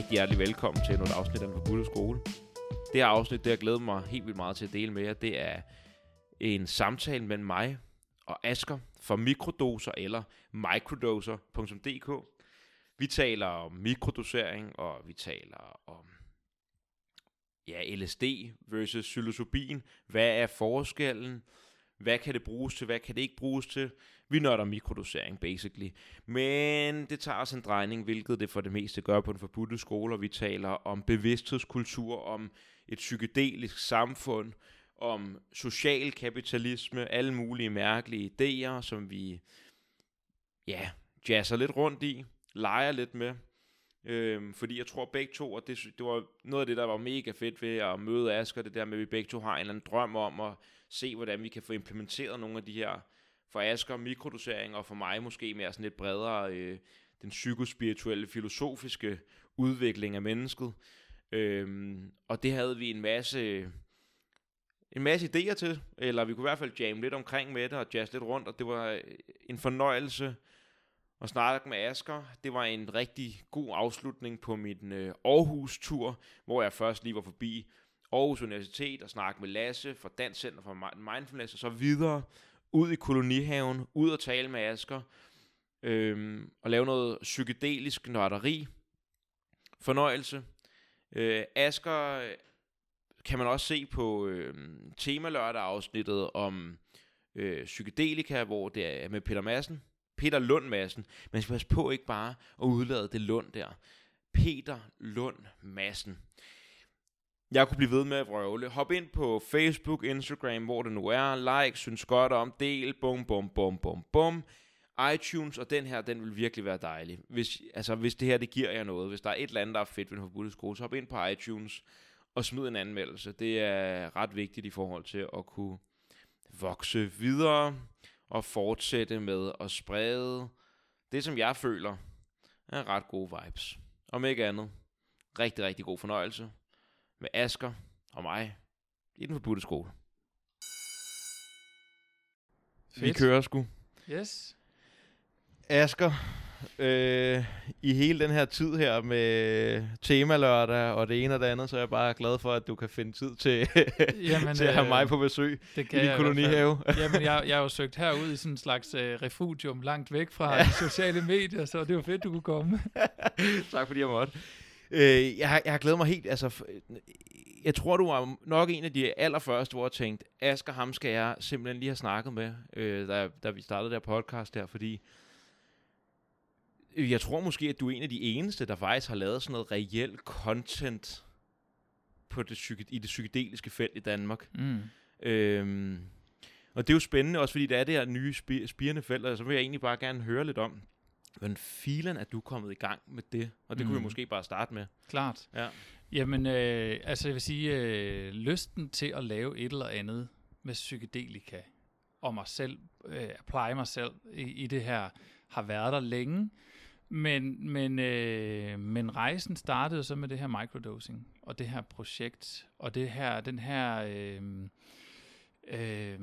rigtig hjertelig velkommen til et afsnit af Den Skole. Det her afsnit, det har glædet mig helt vildt meget til at dele med jer. Det er en samtale mellem mig og Asker fra mikrodoser eller microdoser.dk. Vi taler om mikrodosering, og vi taler om ja, LSD versus psilocybin. Hvad er forskellen? Hvad kan det bruges til? Hvad kan det ikke bruges til? Vi nørder mikrodosering, basically. Men det tager os en drejning, hvilket det for det meste gør på den forbudte skole, og vi taler om bevidsthedskultur, om et psykedelisk samfund, om social kapitalisme, alle mulige mærkelige idéer, som vi ja, jazzer lidt rundt i, leger lidt med. Øhm, fordi jeg tror begge to, og det, det var noget af det, der var mega fedt ved at møde Asger, det der med, at vi begge to har en eller anden drøm om at se, hvordan vi kan få implementeret nogle af de her, for Asger mikrodosering, og for mig måske mere sådan lidt bredere, øh, den psykospirituelle, filosofiske udvikling af mennesket. Øhm, og det havde vi en masse en masse idéer til, eller vi kunne i hvert fald jamme lidt omkring med det og jazz lidt rundt, og det var øh, en fornøjelse at snakke med Asker. Det var en rigtig god afslutning på min øh, Aarhus-tur, hvor jeg først lige var forbi Aarhus Universitet og snakke med Lasse fra Dansk Center for Mindfulness og så videre ud i kolonihaven, ud og tale med Asker, øhm, og lave noget psykedelisk nørderi. Fornøjelse. Øh, Asker øh, kan man også se på øh, temalørdag afsnittet om øh, psykedelika, hvor det er med Peter Madsen. Peter Lund Madsen. Man skal passe på ikke bare at udlade det Lund der. Peter Lund Madsen. Jeg kunne blive ved med at vrøvle. Hop ind på Facebook, Instagram, hvor det nu er. Like, synes godt om, del, bum, bum, bum, bum, bum. iTunes, og den her, den vil virkelig være dejlig. Hvis, altså, hvis det her, det giver jer noget. Hvis der er et eller andet, der er fedt ved en forbudte skole, så hop ind på iTunes og smid en anmeldelse. Det er ret vigtigt i forhold til at kunne vokse videre og fortsætte med at sprede det, som jeg føler er ret gode vibes. Om ikke andet, rigtig, rigtig god fornøjelse med Asker og mig i den forbudte skole. Fedt. Vi kører sgu. Yes. Asker, øh, i hele den her tid her med temalørdag og det ene og det andet, så er jeg bare glad for, at du kan finde tid til, Jamen, til at have øh, mig på besøg det kan i din kolonihave. Jamen, jeg, jeg har jo søgt herud i sådan en slags øh, refugium langt væk fra ja. de sociale medier, så det var fedt, du kunne komme. tak fordi jeg måtte. Øh, jeg, har, jeg har glædet mig helt, altså, jeg tror, du var nok en af de allerførste, hvor jeg tænkte, Asger, ham skal jeg simpelthen lige have snakket med, øh, da, da vi startede der podcast der, fordi jeg tror måske, at du er en af de eneste, der faktisk har lavet sådan noget reelt content på det psyke, i det psykedeliske felt i Danmark. Mm. Øhm, og det er jo spændende, også fordi det er det her nye spi- spirende felt, og så vil jeg egentlig bare gerne høre lidt om, hvordan filen er du kommet i gang med det? Og det mm. kunne vi mm. måske bare starte med. Klart. Ja. Jamen, øh, altså jeg vil sige, øh, lysten til at lave et eller andet med psykedelika, og mig selv, øh, pleje mig selv i, i det her, har været der længe. Men, men, øh, men rejsen startede så med det her microdosing, og det her projekt, og det her, den her, øh, øh,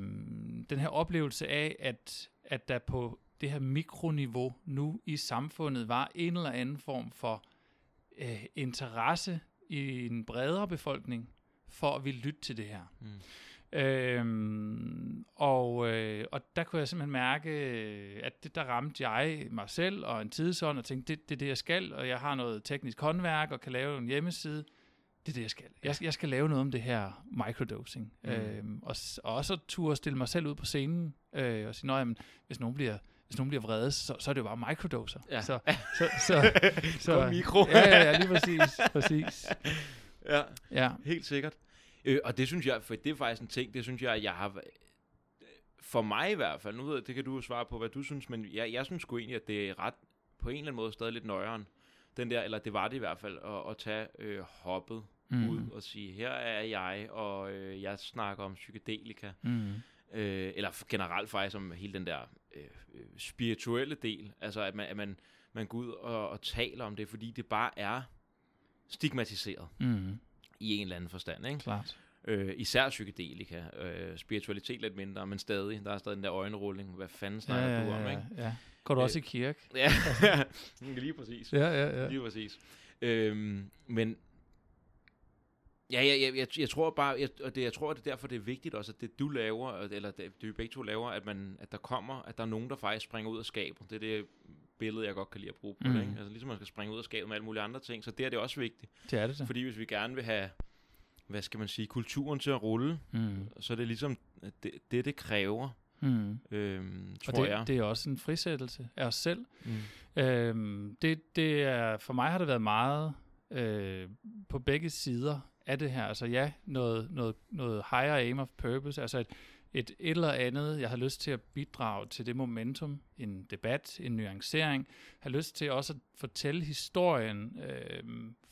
den her oplevelse af, at, at der på det her mikroniveau nu i samfundet var en eller anden form for øh, interesse i en bredere befolkning for at vi lytte til det her. Mm. Øhm, og, øh, og der kunne jeg simpelthen mærke, at det, der ramte jeg mig selv og en tidsånd og tænkte, det, det er det, jeg skal, og jeg har noget teknisk håndværk og kan lave en hjemmeside. Det er det, jeg skal. Jeg, jeg skal lave noget om det her microdosing. Mm. Øhm, og, og også turde stille mig selv ud på scenen øh, og sige, jamen, hvis nogen bliver hvis nogen bliver vrede, så, så er det jo bare microdoser. Ja. Så, så, så, så, mikro. ja, ja, ja, lige præcis. præcis. Ja, ja, helt sikkert. Øh, og det synes jeg, for det er faktisk en ting, det synes jeg, jeg har... For mig i hvert fald, nu ved jeg, det kan du svare på, hvad du synes, men jeg, jeg synes sgu egentlig, at det er ret, på en eller anden måde stadig lidt nøjeren. Den der, eller det var det i hvert fald, at, at tage øh, hoppet mm. ud og sige, her er jeg, og øh, jeg snakker om psykedelika. Mm. Øh, eller generelt faktisk om hele den der øh, spirituelle del. Altså, at man, at man, man går ud og, og taler om det, fordi det bare er stigmatiseret. Mm i en eller anden forstand. Ikke? Klart. Øh, især psykedelika. Øh, spiritualitet lidt mindre, men stadig. Der er stadig den der øjenrulling. Hvad fanden snakker ja, ja, du om? Ikke? Ja. Går du også øh, i kirke? Ja, lige præcis. Ja, ja, ja. Lige præcis. øhm, men Ja, ja, ja jeg, jeg tror bare, jeg, og det, jeg tror, det er derfor, det er vigtigt også, at det du laver, eller det, det begge to laver, at, man, at der kommer, at der er nogen, der faktisk springer ud af skabet. Det er det billede, jeg godt kan lide at bruge på mm. det, ikke? Altså ligesom man skal springe ud af skabet med alle mulige andre ting, så det er det også vigtigt. Det er det så. Fordi hvis vi gerne vil have, hvad skal man sige, kulturen til at rulle, mm. så er det ligesom det, det, det kræver. Mm. Øhm, tror og det, jeg. det er også en frisættelse af os selv. Mm. Øhm, det, det er, for mig har det været meget øh, på begge sider af det her. Altså ja, noget, noget, noget higher aim of purpose, altså et, et, et eller andet, jeg har lyst til at bidrage til det momentum, en debat, en nuancering, har lyst til også at fortælle historien øh,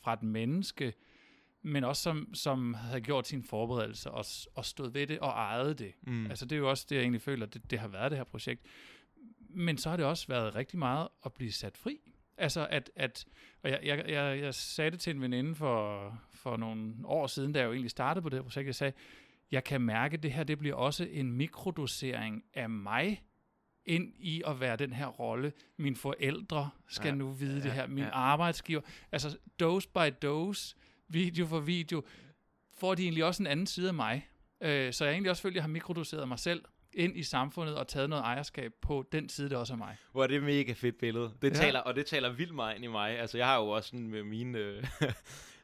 fra et menneske, men også som, som havde gjort sin forberedelse og, og stået ved det og ejet det. Mm. Altså det er jo også det, jeg egentlig føler, det, det har været det her projekt. Men så har det også været rigtig meget at blive sat fri. Altså at, at og jeg, jeg, jeg, jeg sagde det til en veninde for, for nogle år siden, da jeg jo egentlig startede på det her projekt, jeg sagde, jeg kan mærke, at det her det bliver også en mikrodosering af mig, ind i at være den her rolle. Mine forældre skal ja, nu vide ja, det her. Min ja. arbejdsgiver. Altså dose by dose, video for video, får de egentlig også en anden side af mig. Øh, så jeg egentlig også jeg har mikrodoseret mig selv ind i samfundet og taget noget ejerskab på den side, der også er mig. Hvor er det mega fedt billede. Det ja. taler, og det taler vildt meget ind i mig. Altså, jeg har jo også sådan med mine... Øh,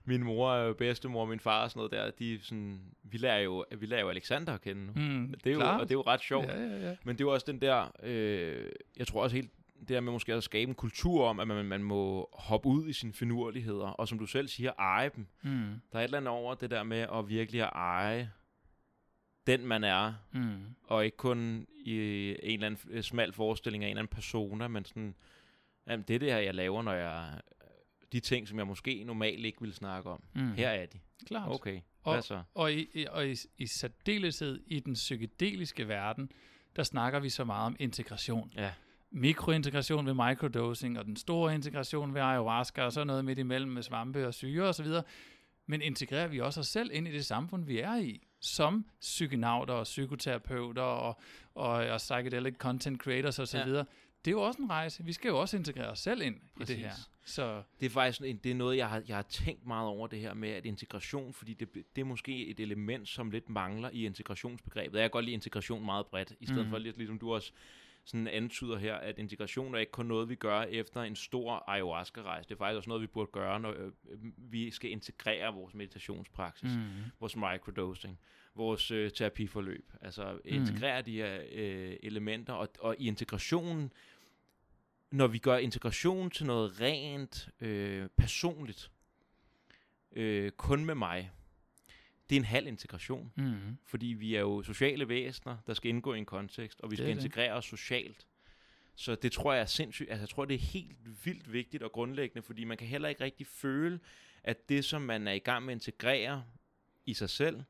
min mor, bedstemor, min far og sådan noget der, de sådan, vi lærer jo, vi lærer jo Alexander at kende nu. Mm, det er jo, og det er jo ret sjovt. Ja, ja, ja. Men det er jo også den der, øh, jeg tror også helt, det der med måske at skabe en kultur om, at man, man må hoppe ud i sine finurligheder, og som du selv siger, eje dem. Mm. Der er et eller andet over det der med at virkelig at eje den, man er, mm. og ikke kun i en eller anden smal forestilling af en eller anden persona, men sådan, jamen det er det her, jeg laver, når jeg de ting, som jeg måske normalt ikke ville snakke om. Mm. Her er de. Klart. Okay, og, hvad så? Og, i, og i, i særdeleshed i den psykedeliske verden, der snakker vi så meget om integration. Ja. Mikrointegration ved microdosing, og den store integration ved ayahuasca, og så noget midt imellem med svampe og syre osv. Men integrerer vi også os selv ind i det samfund, vi er i, som psykenauter og psykoterapeuter og, og, og psychedelic content creators osv., ja det er jo også en rejse. Vi skal jo også integrere os selv ind Præcis. i det her. Så. Det er faktisk en, det er noget, jeg har, jeg har tænkt meget over det her med at integration, fordi det, det er måske et element, som lidt mangler i integrationsbegrebet. Jeg kan godt lide integration meget bredt, i stedet mm. for lidt ligesom du også sådan antyder her, at integration er ikke kun noget, vi gør efter en stor ayahuasca-rejse. Det er faktisk også noget, vi burde gøre, når øh, vi skal integrere vores meditationspraksis, mm. vores microdosing, vores øh, terapiforløb. Altså integrere mm. de her øh, elementer, og, og i integrationen når vi gør integration til noget rent øh, personligt, øh, kun med mig, det er en halv integration. Mm. Fordi vi er jo sociale væsener, der skal indgå i en kontekst, og vi skal integrere os socialt. Så det tror jeg er sindssygt, altså jeg tror, det er helt vildt vigtigt og grundlæggende, fordi man kan heller ikke rigtig føle, at det, som man er i gang med at integrere i sig selv,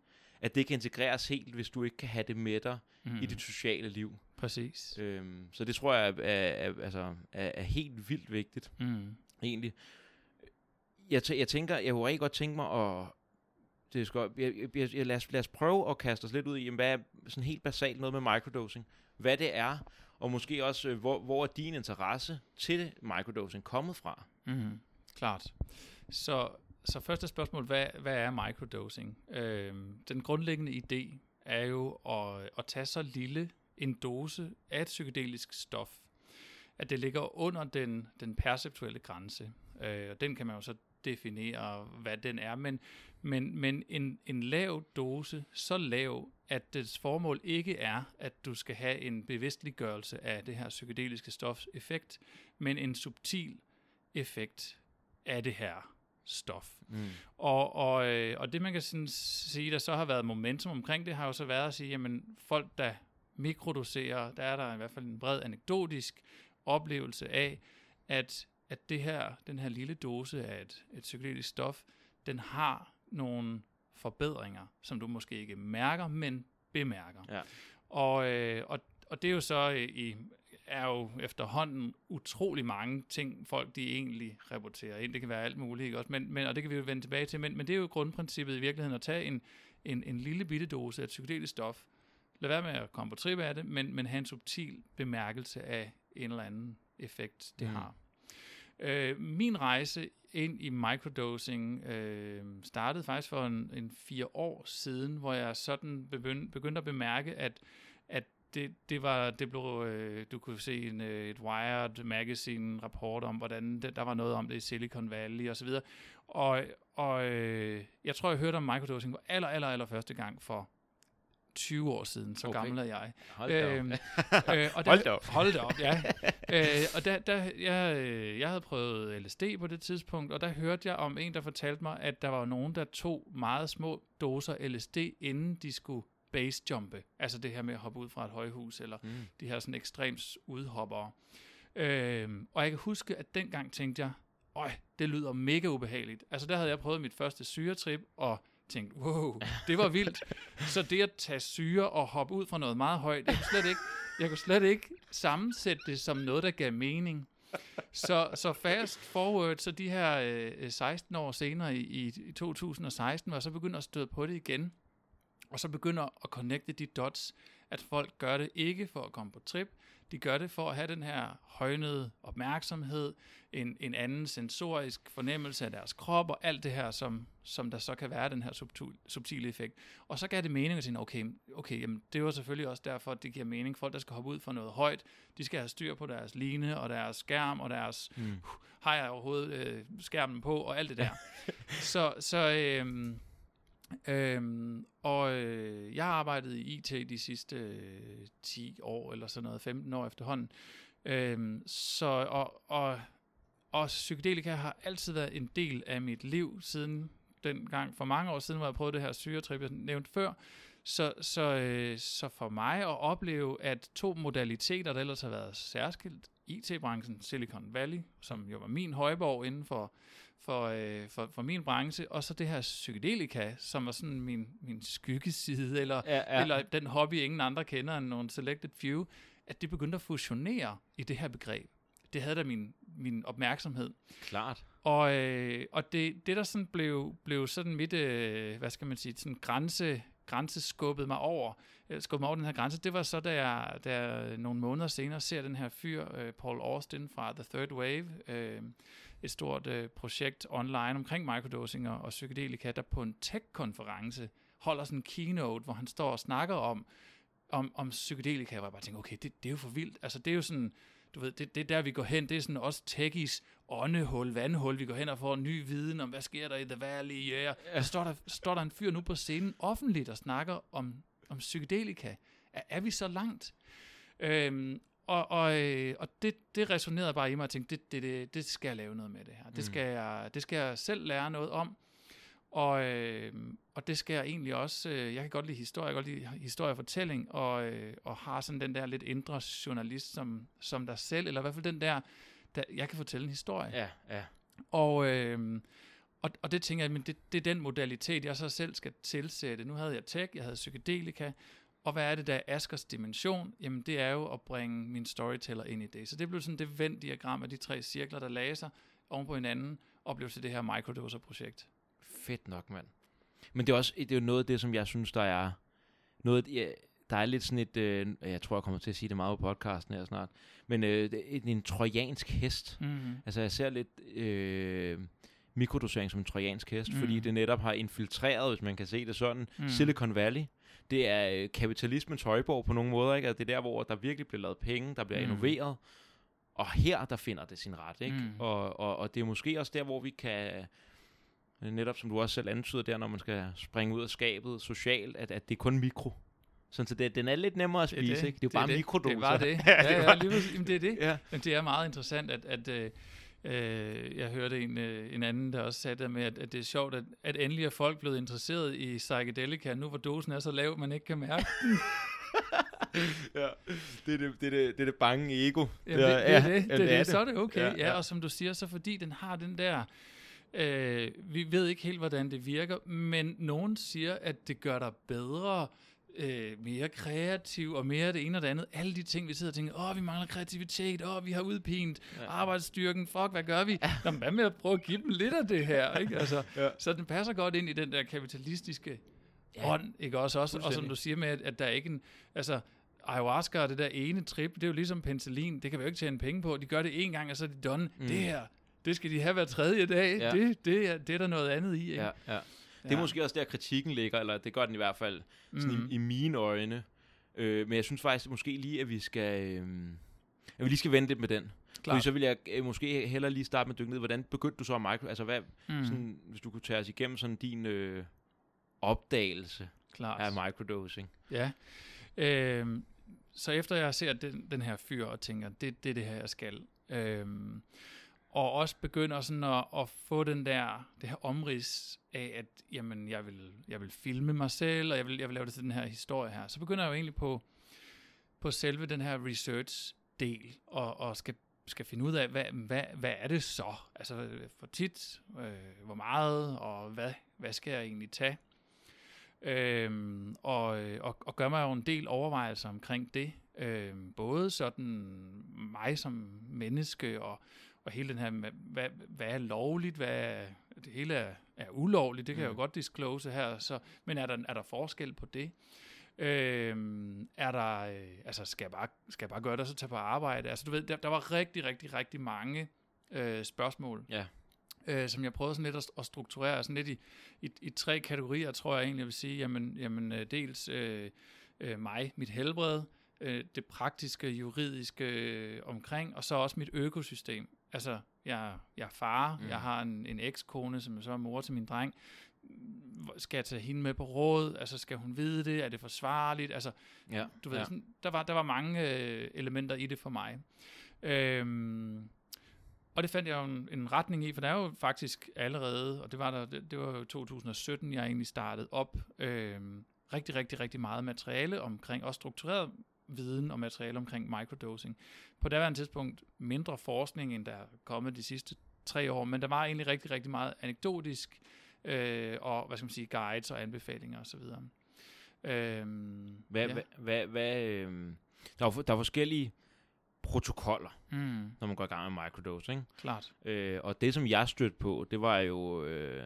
at det kan integreres helt, hvis du ikke kan have det med dig mm. i dit sociale liv. Præcis. Øhm, så det tror jeg er, er, er, altså, er, er helt vildt vigtigt, mm. egentlig. Jeg, jeg tænker, jeg kunne rigtig godt tænke mig at, det skal, jeg, jeg, jeg, lad, os, lad os prøve at kaste os lidt ud i, hvad er sådan helt basalt noget med microdosing, hvad det er, og måske også, øh, hvor, hvor er din interesse til microdosing kommet fra? Mm, klart. Så, så første spørgsmål, hvad, hvad er microdosing? Øh, den grundlæggende idé er jo at, at tage så lille en dose af et psykedelisk stof, at det ligger under den, den perceptuelle grænse. Øh, og den kan man jo så definere, hvad den er, men, men, men en, en lav dose, så lav, at dets formål ikke er, at du skal have en bevidstliggørelse af det her psykedeliske stofs effekt, men en subtil effekt af det her stof. Mm. Og, og, øh, og det man kan sådan sige, der så har været momentum omkring det, har jo så været at sige, jamen folk, der mikrodoserer, der er der i hvert fald en bred anekdotisk oplevelse af, at, at det her, den her lille dose af et, et psykedelisk stof, den har nogle forbedringer, som du måske ikke mærker, men bemærker. Ja. Og, øh, og, og det er jo så i, er jo efterhånden utrolig mange ting, folk de egentlig rapporterer ind. Det kan være alt muligt, ikke også? Men, men, og det kan vi jo vende tilbage til. Men, men det er jo grundprincippet i virkeligheden at tage en, en, en lille bitte dose af et psykedelisk stof, lad være med at komme på trip af det, men, men have en subtil bemærkelse af en eller anden effekt, det mm. har. Øh, min rejse ind i microdosing øh, startede faktisk for en, en fire år siden, hvor jeg sådan begyndte, begyndte at bemærke, at, at det, det var, det blev, øh, du kunne se en, øh, et Wired magazine rapport om, hvordan det, der var noget om det i Silicon Valley og så videre. Og, og øh, jeg tror, jeg hørte om microdosing for aller, aller, aller første gang for 20 år siden, så okay. gammel er jeg. Hold da Øhm, op. øh, og der, Hold da op. Hold da op, ja. øh, og der, der, jeg, øh, jeg havde prøvet LSD på det tidspunkt, og der hørte jeg om en, der fortalte mig, at der var nogen, der tog meget små doser LSD, inden de skulle basejumpe. Altså det her med at hoppe ud fra et højhus, eller Mm. de her sådan ekstremt udhoppere. Øhm, og jeg kan huske, at dengang tænkte jeg, øj, det lyder mega ubehageligt. Altså der havde jeg prøvet mit første syretrip, og tænkte, wow, det var vildt. Så det at tage syre og hoppe ud fra noget meget højt, jeg kunne slet ikke, jeg kunne slet ikke sammensætte det som noget, der gav mening. Så, så fast forward, så de her øh, 16 år senere i, i, i 2016, var så begyndt at støde på det igen, og så begynder at connecte de dots, at folk gør det ikke for at komme på trip, de gør det for at have den her højnede opmærksomhed, en, en anden sensorisk fornemmelse af deres krop, og alt det her, som, som der så kan være den her subtil, subtile effekt. Og så gav det mening at sige, okay, okay jamen, det var selvfølgelig også derfor, at det giver mening. Folk, der skal hoppe ud fra noget højt, de skal have styr på deres line, og deres skærm, og deres, Mm. har jeg overhovedet øh, skærmen på, og alt det der. så, så øhm, øhm, og øh, jeg har arbejdet i IT de sidste øh, 10 år, eller sådan noget, 15 år efterhånden. Øhm, så, og, og, og psykedelika har altid været en del af mit liv, siden den gang for mange år siden, hvor jeg prøvede det her syretrip, jeg nævnte før. Så, så, øh, så for mig at opleve, at to modaliteter, der ellers har været særskilt, IT-branchen, Silicon Valley, som jo var min højborg inden for, for, øh, for, for min branche, og så det her psykedelika, som var sådan min, min skyggeside, eller, Ja, ja. eller den hobby, ingen andre kender end nogle selected few, at det begyndte at fusionere i det her begreb. Det havde da min, min opmærksomhed. klart. Og, øh, og det, det der sådan blev, blev sådan mit, øh, hvad skal man sige, sådan grænse, grænse skubbede mig over, øh, skubbede mig over den her grænse, det var så, da jeg, da jeg nogle måneder senere ser den her fyr, øh, Paul Austin fra The Third Wave, øh, et stort øh, projekt online omkring microdosing og, og psykedelika, der på en tech-konference holder sådan en keynote, hvor han står og snakker om, om, om psykedelika, hvor jeg bare tænker, okay, det, det er jo for vildt. Altså, det er jo sådan, du ved, det, det er der, vi går hen. Det er sådan også techies åndehul, vandhul. Vi går hen og får ny viden om, hvad sker der i The Valley, yeah. ja. Står der, står der en fyr nu på scenen offentligt og snakker om, om psykedelika. Er, er vi så langt? Øhm, og, og, øh, og det, det resonerede bare i mig, og tænkte, det, det, det, det skal jeg lave noget med det her. Det Mm. skal, jeg, det skal jeg selv lære noget om. Og, øh, og det skal jeg egentlig også, øh, jeg kan godt lide historie, jeg kan godt lide historiefortælling, og, øh, og har sådan den der lidt indre journalist som, som dig selv, eller i hvert fald den der, der jeg kan fortælle en historie. Ja, ja. Og, øh, og, og det tænker jeg, men det, det er den modalitet, jeg så selv skal tilsætte. Nu havde jeg tech, jeg havde psykedelika, og hvad er det, der er Askers dimension? Jamen det er jo at bringe min storyteller ind i det. Så det blev sådan det Venn-diagram af de tre cirkler, der lagde sig oven på hinanden, og blev til det her microdoser-projekt. Fedt nok, mand. Men det er også det er jo noget af det, som jeg synes, der er noget, der er lidt sådan et, øh, jeg tror, jeg kommer til at sige det meget på podcasten her snart, men øh, en, en trojansk hest. Mm-hmm. Altså jeg ser lidt øh, mikrodosering som en trojansk hest, mm. fordi det netop har infiltreret, hvis man kan se det sådan, Mm. Silicon Valley. Det er øh, kapitalismens højborg på nogle måder, ikke? Altså, det er der, hvor der virkelig bliver lavet penge, der bliver Mm. innoveret. Og her, der finder det sin ret, ikke? Mm. Og, og, og det er måske også der, hvor vi kan, øh, netop som du også selv antyder der, når man skal springe ud af skabet socialt, at, at det er kun mikro. Sådan, så det, den er lidt nemmere at Det er spise, det. ikke? Det er jo bare det. mikrodoser. Det er bare det. Ja, Ja, det er ja, lige. Jamen, det er det. Ja. Men det er meget interessant, at, at øh, jeg hørte en, øh, en anden, der også sagde det med, at, at det er sjovt, at, at endelig er folk blevet interesseret i psykedelika, nu hvor dosen er så lav, man ikke kan mærke. ja. Det er det, det, er det, det, er det bange ego. Jamen, det, det, er det, det, er det, så er det okay. Ja, Ja, ja. ja. Og som du siger, så fordi den har den der, øh, vi ved ikke helt, hvordan det virker, men nogen siger, at det gør dig bedre, øh, mere kreativ og mere det ene og det andet. Alle de ting, vi sidder og tænker, åh, vi mangler kreativitet, åh, vi har udpint Ja. arbejdsstyrken, fuck, hvad gør vi? Nå, hvad med at prøve at give dem lidt af det her, ikke? Altså, Ja. Så den passer godt ind i den der kapitalistiske Ja, ånd, ikke også? også og som du siger med, at, at der er ikke en, altså, ayahuasca og det der ene trip, det er jo ligesom penicillin, det kan vi jo ikke tjene penge på, de gør det en gang, og så er det done. Mm. Det her, det skal de have hver tredje dag. Ja. Det, det, er, det er der noget andet i, ikke? Ja, ja. Det er måske også der, kritikken ligger, eller det gør den i hvert fald sådan Mhm. i, i mine øjne. Øh, men jeg synes faktisk måske lige, at vi skal... Øh, at vi lige skal vente lidt med den. Fordi Klart. så vil jeg øh, måske hellere lige starte med at dykke ned. Hvordan begyndte du så at micro... Altså, hvad, Mm. mm. sådan, hvis du kunne tage os igennem sådan din øh, opdagelse Klart. af microdosing. Ja. Øhm, så efter jeg ser den, den her fyr og tænker, det, det er det her, jeg skal. Øhm, og også begynder sådan at, at få den der, det her omrids af, at jamen, jeg, vil, jeg vil filme mig selv, og jeg vil, jeg vil lave det til den her historie her. Så begynder jeg jo egentlig på, på selve den her research-del, og, og skal, skal finde ud af, hvad, hvad, hvad er det så? Altså, for tit, øh, hvor meget, og hvad, hvad skal jeg egentlig tage? Øhm, og, og, og gør mig jo en del overvejelser omkring det. Øhm, både sådan mig som menneske, og, og hele den her, hvad, hvad er lovligt, hvad er, det hele er, er ulovligt, det kan mm. jeg jo Mm. godt disclose her, så, men er der, er der forskel på det? Øhm, er der, øh, altså skal jeg, bare, skal jeg bare gøre det, så tage på arbejde? Altså du ved, der, der var rigtig, rigtig, rigtig mange øh, spørgsmål, Ja. øh, som jeg prøvede sådan lidt at, at strukturere sådan lidt i, i, i tre kategorier, tror jeg egentlig, jeg vil sige. Jamen, jamen øh, dels øh, øh, mig, mit helbred, øh, det praktiske, juridiske øh, omkring, og så også mit økosystem. Altså, jeg, jeg er far, mm. Jeg har en, en ekskone, som så er mor til min dreng. Skal jeg tage hende med på råd? Altså, skal hun vide det? Er det forsvarligt? Altså, Ja. du ved, ja. sådan, der, var, der var mange øh, elementer i det for mig. Øhm, og det fandt jeg jo en, en retning i, for der er jo faktisk allerede, og det var, der, det, det var jo 2017, jeg egentlig startede op, øhm, rigtig, rigtig, rigtig meget materiale omkring, også struktureret viden og materiale omkring microdosing. På daværende tidspunkt mindre forskning, end der er kommet de sidste tre år, men der var egentlig rigtig, rigtig meget anekdotisk, øh, og hvad skal man sige, guides og anbefalinger osv. Øhm, Hvad, ja. hvad, hvad, hvad øh, der, er, der er forskellige protokoller, Mm, når man går i gang med microdosing. klart. Øh, og det, som jeg stødte på, det var jo øh,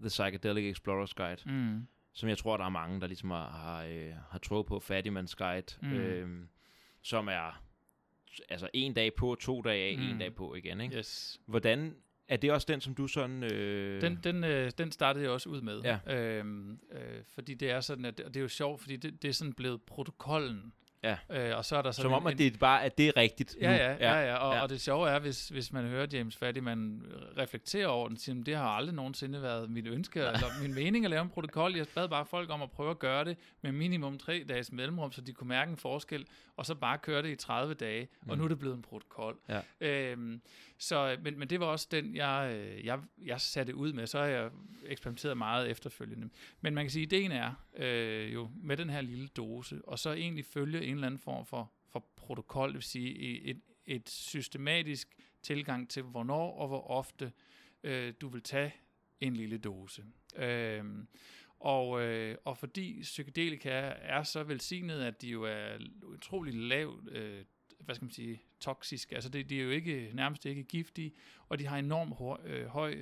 The Psychedelic Explorer's Guide, Mm, som jeg tror, der er mange, der ligesom har, har, øh, har troet på, Fattigman's Guide, Mm. øh, som er altså en dag på, to dage af. Mm. en dag på igen. Ikke? yes. Hvordan, er det også den, som du sådan... Øh, Den, den, øh, den startede jeg også ud med. Ja. Øhm, øh, fordi det er sådan, at, og det er jo sjovt, fordi det, det er sådan blevet protokollen. Ja. Øh, og så er der sådan som om, en, at det er bare at det er rigtigt Ja, nu. ja, ja, ja. Og, ja. og det sjove er, hvis, hvis man hører James Fattyman reflektere over den, siger, "Men det har aldrig nogensinde været mit ønske, eller min mening at lave en protokol. Jeg bad bare folk om at prøve at gøre det med minimum tre dages mellemrum, så de kunne mærke en forskel, og så bare køre det i 30 dage, og Mm. nu er det blevet en protokol. Ja. Øhm, så, men, men det var også den, jeg, øh, jeg, jeg satte ud med. Så har jeg eksperimenteret meget efterfølgende. Men man kan sige, at ideen er øh, jo med den her lille dose, og så egentlig følge en eller anden form for, for protokol, det vil sige et, et systematisk tilgang til, hvornår og hvor ofte øh, du vil tage en lille dose. Øhm, og, øh, og fordi psykedelika er så velsignet, at de jo er utrolig lavt, øh, hvad skal man sige, toksisk. altså det, de er jo ikke, nærmest ikke giftige, og de har enorm øh, høj, øh, høj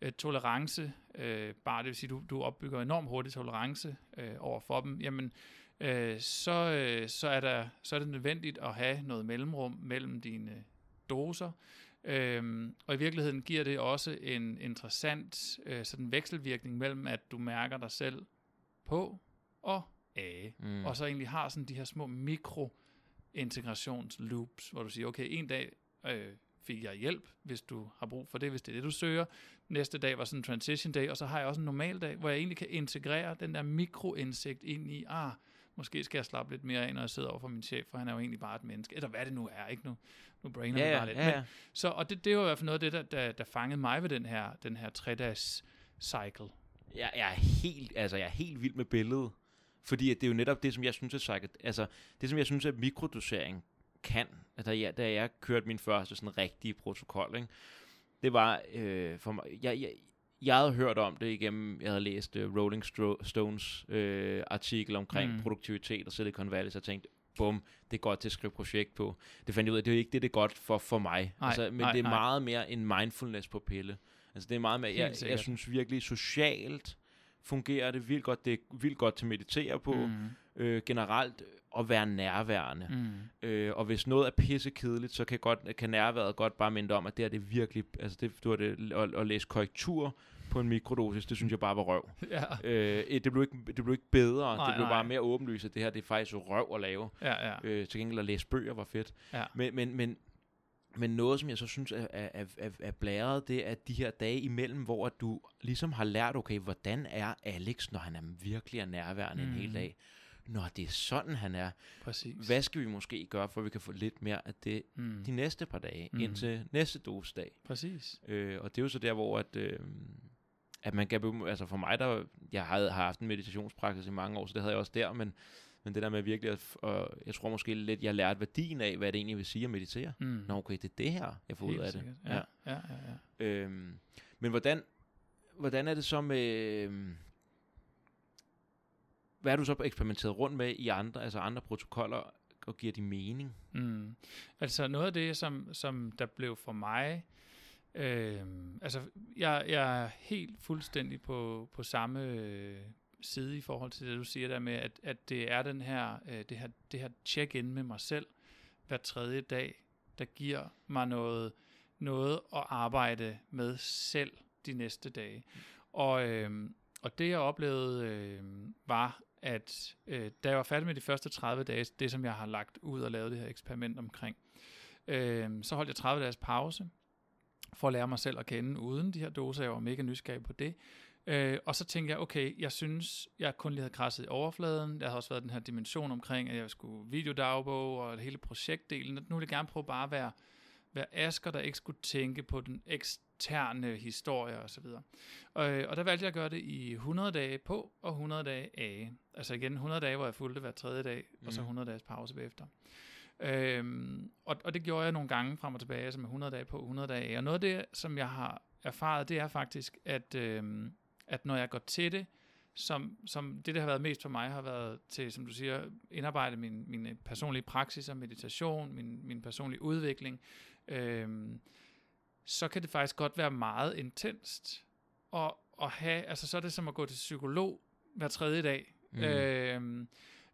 øh, tolerance, øh, bare det vil sige, du, du opbygger enormt hurtig tolerance øh, over for dem, jamen øh, så, øh, så, er der, så er det nødvendigt at have noget mellemrum mellem dine doser, Øhm, og i virkeligheden giver det også en interessant øh, sådan vekselvirkning mellem, at du mærker dig selv på og af, Mm. og så egentlig har sådan de her små mikro integrationsloops, hvor du siger, okay, en dag øh, fik jeg hjælp, hvis du har brug for det, hvis det er det, du søger. Næste dag var sådan en transition day, og så har jeg også en normal dag, hvor jeg egentlig kan integrere den der mikroindsigt ind i, ah, måske skal jeg slappe lidt mere af, når jeg sidder over for min chef, for han er jo egentlig bare et menneske, eller hvad det nu er, ikke nu, nu brainer ja, ja, bare lidt. ja, Men, ja. så, og det, det var i hvert fald noget af det, der, der, der fangede mig ved den her, den her tre-dages cycle. Jeg, jeg er helt, altså jeg er helt vild med billedet. Fordi det er jo netop det, som jeg synes, at psycho, altså det, som jeg synes, at mikrodosering kan, altså, da jeg, da jeg kørte min første sådan rigtige protokol, ikke? det var øh, for mig, jeg, jeg, jeg havde hørt om det igennem, jeg havde læst uh, Rolling Stro- Stones øh, artikel omkring Mm. produktivitet og Silicon Valley, så jeg tænkte, bum, det er godt til at skrive projekt på. Det fandt jeg ud af, det er ikke det, det er godt for, for mig. Nej, altså, men nej, det er nej. meget mere en mindfulness på pille. Altså det er meget mere, Helt jeg, jeg synes virkelig socialt fungerer det vildt godt. Det er vildt godt til at meditere på. Mm. Øh, generelt at være nærværende. Mm. Øh, og hvis noget er pissekedeligt, så kan, godt, kan nærværet godt bare minde om, at det er det virkelig, altså det, du har det, at, at læse korrektur på en mikrodosis, det synes jeg bare var røv. Ja, Øh, det, blev ikke, det blev ikke bedre, Nej, det blev nej. bare mere åbenlyst, at det her det er faktisk røv at lave. ja, ja. Øh, til gengæld at læse bøger var fedt. Ja. Men, men, men, men noget, som jeg så synes er, er, er, er, blæret, det er de her dage imellem, hvor du ligesom har lært, okay, hvordan er Alex, når han er virkelig er nærværende mm. en hel Mhm. dag? Når det er sådan, han er. Præcis. Hvad skal vi måske gøre, for at vi kan få lidt mere af det Mm. de næste par dage, Mm. indtil næste dosedag? Præcis. Øh, og det er jo så der, hvor at, øh, at man kan, altså for mig, der, jeg har, har haft en meditationspraksis i mange år, så det havde jeg også der, men, men det der med virkelig, at, og jeg tror måske lidt, jeg lærte værdien af, hvad det egentlig vil sige at meditere. Mm. Nå okay, det er det her, jeg får ud af det. sikkert. Ja, ja, ja. ja. Øhm, men hvordan, hvordan er det så med... øhm, hvad har du så eksperimenteret rundt med i andre, altså andre protokoller, og giver de mening? Mm. Altså noget af det, som, som der blev for mig, øh, altså jeg, jeg er helt fuldstændig på, på samme øh, side i forhold til det, du siger der med, at, at det er den her, øh, det her, det her check-in med mig selv hver tredje dag, der giver mig noget, noget at arbejde med selv de næste dage. Og, øh, og det jeg oplevede øh, var, at øh, da jeg var færdig med de første 30 dage, det som jeg har lagt ud og lavet det her eksperiment omkring, øh, så holdt jeg 30 dages pause, for at lære mig selv at kende uden de her doser. Jeg var mega nysgerrig på det. Øh, og så tænkte jeg, okay, jeg synes, jeg kun lige havde krasset i overfladen. Der har også været den her dimension omkring, at jeg skulle videodagbog og hele projektdelen. Nu vil jeg gerne prøve bare at være, være Asger, der ikke skulle tænke på den eksterne historie og så videre. Øh, og der valgte jeg at gøre det i 100 dage på og 100 dage af. Altså igen 100 dage, hvor jeg fulgte hver tredje dag, og så Mhm. 100 dages pause bagefter. Øhm, og, og det gjorde jeg nogle gange frem og tilbage, altså med 100 dage på, 100 dage af. Og noget af det, som jeg har erfaret, det er faktisk, at, øhm, at når jeg går til det, som, som det, der har været mest for mig, har været til, som du siger, indarbejde min, min personlige praksis og meditation, min, min personlige udvikling, øhm, så kan det faktisk godt være meget intenst at, at have, altså så er det som at gå til psykolog hver tredje dag. Mm. Mm. Øhm,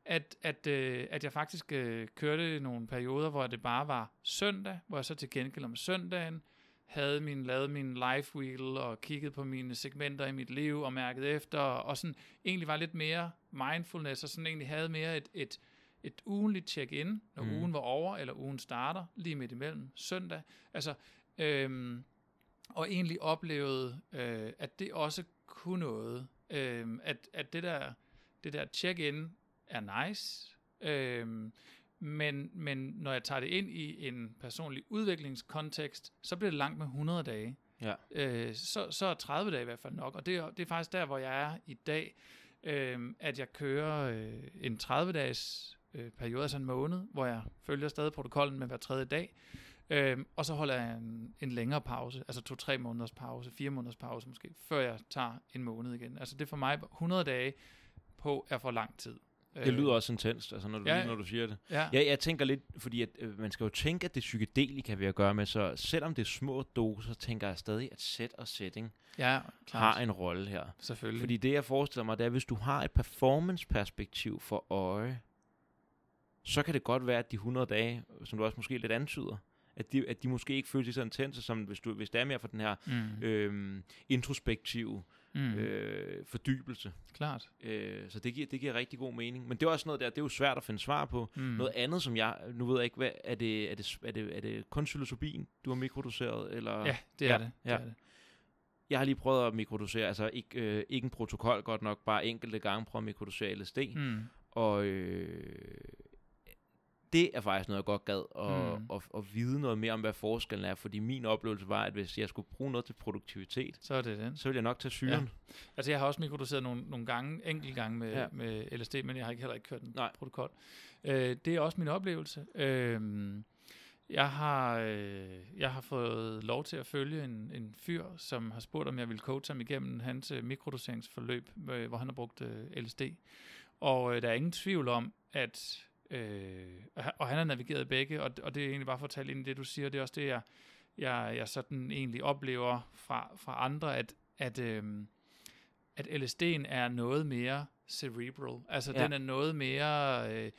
at, at, øh, at jeg faktisk øh, kørte nogle perioder, hvor det bare var søndag, hvor jeg så til gengæld om søndagen havde min, lavet min life wheel og kigget på mine segmenter i mit liv og mærket efter, og sådan egentlig var lidt mere mindfulness, og sådan egentlig havde mere et, et, et ugenligt check-in, når Mm. ugen var over, eller ugen starter, lige midt imellem søndag. Altså, øhm, og egentlig oplevede, øh, at det også kunne noget. Øh, at, at det der, det der check-in er nice, øh, men, men når jeg tager det ind i en personlig udviklingskontekst, så bliver det langt med 100 dage. Ja. Øh, så, så er 30 dage i hvert fald nok, og det er, det er faktisk der, hvor jeg er i dag, øh, at jeg kører øh, en 30-dages øh, periode, altså en måned, hvor jeg følger stadig protokollen med hver tredje dag, Øhm, og så holder jeg en, en længere pause, altså to-tre måneders pause, fire måneders pause måske, før jeg tager en måned igen. Altså det er for mig 100 dage på er for lang tid. Det lyder også intenst, altså når du, ja, når du siger det. Ja, Ja, jeg tænker lidt, fordi at, øh, man skal jo tænke, at det psykedelika vi at gøre med, så selvom det er små doser, tænker jeg stadig, at set og setting ja klart. har en rolle her. Selvfølgelig. Fordi det, jeg forestiller mig, det er, hvis du har et performance-perspektiv for øje, så kan det godt være, at de 100 dage, som du også måske lidt antyder, at de, at de måske ikke føles lige så intense, som hvis, du, hvis det er mere for den her mm. øhm, introspektive mm. øh, fordybelse. Klart. Øh, så det giver, det giver rigtig god mening. Men det er også noget der, det er jo svært at finde svar på. Mm. Noget andet, som jeg, nu ved jeg ikke, hvad, er det, er det, er det, er det kun psilocybin, du har mikrodoseret? Eller? Ja, det er Ja, det. det, ja. er det. Jeg har lige prøvet at mikrodosere, altså ikke, øh, ikke en protokol godt nok, bare enkelte gange prøvet at mikrodosere LSD. Mm. Og øh, det er faktisk noget, jeg godt gad at, Mm. mm. at, at vide noget mere om, hvad forskellen er. Fordi min oplevelse var, at hvis jeg skulle bruge noget til produktivitet, Så er det den. så ville jeg nok tage syren. Altså jeg har også mikrodoseret nogle, nogle gange, enkelt gange med, ja. Ja. med LSD, men jeg har ikke heller ikke kørt en Nej. protokol. Øh, det er også min oplevelse. Øh, jeg har, øh, jeg har fået lov til at følge en, en fyr, som har spurgt, om jeg ville coache ham igennem hans øh, mikrodoseringsforløb, øh, hvor han har brugt øh, LSD. Og øh, der er ingen tvivl om, at øh, og han- har navigeret begge, og, og det er egentlig bare for at tale ind i det, du siger, det er også det, jeg, jeg, jeg sådan egentlig oplever fra, fra andre, at, at, øh, at LSD'en er noget mere cerebral. Altså, ja. Den er noget mere... Øh,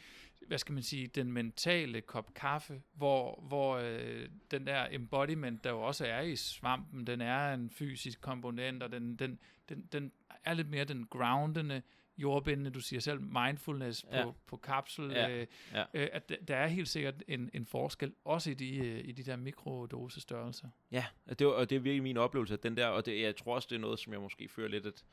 hvad skal man sige, den mentale kop kaffe, hvor, hvor øh, den der embodiment, der jo også er i svampen, den er en fysisk komponent, og den, den, den, den er lidt mere den groundende, jordbindende, du siger selv, mindfulness på, Ja. på kapsel, Ja, øh, ja. Øh, at der- er helt sikkert en, en forskel, også i de, øh, i de der mikrodosestørrelser. Ja, og det, var, og det er virkelig min oplevelse, at den der, og det, jeg tror også, det er noget, som jeg måske føler lidt, at,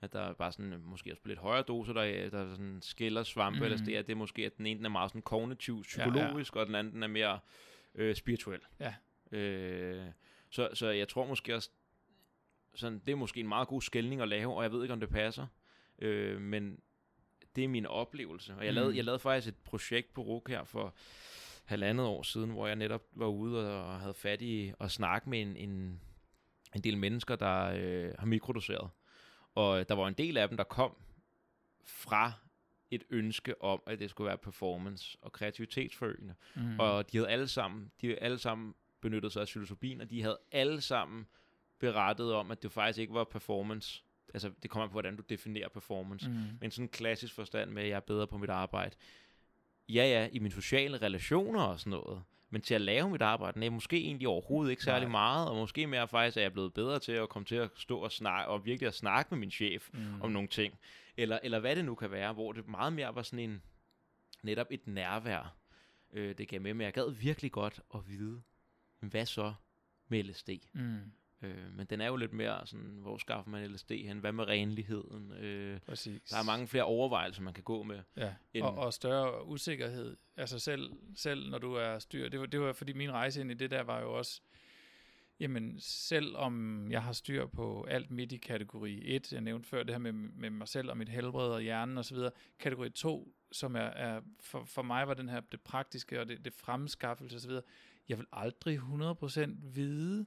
at der er bare sådan, måske også på lidt højere doser, der, der sådan skiller svampe, mm. Mhm. eller det, at det er måske, at den ene er meget sådan kognitiv, psykologisk, ja, ja. og den anden den er mere øh, spirituel. Ja. Øh, så, så jeg tror måske også, sådan, det er måske en meget god skældning at lave, og jeg ved ikke, om det passer, øh, men det er min oplevelse. Og jeg, Mm. lavede, jeg lavede faktisk et projekt på RUK her for halvandet år siden, hvor jeg netop var ude og havde fat i at snakke med en, en, en del mennesker, der øh, har mikrodoseret. Og der var en del af dem, der kom fra et ønske om, at det skulle være performance og kreativitetsforøgende. Mm. Og de havde alle sammen, de havde alle sammen benyttet sig af psilocybin, og de havde alle sammen berettet om, at det faktisk ikke var performance. Altså, det kommer an på, hvordan du definerer performance. Mm. Men sådan en klassisk forstand med, at jeg er bedre på mit arbejde. Ja, ja, i mine sociale relationer og sådan noget. Men til at lave mit arbejde, nej, måske egentlig overhovedet ikke særlig Nej. meget, og måske mere faktisk, at jeg blevet bedre til at komme til at stå og snakke, og virkelig at snakke med min chef Mm. om nogle ting. Eller, eller hvad det nu kan være, hvor det meget mere var sådan en, netop et nærvær, øh, det gav med, men jeg gad virkelig godt at vide, hvad så med LSD? Mm. Øh, men den er jo lidt mere sådan, hvor skaffer man LSD hen? Hvad med renligheden? Øh, Præcis. der er mange flere overvejelser, man kan gå med. Ja, end- og, og større usikkerhed. Altså selv, selv når du er styr. Det var, det var fordi min rejse ind i det der var jo også, jamen selv om jeg har styr på alt midt i kategori 1, jeg nævnte før det her med, med mig selv og mit helbred og hjernen osv., kategori 2, som er, er for, for mig var den her det praktiske og det, det fremskaffelse osv., jeg vil aldrig 100% vide,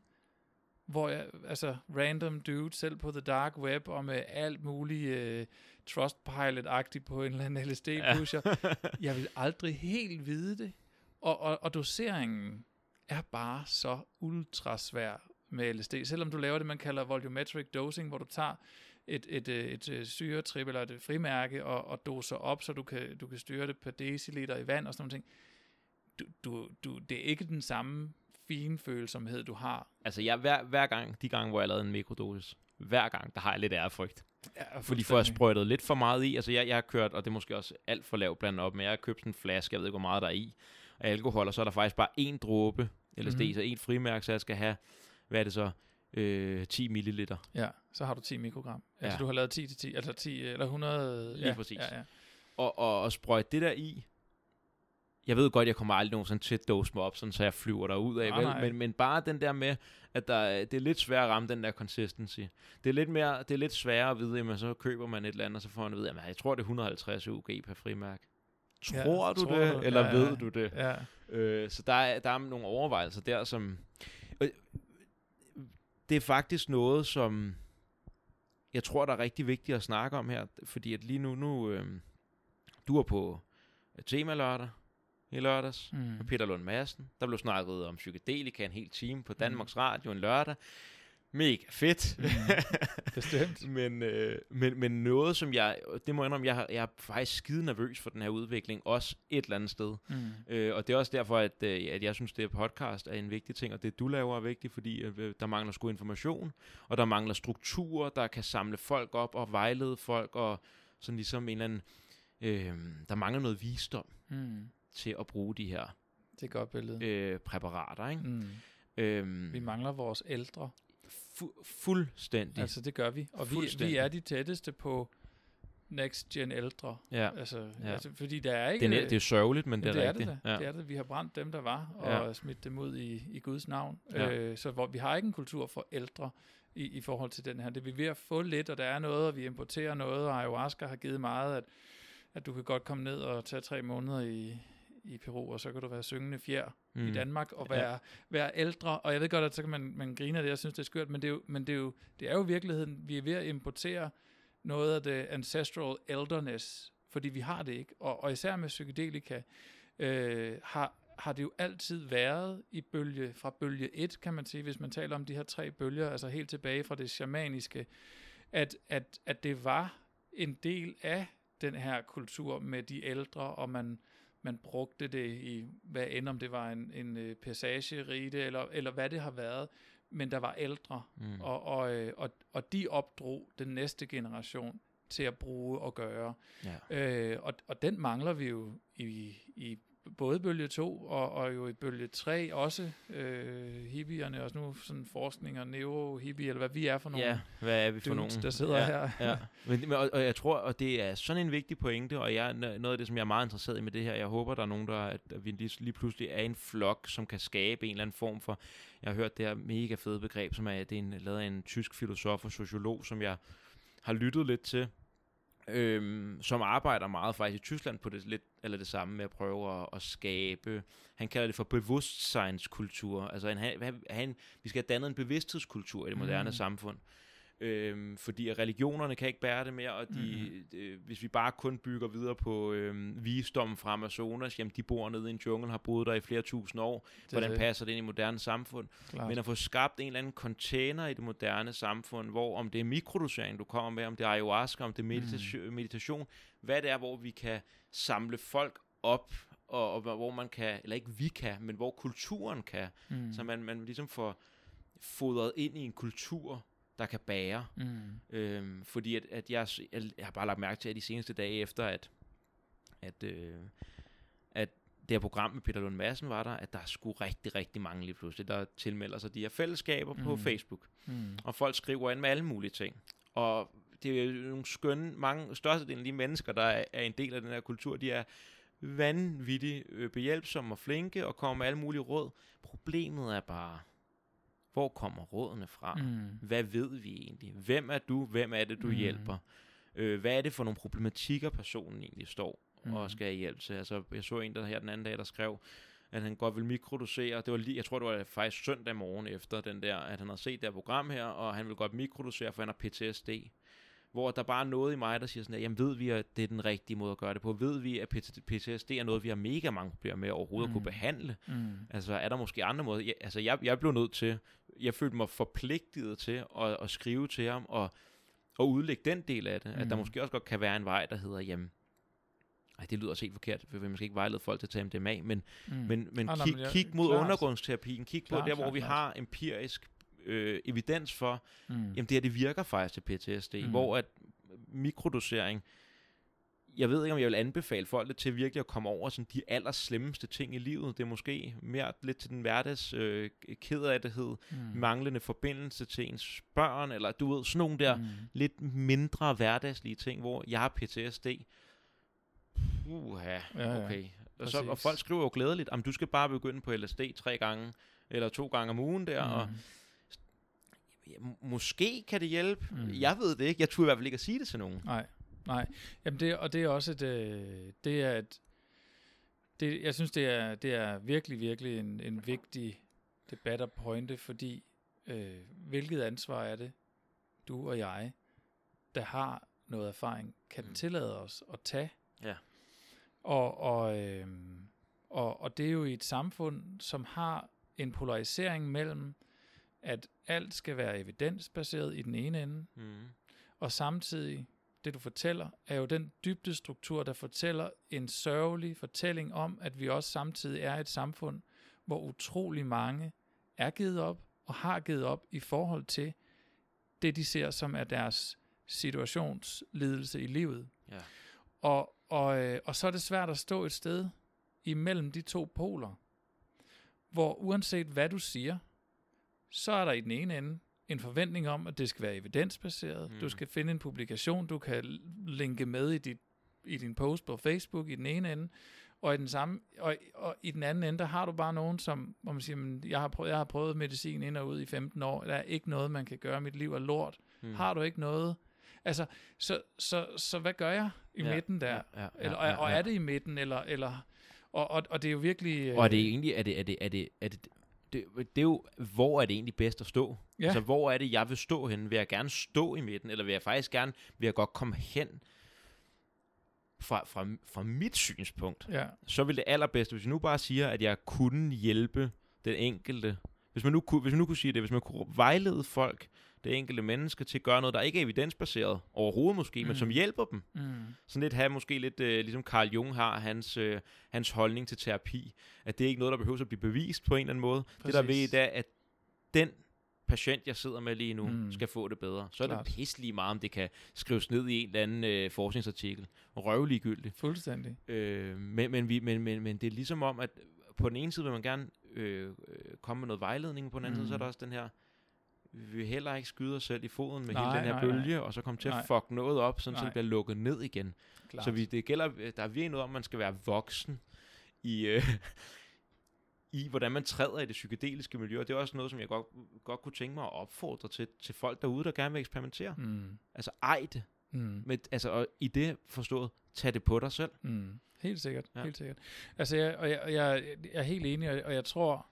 hvor jeg, altså random dude, selv på the dark web, og med alt muligt øh, Trustpilot-agtigt på en eller anden LSD-pusher. jeg vil aldrig helt vide det. Og, og, og doseringen er bare så ultra svær med LSD. Selvom du laver det, man kalder volumetric dosing, hvor du tager et, et, øh, et, et syretrip eller et frimærke og, og doser op, så du kan, du kan styre det per deciliter i vand og sådan noget. Du, du, du, det er ikke den samme fine følsomhed, du har. Altså, jeg, hver, hver gang, de gange, hvor jeg lavede en mikrodosis, hver gang, der har jeg lidt ærefrygt. Ja, Fordi får jeg sprøjtet lidt for meget i, altså jeg, jeg har kørt, og det er måske også alt for lavt blandet op, men jeg har købt sådan en flaske, jeg ved ikke, hvor meget der er i, af alkohol, og så er der faktisk bare én dråbe LSD, Mhm. mm-hmm. så én frimærke, så jeg skal have, hvad er det så, øh, 10 milliliter. Ja, så har du 10 mikrogram. Ja. Altså Ja. du har lavet 10 til 10, altså 10 eller 100. Lige ja, præcis. Ja, ja. Og, og, og sprøjte det der i, jeg ved godt, jeg kommer aldrig nogensinde til at dose mig op, sådan, så jeg flyver derud af, Nej, vel? Men, men bare den der med, at der, er- det er lidt svært at ramme den der consistency. Det er lidt, mere, det er lidt sværere at vide, jamen så køber man et eller andet, og så får man at vide, jamen jeg tror det er 150 UG per frimærke. Ja, Tror du tror det, du? eller Ja, ja. ved du det? ja. Øh, så der er, der er nogle overvejelser der, som... Øh, det er faktisk noget, som jeg tror, der er rigtig vigtigt at snakke om her, fordi at lige nu, nu øh, du er på tema lørdag i lørdags, Mm. med Peter Lund Madsen. Der blev snakket om psykedelika en hel time på Danmarks Radio en lørdag. Mega fedt. Mm. Bestemt. men, øh, men, men noget, som jeg, det må jeg indrømme, jeg, har- jeg er faktisk skide nervøs for den her udvikling, også et eller andet sted. Mm. Øh, og det er også derfor, at, øh, at jeg synes, det her podcast er en vigtig ting, og det du laver er vigtigt, fordi øh, der mangler sgu information, og der mangler strukturer, der kan samle folk op og vejlede folk, og sådan ligesom en eller anden, øh, der mangler noget visdom Mm. Til at bruge de her Det er godt billede. øh, præparater. Ikke? Mm. Øhm, Vi mangler vores ældre. fu- fuldstændig. Altså det gør vi. Og vi, vi er de tætteste på next gen ældre. ja. Altså, Ja. altså fordi der er Det ikke... er, net- det er sørgeligt, men det er det rigtigt. er det, da. ja. det er det. Vi har brændt dem, der var, og Ja. smidt dem ud i, i Guds navn. Ja. Øh, så hvor, vi har ikke en kultur for ældre i, i forhold til den her. Det er vi ved at få lidt, og der er noget, og vi importerer noget, og ayahuasca har givet meget, at, at du kan godt komme ned og tage tre måneder i, i Peru, og så kan du være syngende fjer mm. i Danmark og Ja. være, være ældre. Og jeg ved godt, at så kan man, man grine af det, jeg synes, det er skørt, men det er, jo, men det er jo, det er jo virkeligheden, vi er ved at importere noget af det ancestral elderness, fordi vi har det ikke. Og, og især med psykedelika øh, har, har det jo altid været i bølge, fra bølge 1, kan man sige, hvis man taler om de her tre bølger, altså helt tilbage fra det shamaniske, at, at, at det var en del af den her kultur med de ældre, og man, man brugte det i, hvad end om det var en, en øh, passagerite, eller, eller hvad det har været, men der var ældre, Mm. og, og, øh, og, og de opdrog den næste generation til at bruge og gøre. Ja. Øh, og, og den mangler vi jo i, i både bølge 2 og, og jo i bølge 3 også øh, hippierne, og nu sådan forskning og neo-hippie, eller hvad vi er for nogle Ja, hvad er vi for nogen? der sidder ja, her. Ja, men, men- og, og jeg tror, og det er sådan en vigtig pointe, og jeg, noget af det, som jeg er meget interesseret i med det her, jeg håber, der er nogen, der, at, at vi lige, lige pludselig er en flok, som kan skabe en eller anden form for, jeg har hørt det her mega fede begreb, som er, det er en, lavet af en tysk filosof og sociolog, som jeg har lyttet lidt til, øhm, som arbejder meget faktisk i Tyskland på det lidt eller det samme med at prøve at, at skabe. Han kalder det for bevidstsejnskultur. Altså han, han, han, vi skal have dannet en bevidsthedskultur i det moderne mm. samfund. Øhm, fordi religionerne kan ikke bære det mere, og de, mm. øh, hvis vi bare kun bygger videre på øh, visdommen fra Amazonas, jamen de bor nede i en jungle, har boet der i flere tusind år, Det hvordan det, passer det ind i moderne samfund? klart. Men at få skabt en eller anden container i det moderne samfund, hvor om det er mikrodosering, du kommer med, om det er ayahuasca, om det er meditation, mm. meditation hvad det er, hvor vi kan samle folk op, og, og hvor man kan, eller ikke vi kan, men hvor kulturen kan, mm. så man, man ligesom får fodret ind i en kultur, der kan bære. Mm. Øhm, fordi at, at jeg, jeg, jeg har bare lagt mærke til, at de seneste dage efter, at, at, øh, at det her program med Peter Lund Madsen var der, at der er sgu rigtig, rigtig mange lige pludselig, der tilmelder sig de her fællesskaber mm. på. Facebook. Mm. Og folk skriver ind med alle mulige ting. Og det er jo nogle skønne, mange, størstedelen af de mennesker, der er, er en del af den her kultur, de er vanvittigt øh, behjælpsomme og flinke og kommer med alle mulige råd. Problemet er bare, hvor kommer rådene fra? Mm. Hvad ved vi egentlig? Hvem er du? Hvem er det, du Mm. hjælper? Øh, hvad er det for nogle problematikker, personen egentlig står Mm. og skal have hjælp til? Altså, jeg så en der her den anden dag, der skrev, at han godt vil mikrodosere. Det var lige, jeg tror, det var faktisk søndag morgen efter den der, at han har set det her program her, og han vil godt mikrodosere, for han har PTSD. Hvor der bare er noget i mig, der siger sådan, at jamen ved vi, at det er den rigtige måde at gøre det på? Ved vi, at PTSD er noget, vi har mega mange problemer med overhovedet mm. at Mm. kunne behandle? Mm. Altså, er der måske andre måder? Jeg, altså, jeg, jeg blev nødt til, jeg følte mig forpligtet til at, at skrive til ham og, og udlægge den del af det. Mm. At der Mm. måske også godt kan være en vej, der hedder, jamen, ej, det lyder også helt forkert, for vi måske ikke vejlede folk til at tage MDMA, men, Mm. men, men Ah, nej, kig, men jeg- kig mod klart. undergrundsterapien, kig på Klart, der, hvor klart, vi klart. har empirisk øh, evidens for, Mm. jamen det her, det virker faktisk til PTSD, Mm. hvor at mikrodosering, jeg ved ikke, om jeg vil anbefale folk det til virkelig at komme over sådan de allerslemmeste ting i livet. Det er måske mere lidt til den hverdags øh, kedelighed, Mm. mm. manglende forbindelse til ens børn, eller du ved, sådan nogle der mm. Lidt mindre hverdagslige ting, hvor jeg har PTSD. Uha, Ja, ja. okay. Og, så, og folk skriver jo glædeligt, om du skal bare begynde på LSD tre gange, eller to gange om ugen der, mm. og. Ja, måske kan det hjælpe. Mm. Jeg ved det ikke. Jeg tror i hvert fald ikke at sige det til nogen. Nej, nej. Jamen det, og det er også et, øh, det er et, det, jeg synes, det er, det er virkelig, virkelig en, en vigtig debat at pointe, fordi øh, hvilket ansvar er det, du og jeg, der har noget erfaring, kan Mm. tillade os at tage. Ja. Og, og, øh, og, og det er jo i et samfund, som har en polarisering mellem, at alt skal være evidensbaseret i den ene ende, Mm. og samtidig, det du fortæller, er jo den dybde struktur, der fortæller en sørgelig fortælling om, at vi også samtidig er et samfund, hvor utrolig mange er givet op og har givet op i forhold til det, de ser som er deres situationslidelse i livet. Ja. Og, og, øh, og så er det svært at stå et sted imellem de to poler, hvor uanset hvad du siger, så er der i den ene ende en forventning om, at det skal være evidensbaseret. Mm. Du skal finde en publikation, du kan linke med i, dit, i din post på Facebook i den ene ende, og i den samme og, og i den anden ende, der har du bare nogen, som hvor man siger, men jeg har, prøvet, jeg har prøvet medicin ind og ud i 15 år, der er ikke noget, man kan gøre, mit liv er lort. Mm. Har du ikke noget? Altså, så, så, så hvad gør jeg i Ja, midten der? Ja, ja, Eller, ja, og ja. er det i midten, eller, eller og, og, og det er jo virkelig... øh, Og er det egentlig, er det, er det, er det, er det, det, det er jo, hvor er det egentlig bedst at stå? Ja. Altså, hvor er det, jeg vil stå henne? Vil jeg gerne stå i midten, eller vil jeg faktisk gerne, vil jeg godt komme hen fra, fra, fra mit synspunkt? Ja, Så vil det allerbedste, hvis jeg nu bare siger, at jeg kunne hjælpe den enkelte. Hvis man nu kunne, hvis man nu kunne sige det, hvis man kunne vejlede folk det enkelte menneske til at gøre noget, der ikke er evidensbaseret overhovedet måske, mm. men som hjælper dem. Mm. Sådan lidt have måske lidt, øh, ligesom Carl Jung har, hans, øh, hans holdning til terapi, at det er ikke noget, der behøver at blive bevist på en eller anden måde. Præcis. Det der ved, det er, at den patient, jeg sidder med lige nu, mm. skal få det bedre. Så Klart. er det pisselig meget, om det kan skrives ned i en eller anden øh, forskningsartikel. Røvliggyldigt. Fuldstændig. Øh, men, men, vi, men, men, men det er ligesom om, at på den ene side vil man gerne øh, øh komme med noget vejledning, på den anden mm. side så er der også den her, vi vil heller ikke skyde os selv i foden med nej, hele den her nej, bølge, nej. og så komme til nej. at fuck noget op, sådan, så det bliver lukket ned igen. Klart. Så vi, det gælder, der er virkelig noget om, at man skal være voksen i, øh, i, hvordan man træder i det psykedeliske miljø, og det er også noget, som jeg godt, godt kunne tænke mig at opfordre til, til folk derude, der gerne vil eksperimentere. Mm. Altså ej det. Mm. Med, altså, og i det forstået, tag det på dig selv. Mm. Helt sikkert, ja. helt sikkert. Altså, jeg, og jeg, jeg, jeg er helt enig, og, og jeg tror,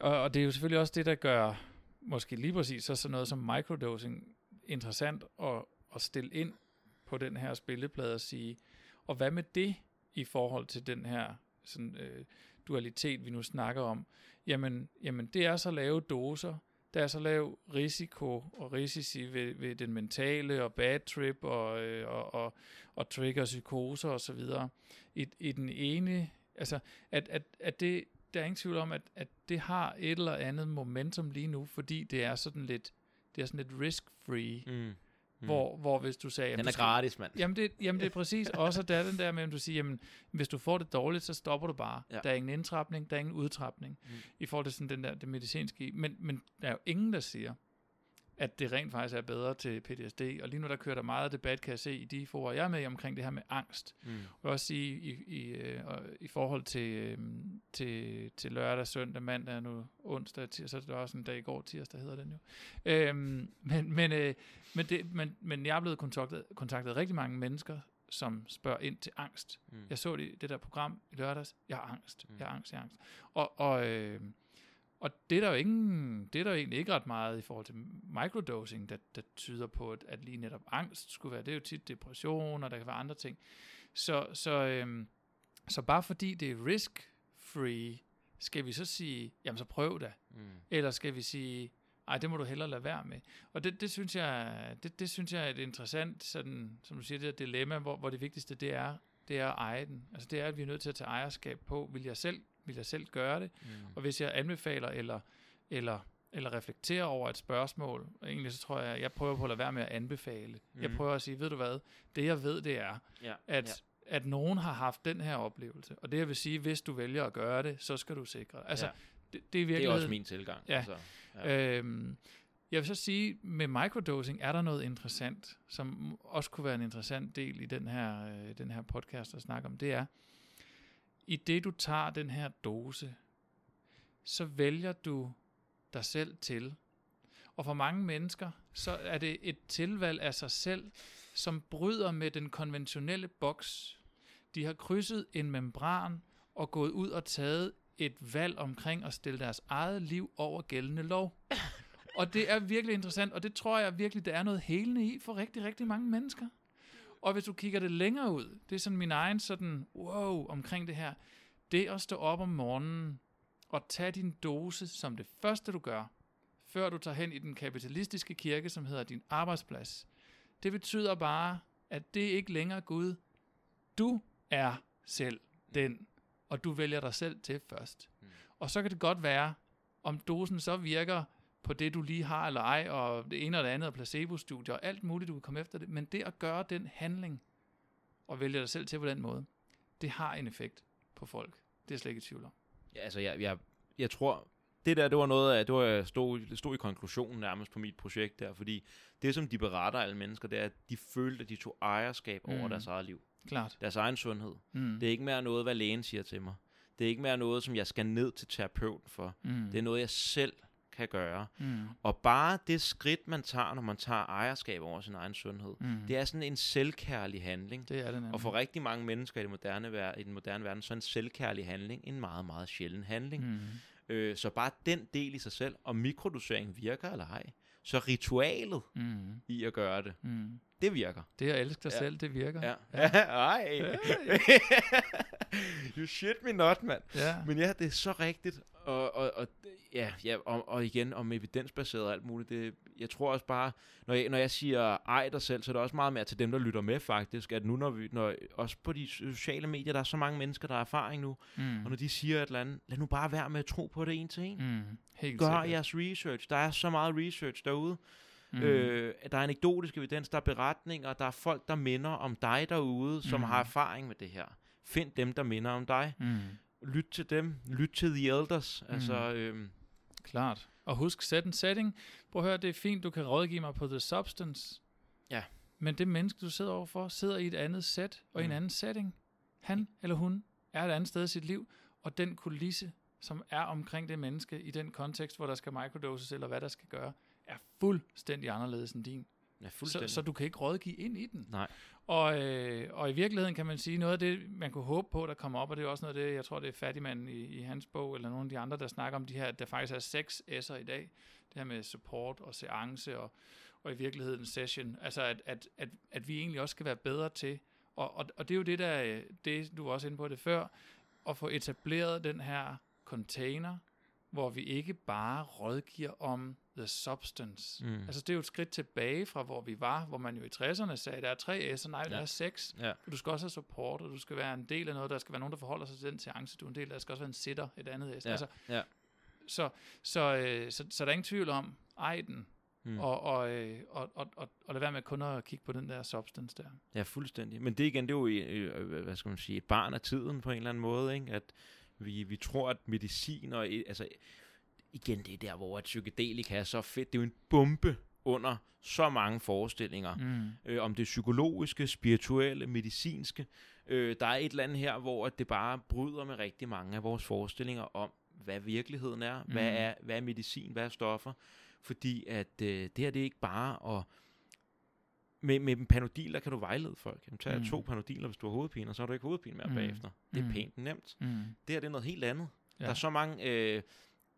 og, og det er jo selvfølgelig også det, der gør måske lige præcis så sådan noget som microdosing interessant at, at stille ind på den her spilleplade og sige, og hvad med det i forhold til den her sådan, øh, dualitet, vi nu snakker om? Jamen, jamen det er så lave doser, der er så lav risiko og risici ved, ved den mentale og bad trip og, øh, og, og, og trigger psykoser og så videre. I, I den ene, altså at, at, at det, der er ingen tvivl om, at, at det har et eller andet momentum lige nu, fordi det er sådan lidt, det er sådan lidt risk-free. Mm. Mm. Hvor, hvor hvis du sagde... Den er skal, gratis, mand. Jamen det, jamen det er præcis. Også der den der med, at du siger, jamen, hvis du får det dårligt, så stopper du bare. Ja. Der er ingen indtrapning, der er ingen udtrapning. Mm. I forhold til sådan den der, det medicinske. Men, men der er jo ingen, der siger, at det rent faktisk er bedre til PTSD. Og lige nu der kører der meget debat, kan jeg se i de forer, jeg er med omkring det her med angst. Mm. Og også sige i, i, øh, i forhold til, øh, til, til lørdag, søndag, mandag, nu onsdag, tirsdag, så er det også en dag i går, tirsdag hedder den jo. Øhm, men, men, øh, men, det, men, men jeg er blevet kontaktet, kontaktet rigtig mange mennesker, som spørger ind til angst. Mm. Jeg så det, det der program i lørdags. Jeg har angst. Mm. Jeg har angst. Jeg har angst. Og, og øh, og det er der jo ingen, det er der egentlig ikke ret meget i forhold til microdosing, der, der tyder på, at, at lige netop angst skulle være, det er jo tit depression, og der kan være andre ting. Så, så, øhm, så bare fordi det er risk-free, skal vi så sige, jamen så prøv det. Mm. Eller skal vi sige, ej, det må du hellere lade være med. Og det, det, synes, jeg, det, det synes jeg er et interessant, sådan, som du siger, det der dilemma, hvor, hvor det vigtigste det er, det er at eje den. Altså det er, at vi er nødt til at tage ejerskab på, vil jeg selv vil jeg selv gøre det? Mm. Og hvis jeg anbefaler eller, eller, eller reflekterer over et spørgsmål, egentlig så tror jeg, jeg prøver på at lade være med at anbefale. Mm. Jeg prøver at sige, ved du hvad, det jeg ved, det er, ja. at, ja. at nogen har haft den her oplevelse. Og det jeg vil sige, hvis du vælger at gøre det, så skal du sikre. Altså, ja. det, det, er virkelig, det er også min tilgang. Ja. Altså, ja. Øhm, jeg vil så sige, med microdosing er der noget interessant, som også kunne være en interessant del i den her, øh, den her podcast at snakke om. Det er, i det du tager den her dose, så vælger du dig selv til. Og for mange mennesker, så er det et tilvalg af sig selv, som bryder med den konventionelle boks. De har krydset en membran og gået ud og taget et valg omkring at stille deres eget liv over gældende lov. Og det er virkelig interessant, og det tror jeg virkelig, der er noget helende i for rigtig, rigtig mange mennesker. Og hvis du kigger det længere ud, det er sådan min egen sådan, wow, omkring det her, det at stå op om morgenen og tage din dose som det første, du gør, før du tager hen i den kapitalistiske kirke, som hedder din arbejdsplads. Det betyder bare, at det ikke længere er Gud. Du er selv den, og du vælger dig selv til først. Mm. Og så kan det godt være, om dosen så virker på det, du lige har eller ej, og det ene og det andet, og placebo-studier, og alt muligt, du kan komme efter det. Men det at gøre den handling, og vælge dig selv til på den måde, det har en effekt på folk. Det er slet ikke i tvivl om. Ja, altså, jeg, jeg, jeg tror, det der, det var noget af, det var stod, stod i konklusionen nærmest på mit projekt der, fordi det, som de beretter alle mennesker, det er, at de følte, at de tog ejerskab over mm. deres eget liv. Klart. Deres egen sundhed. Mm. Det er ikke mere noget, hvad lægen siger til mig. Det er ikke mere noget, som jeg skal ned til terapeuten for. Mm. Det er noget, jeg selv kan gøre. Mm. Og bare det skridt, man tager, når man tager ejerskab over sin egen sundhed, mm. det er sådan en selvkærlig handling. Det er det nemlig. Og for rigtig mange mennesker i, det moderne, i den moderne verden, så er en selvkærlig handling en meget, meget sjælden handling. Mm. Øh, så bare den del i sig selv, og mikrodosering virker eller ej, så ritualet mm. i at gøre det, mm. det virker. Det at elske dig ja. selv, det virker. Ja. ja. Ej. you shit me not, mand. Ja. Men ja, det er så rigtigt. Og, og, og, ja, ja, og, og igen om evidensbaseret og alt muligt. Det, jeg tror også bare, når jeg, når jeg siger ej dig selv, så er det også meget mere til dem, der lytter med faktisk, at nu når vi, når, også på de sociale medier, der er så mange mennesker, der har erfaring nu, Mm. og når de siger et eller andet, lad nu bare være med at tro på det en til en. Mm. Helt Gør sikkert. jeres research. Der er så meget research derude. Mm. Øh, der er anekdotisk evidens, der er beretninger, der er folk, der minder om dig derude, som Mm. har erfaring med det her. Find dem, der minder om dig. Mm. Lyt til dem. Lyt til the elders. Mm. Altså, øhm, Klart. Og husk, sæt en setting. Prøv at høre, det er fint, du kan rådgive mig på The Substance. Ja. Men det menneske, du sidder overfor, sidder i et andet sæt og i en Mm. anden setting. Han eller hun er et andet sted i sit liv, og den kulisse, som er omkring det menneske i den kontekst, hvor der skal microdoses, eller hvad der skal gøre, er fuldstændig anderledes end din. ja, Så, fuldstændig. så du kan ikke rådgive ind i den. Nej. Og, øh, og i virkeligheden kan man sige, noget af det, man kunne håbe på, der kommer op, og det er også noget af det, jeg tror, det er Fattigmanden i, i hans bog, eller nogle af de andre, der snakker om de her, at der faktisk er seks S'er i dag. Det her med support og seance og, og i virkeligheden session. Altså, at, at, at, at vi egentlig også skal være bedre til, og, og, og det er jo det, der, øh, det du var også inde på det før, at få etableret den her container, hvor vi ikke bare rådgiver om the substance. Mm. Altså det er jo et skridt tilbage fra, hvor vi var, hvor man jo i 60'erne sagde, der er tre S'er, nej, der Ja. er seks. Ja. Du skal også have support, og du skal være en del af noget, der skal være nogen, der forholder sig til den seance, du er en del af. Der skal også være en sitter, et andet S. Ja. Altså, ja. så, så, øh, så, så der er ingen tvivl om, ej den, Mm. og, og, øh, og, og, og, og lad være med kun at kigge på den der substance der. Ja, fuldstændig. Men det igen, det er jo, øh, hvad skal man sige, et barn af tiden på en eller anden måde, ikke? At vi, vi tror, at medicin og, altså, igen, det er der, hvor et psykedelika er så fedt. Det er jo en bombe under så mange forestillinger. Mm. øh, om det psykologiske, spirituelle, medicinske. Øh, der er et eller andet her, hvor at det bare bryder med rigtig mange af vores forestillinger om, hvad virkeligheden er, mm. hvad, er hvad er medicin, hvad er stoffer. Fordi at øh, det her, det er ikke bare at... Med, med en panodil, der kan du vejlede folk. Jamen, tag mm. To panodiler, hvis du har hovedpine, og så har du ikke hovedpine mere mm. Bagefter. Det er Mm. pænt nemt. Mm. Det her, det er noget helt andet. Ja. Der er så mange øh,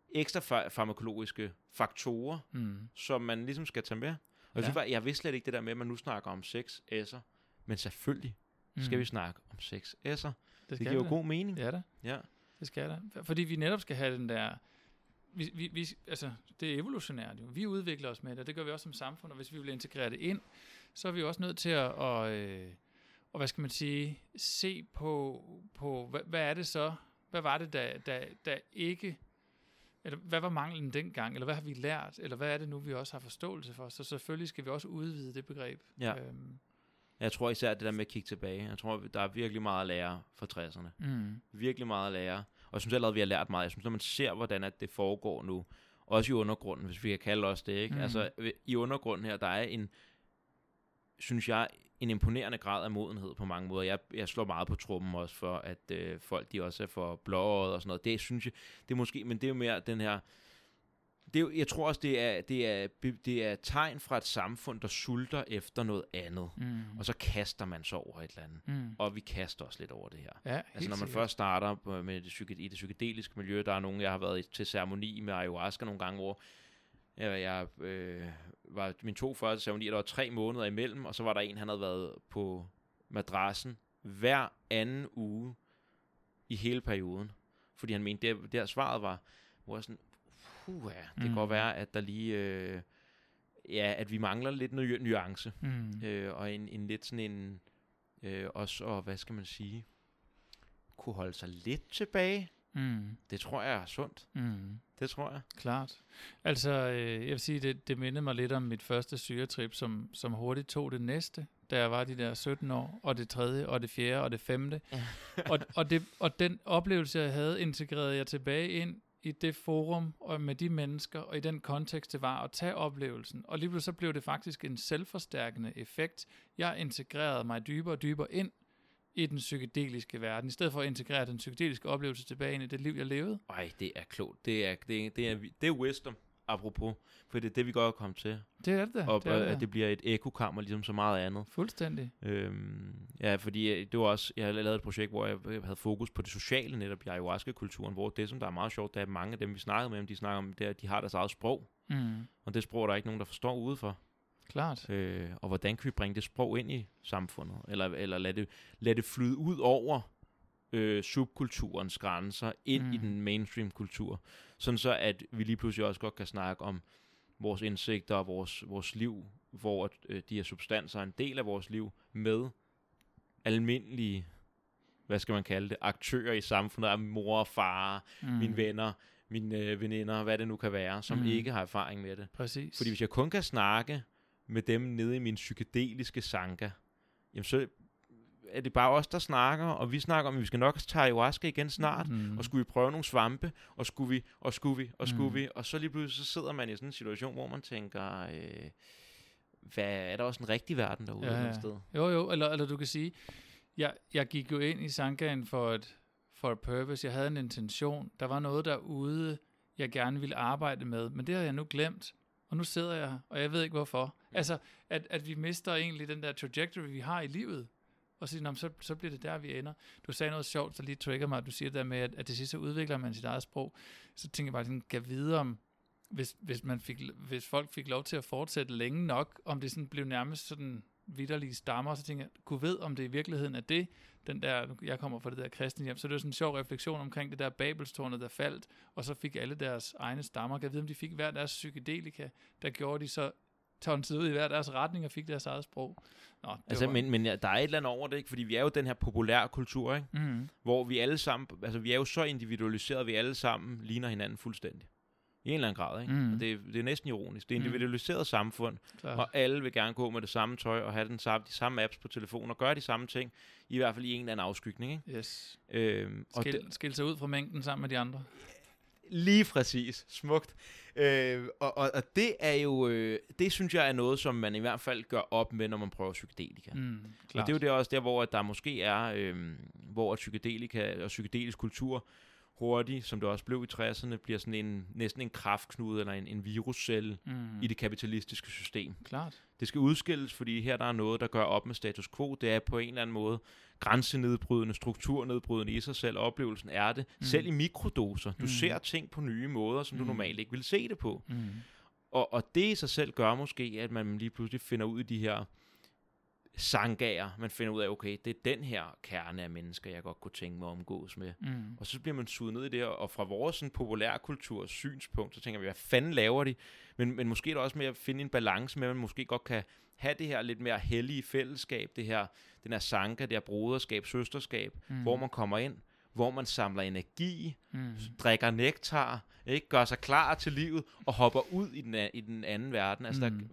ekstra fa- farmakologiske faktorer, Mm. som man ligesom skal tage med. Og jeg, Ja. synes, bare, jeg vidste slet ikke det der med, at man nu snakker om seks S'er. Men selvfølgelig skal Mm. vi snakke om seks S'er. Det, det giver jo da. god mening. Ja da. Ja. Det skal der. Fordi vi netop skal have den der... Vi, vi, vi, altså, det er evolutionært jo. Vi udvikler os med det, og det gør vi også som samfund, og hvis vi vil integrere det ind, så er vi også nødt til at, og, øh, og hvad skal man sige, se på, på hvad, hvad er det så, hvad var det, der, der, der ikke, eller hvad var manglen dengang, eller hvad har vi lært, eller hvad er det nu, vi også har forståelse for, så selvfølgelig skal vi også udvide det begreb. Ja. Øhm, Jeg tror især det der med at kigge tilbage. Jeg tror, der er virkelig meget at lære fra 60'erne. mm, Virkelig meget at lære. Og jeg synes allerede, vi har lært meget. Jeg synes, når man ser, hvordan at det foregår nu, også i undergrunden, hvis vi kan kalde os det, ikke? Mm. Altså, i undergrunden her, der er en, synes jeg, en imponerende grad af modenhed på mange måder. Jeg, jeg slår meget på trummen også for, at øh, folk de også er for blåøjet og sådan noget. Det synes jeg, det er måske, men det er jo mere den her, det er, jeg tror også, det er, det, er, det er tegn fra et samfund, der sulter efter noget andet. mm, Og så kaster man sig over et eller andet. mm, Og vi kaster os lidt over det her. ja, Altså når man først starter med det, psyke, i det psykedeliske miljø, der er nogen, jeg har været til ceremoni med ayahuasca nogle gange, hvor jeg, jeg øh, var min to første ceremonier, der var tre måneder imellem, og så var der en, han havde været på madrassen hver anden uge i hele perioden. Fordi han mente, det der svaret var, hvor jeg sådan, puh, ja, det kan Mm. godt være, at der lige, øh, ja, at vi mangler lidt nu- nuance, Mm. øh, og en, en lidt sådan en, øh, også, og hvad skal man sige, kunne holde sig lidt tilbage. Mm. Det tror jeg er sundt. Mm. Det tror jeg. Klart. Altså, øh, jeg vil sige, det, det mindede mig lidt om mit første syretrip, som, som hurtigt tog det næste, da jeg var de der 17 år, og det tredje, og det fjerde, og det femte. og, og, det, og den oplevelse, jeg havde, integrerede jeg tilbage ind i det forum, og med de mennesker, og i den kontekst, det var at tage oplevelsen. Og lige pludselig så blev det faktisk en selvforstærkende effekt. Jeg integrerede mig dybere og dybere ind i den psykedeliske verden, i stedet for at integrere den psykedeliske oplevelse tilbage ind i det liv, jeg levede. Ej, det er klogt. Det er, det er, det er, det er wisdom, apropos. For det er det, vi godt er kommet til. Det er det da. Og det er det, at det bliver et ekokammer, ligesom så meget andet. Fuldstændig. Øhm, ja, fordi øh, det var også, jeg lavet et projekt, hvor jeg jeg havde fokus på det sociale netop i ayahuasca-kulturen, hvor det, som der er meget sjovt, det er at mange af dem, vi snakkede med, de snakker om, det er, at de har deres eget sprog. Mm. Og det sprog, der er ikke nogen, der forstår udefor. Klart. Øh, og hvordan kan vi bringe det sprog ind i samfundet? Eller, eller lade, det, lade det flyde ud over øh, subkulturens grænser ind mm. i den mainstream kultur. Sådan så, at vi lige pludselig også godt kan snakke om vores indsigter og vores, vores liv, hvor øh, de her substanser er en del af vores liv, med almindelige, hvad skal man kalde det, aktører i samfundet, af mor og far, mm. mine venner, mine øh, veninder, hvad det nu kan være, som mm. ikke har erfaring med det. Præcis. Fordi hvis jeg kun kan snakke med dem nede i min psykedeliske sanka, jamen så er det bare os, der snakker, og vi snakker om, at vi skal nok tage ayahuasca igen snart, mm. og skulle vi prøve nogle svampe, og skulle vi, og skulle vi, og skulle Mm. vi, og så lige pludselig så sidder man i sådan en situation, hvor man tænker, øh, hvad, er der også en rigtig verden derude Ja, ja, ja. sted? Jo, jo, eller, eller du kan sige, jeg, jeg gik jo ind i Sankaen for et, for et purpose. Jeg havde en intention. Der var noget derude, jeg gerne ville arbejde med, men det har jeg nu glemt. Og nu sidder jeg her, og jeg ved ikke hvorfor. Altså, at, at vi mister egentlig den der trajectory, vi har i livet. Og så, så, så bliver det der, vi ender. Du sagde noget sjovt, der lige trigger mig, at du siger det der med, at, at det sidste så udvikler man sit eget sprog. Så tænker jeg bare, sådan, kan vide om, hvis, hvis, man fik, hvis folk fik lov til at fortsætte længe nok, om det sådan blev nærmest sådan vidderlige stammer, så tænker jeg, kunne ved, om det i virkeligheden er det, den der, jeg kommer fra det der kristne hjem, så det er sådan en sjov refleksion omkring det der Babelstårnet, der faldt, og så fik alle deres egne stammer, kan jeg vide, om de fik hver deres psykedelika, der gjorde de så tonsede ud i hver deres retning og fik deres eget sprog. Nå, det Altså, var, men, men ja, der er et eller andet over det, ikke? fordi vi er jo den her populære kultur, ikke? mm, hvor vi alle sammen, altså vi er jo så individualiseret, vi alle sammen ligner hinanden fuldstændig. I en eller anden grad, ikke? Mm. Og det, er- det er næsten ironisk. Det er Mm. individualiseret samfund, klar. og alle vil gerne gå med det samme tøj og have den samme, de samme apps på telefonen og gøre de samme ting, i hvert fald i en eller anden afskygning. Ikke? yes. Øhm, og Skil, det, skil sig ud fra mængden sammen med de andre. lige præcis. Smukt. Øh, og, og, og det er jo, øh, det synes jeg er noget, som man i hvert fald gør op med, når man prøver psykedelika. Mm, Og det er jo det også der, hvor at der måske er, øhm, hvor psykedelika og psykedelisk kultur hurtigt, som det også blev i 60'erne, bliver sådan en, næsten en kraftknude eller en, en viruscelle mm, i det kapitalistiske system. Klart. Det skal udskilles, fordi her der er noget, der gør op med status quo. Det er på en eller anden måde grænsenedbrydende, strukturnedbrydende i sig selv. Oplevelsen er det. Mm. Selv i mikrodoser. Du Mm. ser ting på nye måder, som. Mm. du normalt ikke vil se det på. Mm. Og, og det i sig selv gør måske, at man lige pludselig finder ud i de her sangager. Man finder ud af, okay, det er den her kerne af mennesker, jeg godt kunne tænke mig at omgås med. Mm. Og så bliver man suget ned i det, og fra vores sådan, populærkulturs synspunkt, så tænker vi, hvad fanden laver de? Men, men måske er det også med at finde en balance med, at man måske godt kan have det her lidt mere hellige fællesskab, det her, den her sanka, det her broderskab, søsterskab, Mm. hvor man kommer ind, hvor man samler energi, Mm. drikker nektar, ikke gør sig klar til livet og hopper ud i den, i den anden verden. Altså, Mm. der,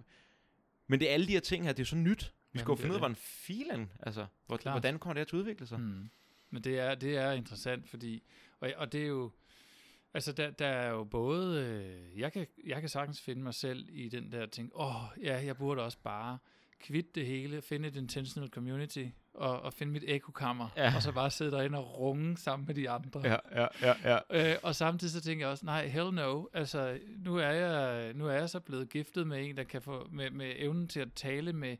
men det er alle de her ting her, det er så nyt. Vi skal jo finde ud af, hvordan filen, altså, hvor, hvordan kommer det her til at udvikle sig? Mm. Men det er, det er interessant, fordi, og, og det er jo, altså der, der er jo både, øh, jeg, kan, jeg kan sagtens finde mig selv i den der ting, åh, oh, ja, jeg burde også bare kvitte det hele, finde et intentional community, og, og finde mit ekokammer, Ja. og så bare sidde derinde og runge sammen med de andre. ja, ja, ja. Øh, og samtidig så tænker jeg også, nej, hell no. Altså, nu er jeg, nu er jeg så blevet giftet med en, der kan få, med, med evnen til at tale med,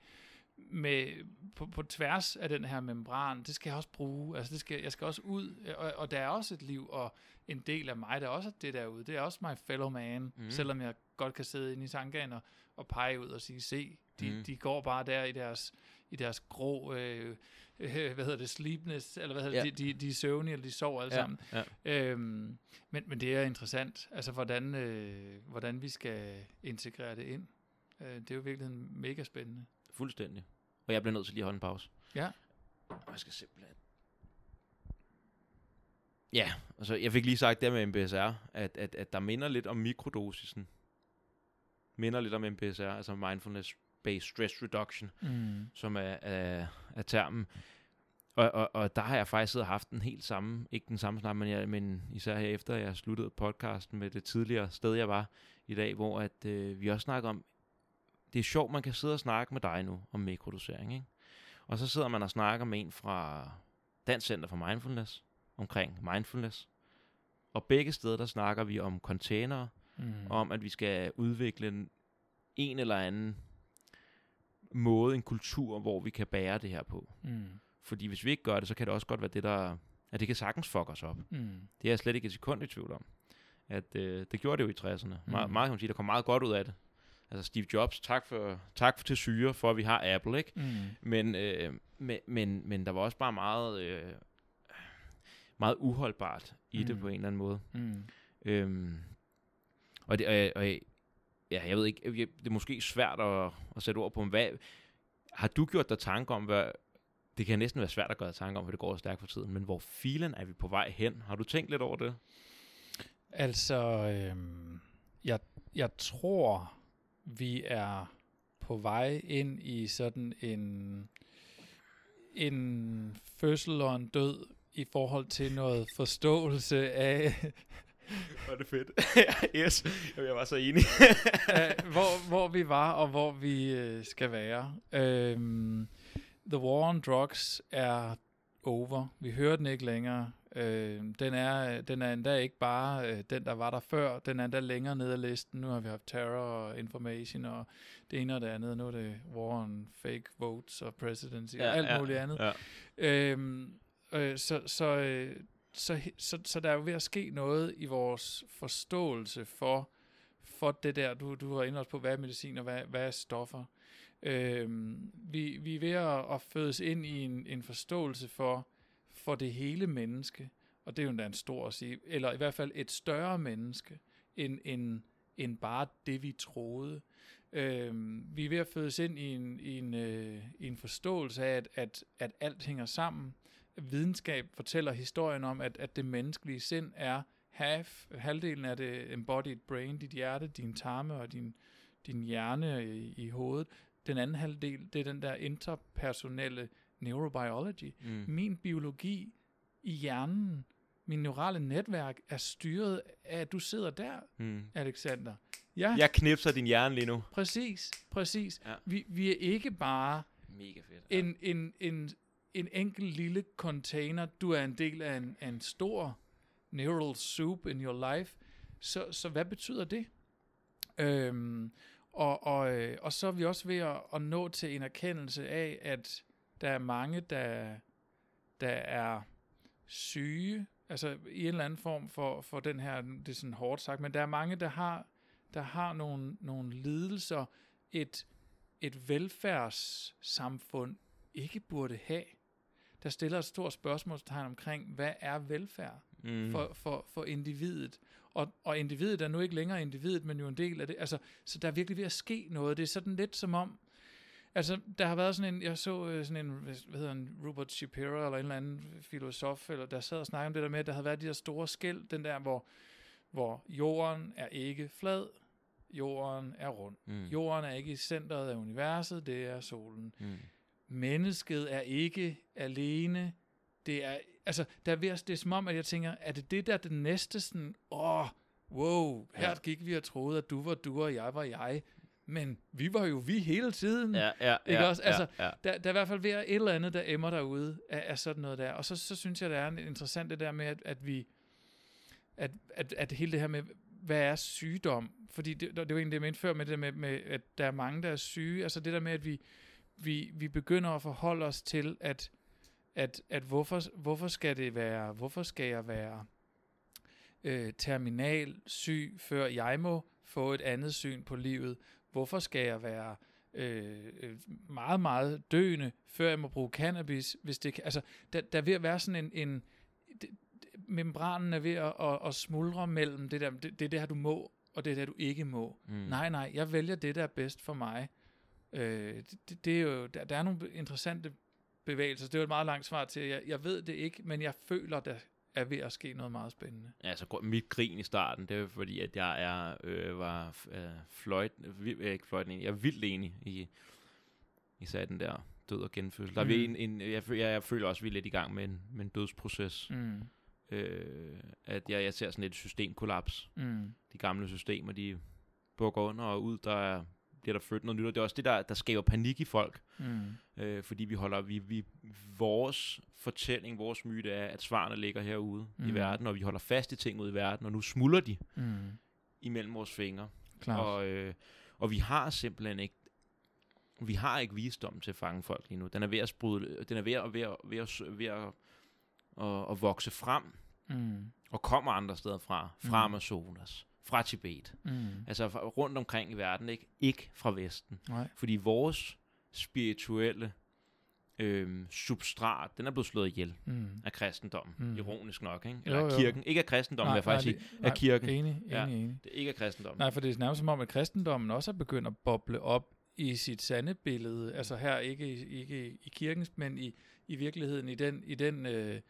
med på, på tværs af den her membran. Det skal jeg også bruge. Altså, det skal, jeg skal også ud, og, og der er også et liv, og en del af mig, der er også det derude. Det er også my fellow man, mm. Selvom jeg godt kan sidde inde i tanken og, og pege ud og sige, se, de, mm. De går bare der i deres, i deres grå, øh, øh, hvad hedder det, sleepness, eller hvad hedder Ja. det, de, de, de er søvnige, eller de sover alle ja, sammen. ja. Øhm, men, men det er interessant, altså hvordan, øh, hvordan vi skal integrere det ind. Øh, det er jo virkelig mega spændende. Fuldstændig. Og jeg bliver nødt til lige at holde en pause. Ja. Og jeg skal simpelthen... Ja, altså jeg fik lige sagt der med MBSR, at, at, at der minder lidt om mikrodosisen. Minder lidt om MBSR, altså Mindfulness-Based Stress Reduction, Mm. som er, er, er termen. Og, og, og der har jeg faktisk siddet og haft den helt samme, ikke den samme snak, men, jeg, men især her efter jeg sluttede podcasten med det tidligere sted, jeg var i dag, hvor at, øh, vi også snakker om, det er sjovt, man kan sidde og snakke med dig nu om mikrodosering, ikke? Og så sidder man og snakker med en fra Dansk Center for Mindfulness, omkring mindfulness. Og begge steder, der snakker vi om containere, Mm. om at vi skal udvikle en, en eller anden måde, en kultur, hvor vi kan bære det her på. Mm. Fordi hvis vi ikke gør det, så kan det også godt være det, der... At det kan sagtens fuck os op. Mm. Det er jeg slet ikke et sekund i tvivl om. At øh, det gjorde det jo i 60'erne. Mm. Meget, Mhm. meget kan man sige, der kom meget godt ud af det. Altså Steve Jobs, tak for, tak for til syre, for at vi har Apple, ikke? Mm. Men, øh, men, men, men der var også bare meget... Øh, meget uholdbart i mm. det på en eller anden måde. Mm. Øhm, og det, og, og, ja, jeg ved ikke, jeg- det er måske svært at, at sætte ord på, hvad, har du gjort dig tanke om, hvad, det kan næsten være svært at gøre tanke om, for det går stærkt for tiden, men hvor filen er vi på vej hen? Har du tænkt lidt over det? Altså, øhm, jeg, jeg tror, vi er på vej ind i sådan en, en fødsel og en død i forhold til noget forståelse af, Var det fedt. yes, Jamen, jeg var så enig. hvor, hvor vi var og hvor vi øh, skal være. Øhm, The War on Drugs er over. Vi hører den ikke længere. Øh, den, er, den er endda ikke bare øh, den, der var der før. Den er endda længere nede ad listen. Nu har vi haft terror og information og det ene og det andet. Nu er det War on Fake Votes og Presidency og alt muligt andet. Ja. Øhm, øh, så, så, øh, så, så, så der er jo ved at ske noget i vores forståelse for, for det der, du, du har indrettet på, hvad er medicin og hvad, hvad er stoffer. Øhm, vi, vi er ved at, at fødes ind i en, en forståelse for, for det hele menneske, og det er jo endda en stor at sige, eller i hvert fald et større menneske, end, end, end bare det, vi troede. Øh, vi er ved at fødes ind i en, i en, øh, i en forståelse af, at, at, at alt hænger sammen. Videnskab fortæller historien om, at, at det menneskelige sind er half, halvdelen af det embodied brain, dit hjerte, din tarme og din, din hjerne i, i hovedet. Den anden halvdel, det er den der interpersonelle neurobiology. Mm. Min biologi i hjernen, min neurale netværk er styret af, at du sidder der, Mm. Alexander. Ja, Jeg knipser din hjerne lige nu. præcis, præcis. Ja. Vi, vi er ikke bare Mega fedt. en, en, en, en enkelt lille container. Du er en del af en, af en stor neural soup in your life. Så, så hvad betyder det? Øhm, og, og, øh, og så er vi også ved at, at nå til en erkendelse af, at der er mange, der, der er syge, altså i en eller anden form for, for den her, det er sådan hårdt sagt, men der er mange, der har, der har nogle, nogle lidelser, et, et velfærdssamfund ikke burde have. Der stiller et stort spørgsmålstegn omkring, hvad er velfærd Mm. for, for, for individet? Og, og individet er nu ikke længere individet, men jo en del af det. Altså, så der er virkelig ved at ske noget. Det er sådan lidt som om, altså der har været sådan en, jeg så øh, sådan en, hvad hedder en, Robert Shapiro, eller en eller anden filosof, eller der sad og snakkede om det der med, at der havde været de der store skæld, den der, hvor, hvor jorden er ikke flad, jorden er rund. Mm. Jorden er ikke i centret af universet, det er solen. Mm. Mennesket er ikke alene. Det er, altså, der er ved at, det er som om, at jeg tænker, er det det der det næste sådan, åh, wow, her Ja. gik vi og troede, at du var du, og jeg var jeg. Men vi var jo vi hele tiden. Ja, ja, Ikke ja, også? Altså, ja, ja. Der, der er i hvert fald ved at et eller andet, der emmer derude af, af sådan noget der. Og så, så synes jeg, det er en- interessant det der med, at, at vi, at, at, at hele det her med, hvad er sygdom? Fordi det, det var egentlig det, jeg mente før med det der med, med, at der er mange, der er syge. Altså det der med, at vi, vi, vi begynder at forholde os til, at, at, at hvorfor, hvorfor skal det være, hvorfor skal jeg være øh, terminal syg, før jeg må få et andet syn på livet? Hvorfor skal jeg være øh, øh, meget, meget døende, før jeg må bruge cannabis, hvis det kan, altså, der, der er ved at være sådan en, en det, membranen er ved at, at, at smuldre mellem det der, det, det er det her, du må, og det er det, du ikke må. Mm. Nej, nej, jeg vælger det, der er bedst for mig. Øh, det, det, det er jo, der, der er nogle interessante bevægelser. Det er jo et meget langt svar til, jeg, jeg ved det ikke, men jeg føler, der er ved at ske noget meget spændende. Altså, gr- mit grin i starten, det var fordi, at jeg er, øh, var øh, fløjt, øh, ikke fløjt enig, jeg er vildt enig i, især den der død og genfødsel. Der er vi Mm. en, en, jeg, føler, jeg, jeg føler også, at vi er lidt i gang med en, med en dødsproces. Mm. Øh, at jeg, jeg ser sådan et systemkollaps. Mm. De gamle systemer, de bukker under og ud, der er, bliver der født noget nyt. Og det er også det, der, der skaber panik i folk. Mm. Øh, fordi vi holder, vi, vi, vores fortælling, vores myte er, at svarene ligger herude mm. i verden, og vi holder fast i ting ud i verden, og nu smuldrer de Mm. imellem vores fingre. Klart. Og, øh, og vi har simpelthen ikke vi har ikke visdom til at fange folk lige nu. Den er ved at sprudle, den er ved at, ved at, ved at, ved at, at, at vokse frem, Mm. og kommer andre steder fra. Fra Mm. Amazonas, fra Tibet. Mm. Altså fra- rundt omkring i verden, ikke? Ikke fra Vesten. Nej. Fordi vores spirituelle øh, substrat, den er blevet slået ihjel Mm. af kristendommen, Mm. ironisk nok, ikke? Jo, Eller af jo. kirken. Ikke af kristendommen, vil jeg faktisk sige. nej, af kirken. Enig, enig, Ja. enig. Det er ikke af kristendommen. Nej, for det er nærmest som om, at kristendommen også er begyndt at boble op i sit sande billede. Altså her ikke, i- ikke i kirkens, men i, i virkeligheden i den, i den, øh,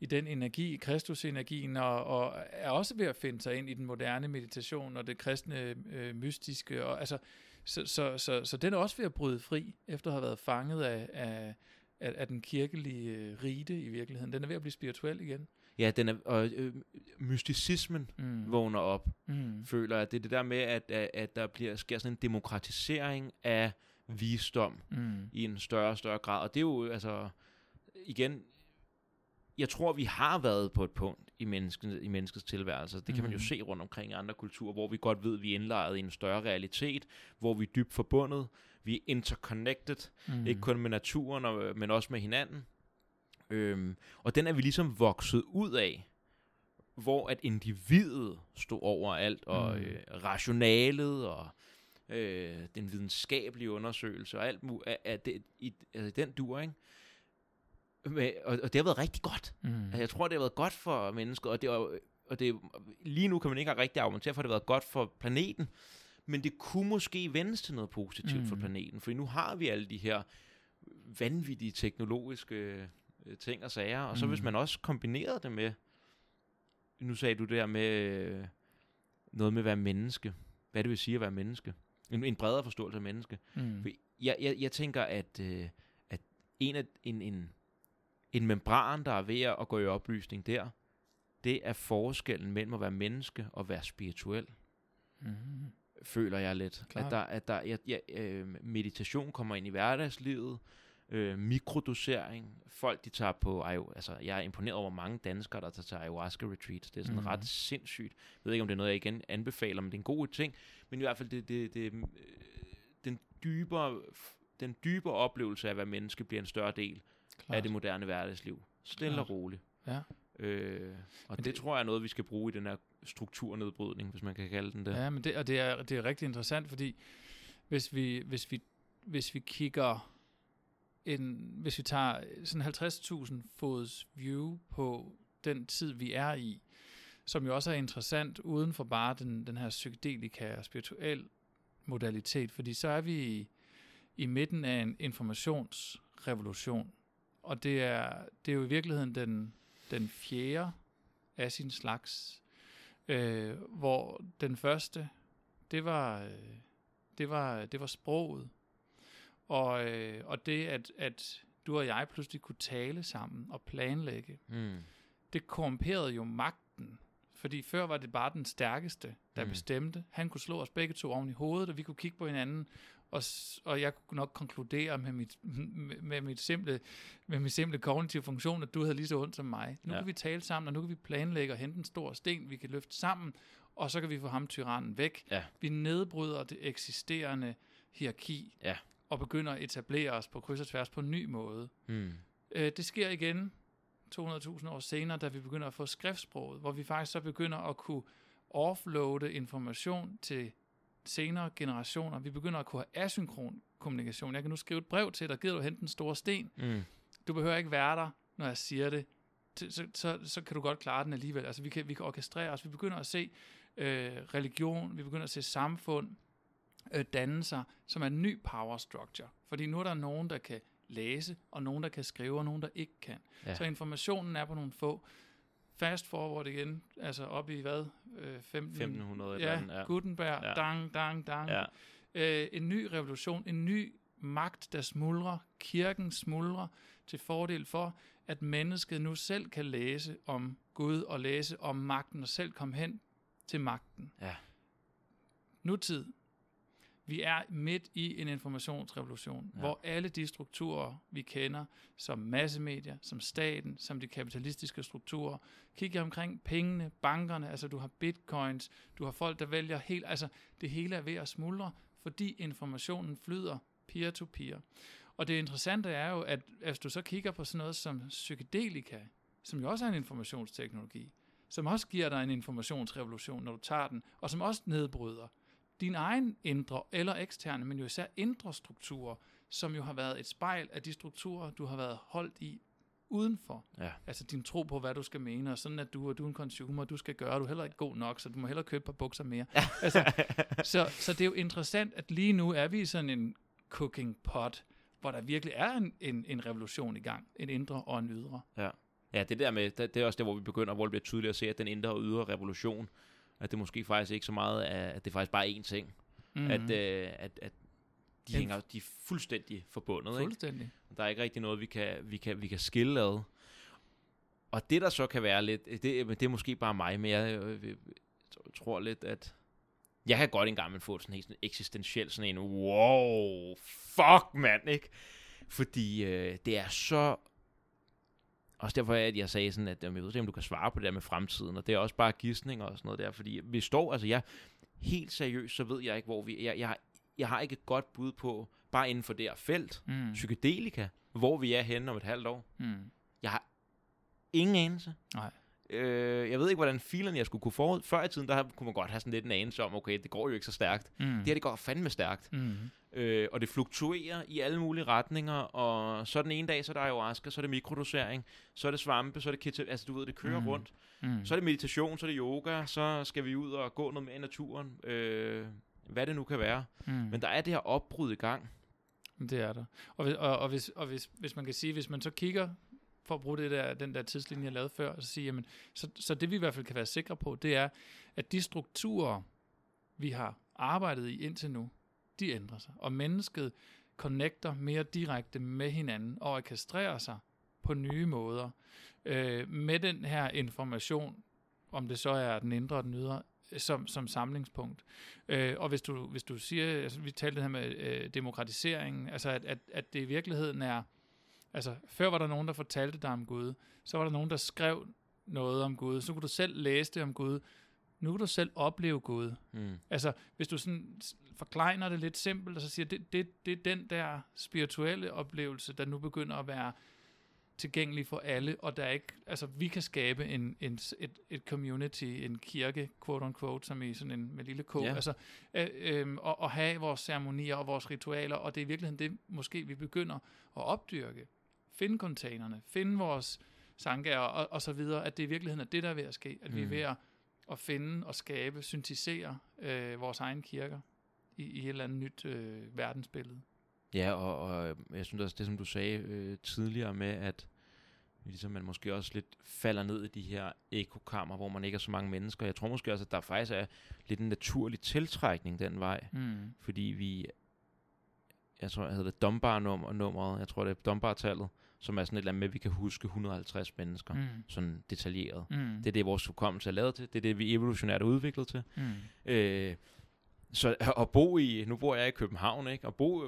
i den energi, Kristusenergien, og, og er også ved at finde sig ind i den moderne meditation og det kristne øh, mystiske. Og, altså, så, så, så, så den er også ved at bryde fri, efter at have været fanget af, af, af, af den kirkelige øh, rite i virkeligheden. Den er ved at blive spirituel igen. Ja, den er, og øh, mysticismen Mm. vågner op, Mm. føler jeg. Det er det der med, at, at, at der bliver, sker sådan en demokratisering af visdom Mm. i en større og større grad. Og det er jo, altså, igen, jeg tror, vi har været på et punkt i, mennesket, i menneskets tilværelse. Det kan man jo Mhm. se rundt omkring i andre kulturer, hvor vi godt ved, at vi er indlejret i en større realitet, hvor vi er dybt forbundet, vi er interconnected, Mm. ikke kun med naturen, og, men også med hinanden. Øhm, og den er vi ligesom vokset ud af, hvor at individet stod over alt, og Mm. øh, rationalet, og øh, den videnskabelige undersøgelse, og alt muligt, af, af det, i, altså den dur, ikke? Men, og, og det har været rigtig godt. Mm. Altså, jeg tror, det har været godt for mennesket, og det, og det lige nu kan man ikke rigtig argumentere for, at det har været godt for planeten, men det kunne måske vendes til noget positivt mm. for planeten, for nu har vi alle de her vanvittige teknologiske øh, ting og sager, og så Mm. hvis man også kombinerede det med, nu sagde du det her med øh, noget med at være menneske, hvad det vil sige at være menneske, en, en bredere forståelse af menneske, Mm. for jeg, jeg, jeg tænker, at, øh, at en, af, en, en, en membran, der er ved at gå i oplysning der, det er forskellen mellem at være menneske og være spirituel, Mm. føler jeg lidt. Klart. At der, at der, jeg, jeg, øh, meditation kommer ind i hverdagslivet, øh, mikrodosering, folk de tager på, altså jeg er imponeret over, mange danskere, der tager til ayahuasca retreats. Det er sådan mm. ret sindssygt. Jeg ved ikke, om det er noget, jeg igen anbefaler, men det er en god ting. Men i hvert fald, det, det, det, øh, den, dybere, den dybere oplevelse af at være menneske bliver en større del Klart. af det moderne hverdagsliv. Stille Klart. og roligt. Ja. Øh, og det, det- tror jeg er noget, vi skal bruge i den her strukturnedbrydning, hvis man kan kalde den det. Ja, men det, og det er, det er rigtig interessant, fordi hvis vi, hvis vi, hvis vi kigger en, hvis vi tager sådan 50.000 fods view på den tid, vi er i, som jo også er interessant uden for bare den, den her psykedelika og spirituel modalitet, fordi så er vi i, i midten af en informationsrevolution, og det er, det er jo i virkeligheden den, den fjerde af sin slags, øh, hvor den første, det var, øh, det var, det var sproget, og, øh, og det, at, at du og jeg pludselig kunne tale sammen og planlægge, Mm. det korrumperede jo magten. Fordi før var det bare den stærkeste, der mm. Mm. bestemte. Han kunne slå os begge to oven i hovedet, og vi kunne kigge på hinanden, og, og jeg kunne nok konkludere med mit, med, med mit simple, med mit simple kognitive funktion, at du havde lige så ondt som mig. Nu ja. Kan vi tale sammen, og nu kan vi planlægge og hente en stor sten, vi kan løfte sammen, og så kan vi få ham tyrannen væk. Ja. Vi nedbryder det eksisterende hierarki, Ja. og begynder at etablere os på kryds og tværs på en ny måde. Mm. Øh, det sker igen 200.000 år senere, da vi begynder at få skriftsproget, hvor vi faktisk så begynder at kunne offloade information til senere generationer. Vi begynder at kunne have asynkron kommunikation. Jeg kan nu skrive et brev til dig, gider du hente en stor sten? Mm. Du behøver ikke være der, når jeg siger det. Så, så, så kan du godt klare den alligevel. Altså vi kan, vi kan orkestrere os. Vi begynder at se øh, religion, vi begynder at se samfund, øh, dannelser, som er en ny power structure. Fordi nu er der nogen, der kan læse, og nogen, der kan skrive, og nogen, der ikke kan. Ja. Så informationen er på nogle få. Fast forward igen, altså op i hvad? Øh, 15, 1500 eller ja, andet, ja. Gutenberg. Ja. dang, dang, dang. Ja. Øh, en ny revolution, en ny magt, der smuldrer, kirken smuldrer til fordel for, at mennesket nu selv kan læse om Gud og læse om magten og selv komme hen til magten. Ja. Nutid. Vi er midt i en informationsrevolution, ja. Hvor alle de strukturer, vi kender, som massemedier, som staten, som de kapitalistiske strukturer, kigger omkring pengene, bankerne, altså du har bitcoins, du har folk, der vælger helt, altså det hele er ved at smuldre, fordi informationen flyder peer-to-peer. Og det interessante er jo, at hvis du så kigger på sådan noget som psykedelika, som jo også er en informationsteknologi, som også giver dig en informationsrevolution, når du tager den, og som også nedbryder din egen indre eller eksterne, men jo især indre strukturer, som jo har været et spejl af de strukturer, du har været holdt i udenfor. Ja. Altså din tro på, hvad du skal mene, og sådan at du, og du er en consumer, du skal gøre, du er heller ikke god nok, så du må hellere købe et par bukser mere. altså, så, så det er jo interessant, at lige nu er vi i sådan en cooking pot, hvor der virkelig er en, en, en revolution i gang. En indre og en ydre. Ja. Ja, det der med, det, det er også der, hvor vi begynder, hvor det bliver tydeligt at se, at den indre og ydre revolution, at det måske faktisk ikke så meget er, at det faktisk bare er én ting. Mm. Mm. At, øh, at, at de, hænger, de er fuldstændig forbundet. Ikke? Fuldstændig. Der er ikke rigtig noget, vi kan, vi kan, vi kan skille ad. Og det, der så kan være lidt, det, men det er måske bare mig, men jeg, øh, øh, tror lidt, at jeg kan godt engang få sådan helt sådan eksistentiel, sådan en, wow, fuck mand, ikke? Fordi øh, det er så... Også derfor, at jeg sagde sådan, at jeg ved ikke, om du kan svare på det der med fremtiden, og det er også bare gidsninger og sådan noget der, fordi vi står, altså jeg, helt seriøst, så ved jeg ikke, hvor vi, jeg, jeg, har- jeg har ikke et godt bud på, bare inden for det her felt, Mm. psykedelika, hvor vi er henne om et halvt år. Mm. Jeg har ingen anelse. Nej. Øh, jeg ved ikke, hvordan filen jeg skulle kunne forud. Før i tiden, der kunne man godt have sådan lidt en anelse om, okay, det går jo ikke så stærkt. Mm. Det her, det går fandme stærkt. Mm. Øh, og det fluktuerer i alle mulige retninger, og så den ene dag, så er der ayahuasca, så er det mikrodosering, så er det svampe, så er det keto, altså du ved, det kører Mm. rundt. Mm. Så er det meditation, så er det yoga, så skal vi ud og gå noget mere i naturen, øh, hvad det nu kan være. mm. Men der er det her opbrud i gang. Det er der. Og, og, og, hvis, og hvis, hvis man kan sige, hvis man så kigger, for at bruge det der, den der tidslinje, jeg lavede før, og så, sige, jamen, så, så det vi i hvert fald kan være sikre på, det er, at de strukturer, vi har arbejdet i indtil nu, de ændrer sig. Og mennesket connecter mere direkte med hinanden og orkestrerer sig på nye måder. Øh, med den her information, om det så er den indre og den ydre, som, som samlingspunkt. Øh, og hvis du, hvis du siger, altså vi talte det her med øh, demokratisering, altså at, at, at det i virkeligheden er, altså før var der nogen, der fortalte dig om Gud, så var der nogen, der skrev noget om Gud, så kunne du selv læse det om Gud, nu kan du selv opleve Gud. Mm. Altså, hvis du sådan forklejner det lidt simpelt, og så siger, det, det, det er den der spirituelle oplevelse, der nu begynder at være tilgængelig for alle, og der er ikke, altså vi kan skabe en, en, et, et community, en kirke, quote on quote, som i sådan en med lille k, Ja. altså, øh, øh, og, og have vores ceremonier og vores ritualer, og det er i virkeligheden det, måske vi begynder at opdyrke. Finde containerne, finde vores sangager og, og så videre, at det i virkeligheden er det, der er ved at ske, at mm. vi er Mm. ved at, at finde og skabe, syntisere øh, vores egne kirker i, i et eller andet nyt øh, verdensbillede. Ja, og, og jeg synes også, det som du sagde øh, tidligere med, at ligesom man måske også lidt falder ned i de her ekokammer, hvor man ikke er så mange mennesker. Jeg tror måske også, at der faktisk er lidt en naturlig tiltrækning den vej, Mm. fordi vi, jeg tror, jeg hedder det Dunbar-nummer, nummeret, jeg tror, det er Dunbar-tallet, som er sådan et eller andet med, at vi kan huske 150 mennesker, mm. Mm. sådan detaljeret. Mm. Det er det, vores hukommelse er lavet til. Det er det, vi evolutionært er udviklet til. Mm. Øh, så at bo i, nu bor jeg i København, ikke? At bo,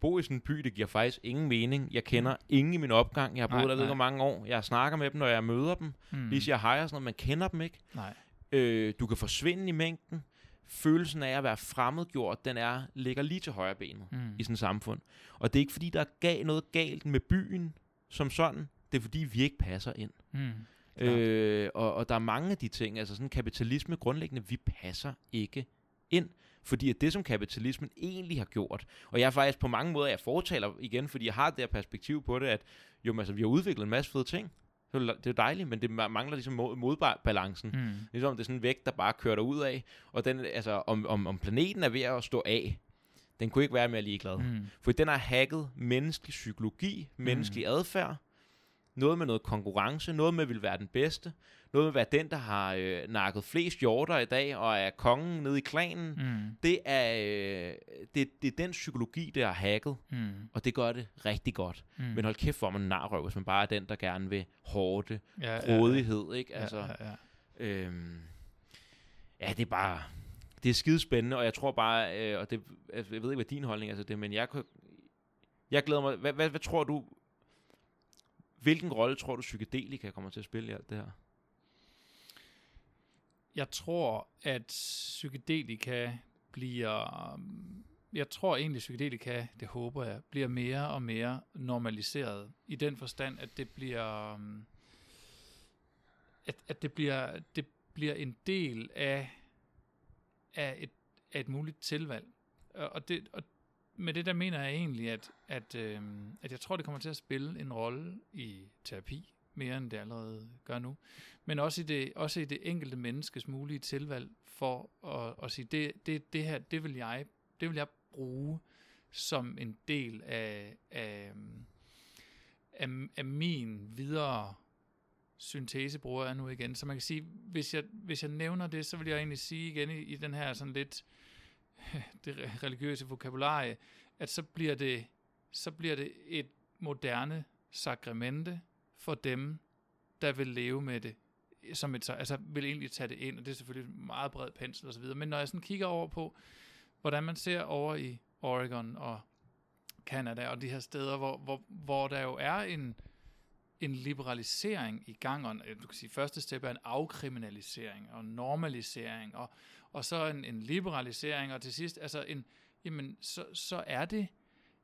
bo i sådan en by, det giver faktisk ingen mening. Jeg kender ingen i min opgang. Jeg har boet Nej, der nej. mange år. Jeg snakker med dem, når jeg møder dem. Mm. Lige siger hej og sådan noget. Man kender dem ikke. Nej. Øh, du kan forsvinde i mængden. Følelsen af at være fremmedgjort, den er, ligger lige til højre benet Mm. i sådan et samfund. Og det er ikke fordi, der er noget galt med byen som sådan. Det er fordi, vi ikke passer ind. Mm. Øh, og, og der er mange af de ting, altså sådan kapitalisme grundlæggende, vi passer ikke ind. Fordi at det, som kapitalismen egentlig har gjort, og jeg er faktisk på mange måder, jeg fortaler igen, fordi jeg har det her perspektiv på det, at jo, altså, vi har udviklet en masse fede ting. Det er jo- dejligt, men det ma- mangler ligesom mod, modbalancen. Mm. Ligesom det er sådan en vægt, der bare kører ud af, og den, altså, om, om, om planeten er ved at stå af, den kunne ikke være mere ligeglad. Mm. For den har hacket menneskelig psykologi, menneskelig adfærd, noget med noget konkurrence, noget med at vil være den bedste, noget med at være den, der har øh, nakket flest hjorter i dag, og er kongen nede i klanen. Mm. Det, er, øh, det, det er den psykologi, der har hacket, Mm. og det gør det rigtig godt. Mm. Men hold kæft for, man narrøv, hvis man bare er den, der gerne vil hårde, ja, grådighed, ikke? Ja, Altså, ja, ja. Øhm, ja, det er bare... Det er skide spændende, og jeg tror bare, øh, og det, altså, jeg ved ikke, hvad din holdning er til det, men jeg, kunne- jeg glæder mig... Hvad, hvad, hvad tror du... Hvilken rolle tror du, psykedelika kommer til at spille i alt det her? Jeg tror, at psykedelika bliver... Jeg tror egentlig, at psykedelika, det håber jeg, bliver mere og mere normaliseret. I den forstand, at det bliver... At, at det, bliver, det bliver en del af, af, et, af et muligt tilvalg. Og det, og med det der mener jeg egentlig, at, at, øh, at jeg tror, det kommer til at spille en rolle i terapi, mere end det allerede gør nu. Men også i det, også i det enkelte menneskes mulige tilvalg for at, at sige, det, det, det her, det vil jeg, det vil jeg bruge som en del af, af, af, af min videre syntese, bruger jeg nu igen. Så man kan sige, hvis jeg, hvis jeg nævner det, så vil jeg egentlig sige igen i, i den her sådan lidt det religiøse vokabularie, at så bliver det, så bliver det et moderne sakramente for dem, der vil leve med det som et, altså vil egentlig tage det ind, og det er selvfølgelig meget bred pensel og så videre, men når jeg sådan kigger over på, hvordan man ser over i Oregon og Canada og de her steder, hvor, hvor, hvor der jo er en, en liberalisering i gang, og du kan sige, første step er en afkriminalisering og normalisering, og, og så en, en liberalisering, og til sidst, altså en, jamen, så, så er det,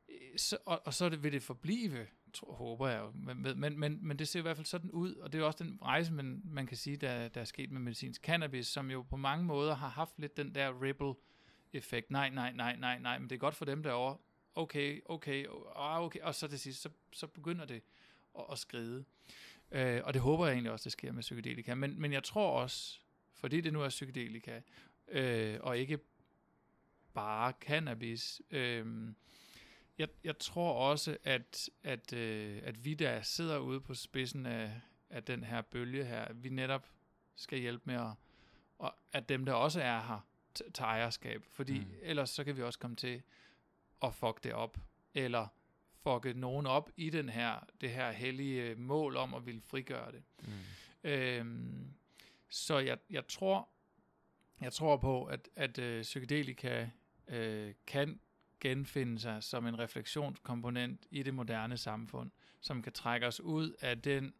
øh, så, og, og så vil det forblive tror, håber jeg jo. Men, men, men, men det ser i hvert fald sådan ud, og det er også den rejse, man, man kan sige, der, der er sket med medicinsk cannabis, som jo på mange måder har haft lidt den der ripple-effekt. Nej, nej, nej, nej, nej, men det er godt for dem derovre. Okay, okay, okay, okay, og så til sidst, så, så begynder det at, at skride. Øh, og det håber jeg egentlig også, det sker med psykedelika. Men, men jeg tror også, fordi det nu er psykedelika, øh, og ikke bare cannabis, øh, jeg, jeg tror også, at, at, øh, at vi, der sidder ude på spidsen af, af den her bølge her, vi netop skal hjælpe med at, og at dem, der også er her, tager ejerskab. Fordi mm. ellers så kan vi også komme til at fuck det op. Eller fucke nogen op i den her, det her hellige mål om at ville frigøre det. Mm. Øhm, så jeg, jeg tror, jeg tror på, at, at øh, psykedelika øh, kan genfinde sig som en refleksionskomponent i det moderne samfund, som kan trække os ud af den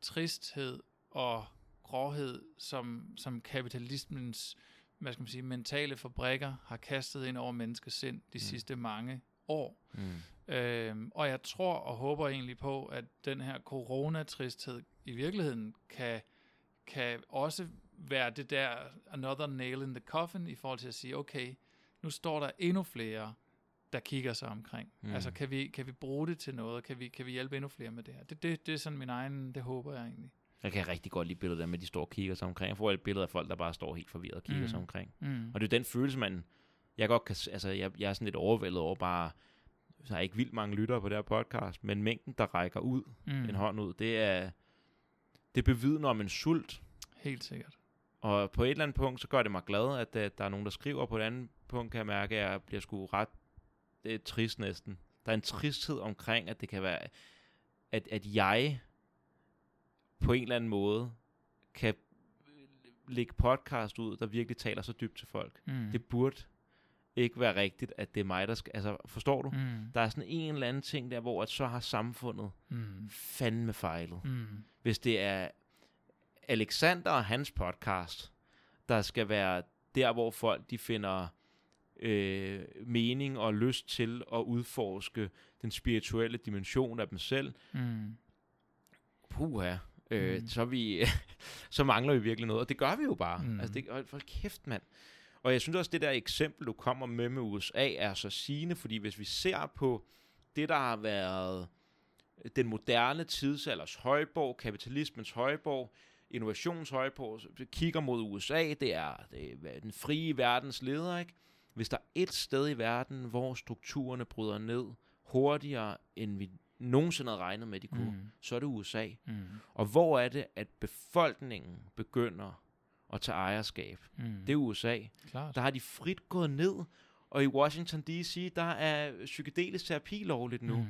tristhed og gråhed, som, som kapitalismens hvad skal man sige, mentale fabrikker har kastet ind over menneskets sind de mm. sidste mange år. Mm. Øhm, og jeg tror og håber egentlig på, at den her coronatristhed i virkeligheden kan, kan også være det der another nail in the coffin i forhold til at sige, okay, nu står der endnu flere der kigger sig omkring. Mm. Altså, kan vi, kan vi bruge det til noget? Kan vi, kan vi hjælpe endnu flere med det her? Det, det, det er sådan min egen, det håber jeg egentlig. Jeg kan rigtig godt lide billedet der med, de står og kigger sig omkring. Jeg får et billede af folk, der bare står helt forvirret og kigger mm. sig omkring. Mm. Og det er den følelse, man... Jeg godt kan... Altså, jeg, jeg er sådan lidt overvældet over bare... Så er ikke vildt mange lyttere på det her podcast, men mængden, der rækker ud, mm. en hånd ud, det er... Det bevidner om en sult. Helt sikkert. Og på et eller andet punkt, så gør det mig glad, at, at der er nogen, der skriver. På et andet punkt kan jeg mærke, at jeg bliver sgu ret det er trist næsten. Der er en tristhed omkring, at det kan være, at, at jeg på en eller anden måde kan lægge podcast ud, der virkelig taler så dybt til folk. Mm. Det burde ikke være rigtigt, at det er mig, der skal... Altså, forstår du? Mm. Der er sådan en eller anden ting der, hvor at så har samfundet mm. fandme fejlet. Mm. Hvis det er Alexander og hans podcast, der skal være der, hvor folk de finder øh, mening og lyst til at udforske den spirituelle dimension af dem selv. Mm. Puha. Øh, mm. så, vi, så mangler vi virkelig noget, og det gør vi jo bare. Mm. Altså, det, for kæft, mand. Og jeg synes også, det der eksempel, du kommer med med USA, er så sigende, fordi hvis vi ser på det, der har været den moderne tidsalders højborg, kapitalismens højborg, innovationshøjborg, kigger mod USA, det er, det er den frie verdens leder, ikke? Hvis der er et sted i verden, hvor strukturerne bryder ned hurtigere, end vi nogensinde havde regnet med, de kunne, mm. så er det USA. Mm. Og hvor er det, at befolkningen begynder at tage ejerskab? Mm. Det er USA. Klart. Der har de frit gået ned, og i Washington D.C., der er psykedelisk terapi lovligt nu. Mm.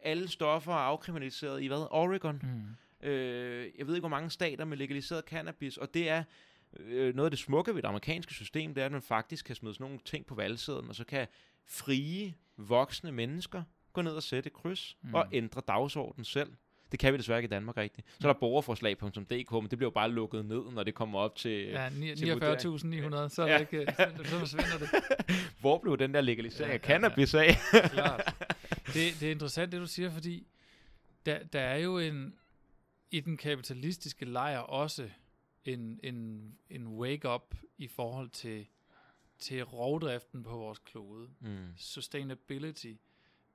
Alle stoffer er afkriminaliseret i hvad? Oregon. Mm. Øh, jeg ved ikke, hvor mange stater med legaliseret cannabis, og det er øh, noget af det smukke ved det amerikanske system, det er, at man faktisk kan smide sådan nogle ting på valgsiden, og så kan frie, voksne mennesker gå ned og sætte kryds mm. og ændre dagsordenen selv. Det kan vi desværre ikke i Danmark rigtigt. Så er der borgerforslag.dk, men det bliver jo bare lukket ned, når det kommer op til Ja, 49.900, så, ja. ikke, så, så forsvinder det. Hvor blev den der legalisering ja, af cannabis ja, ja. af? Klart. Det, det er interessant, det du siger, fordi der, der er jo en, i den kapitalistiske lejr også en, en, en wake-up i forhold til til rovdriften på vores klode. Mm. Sustainability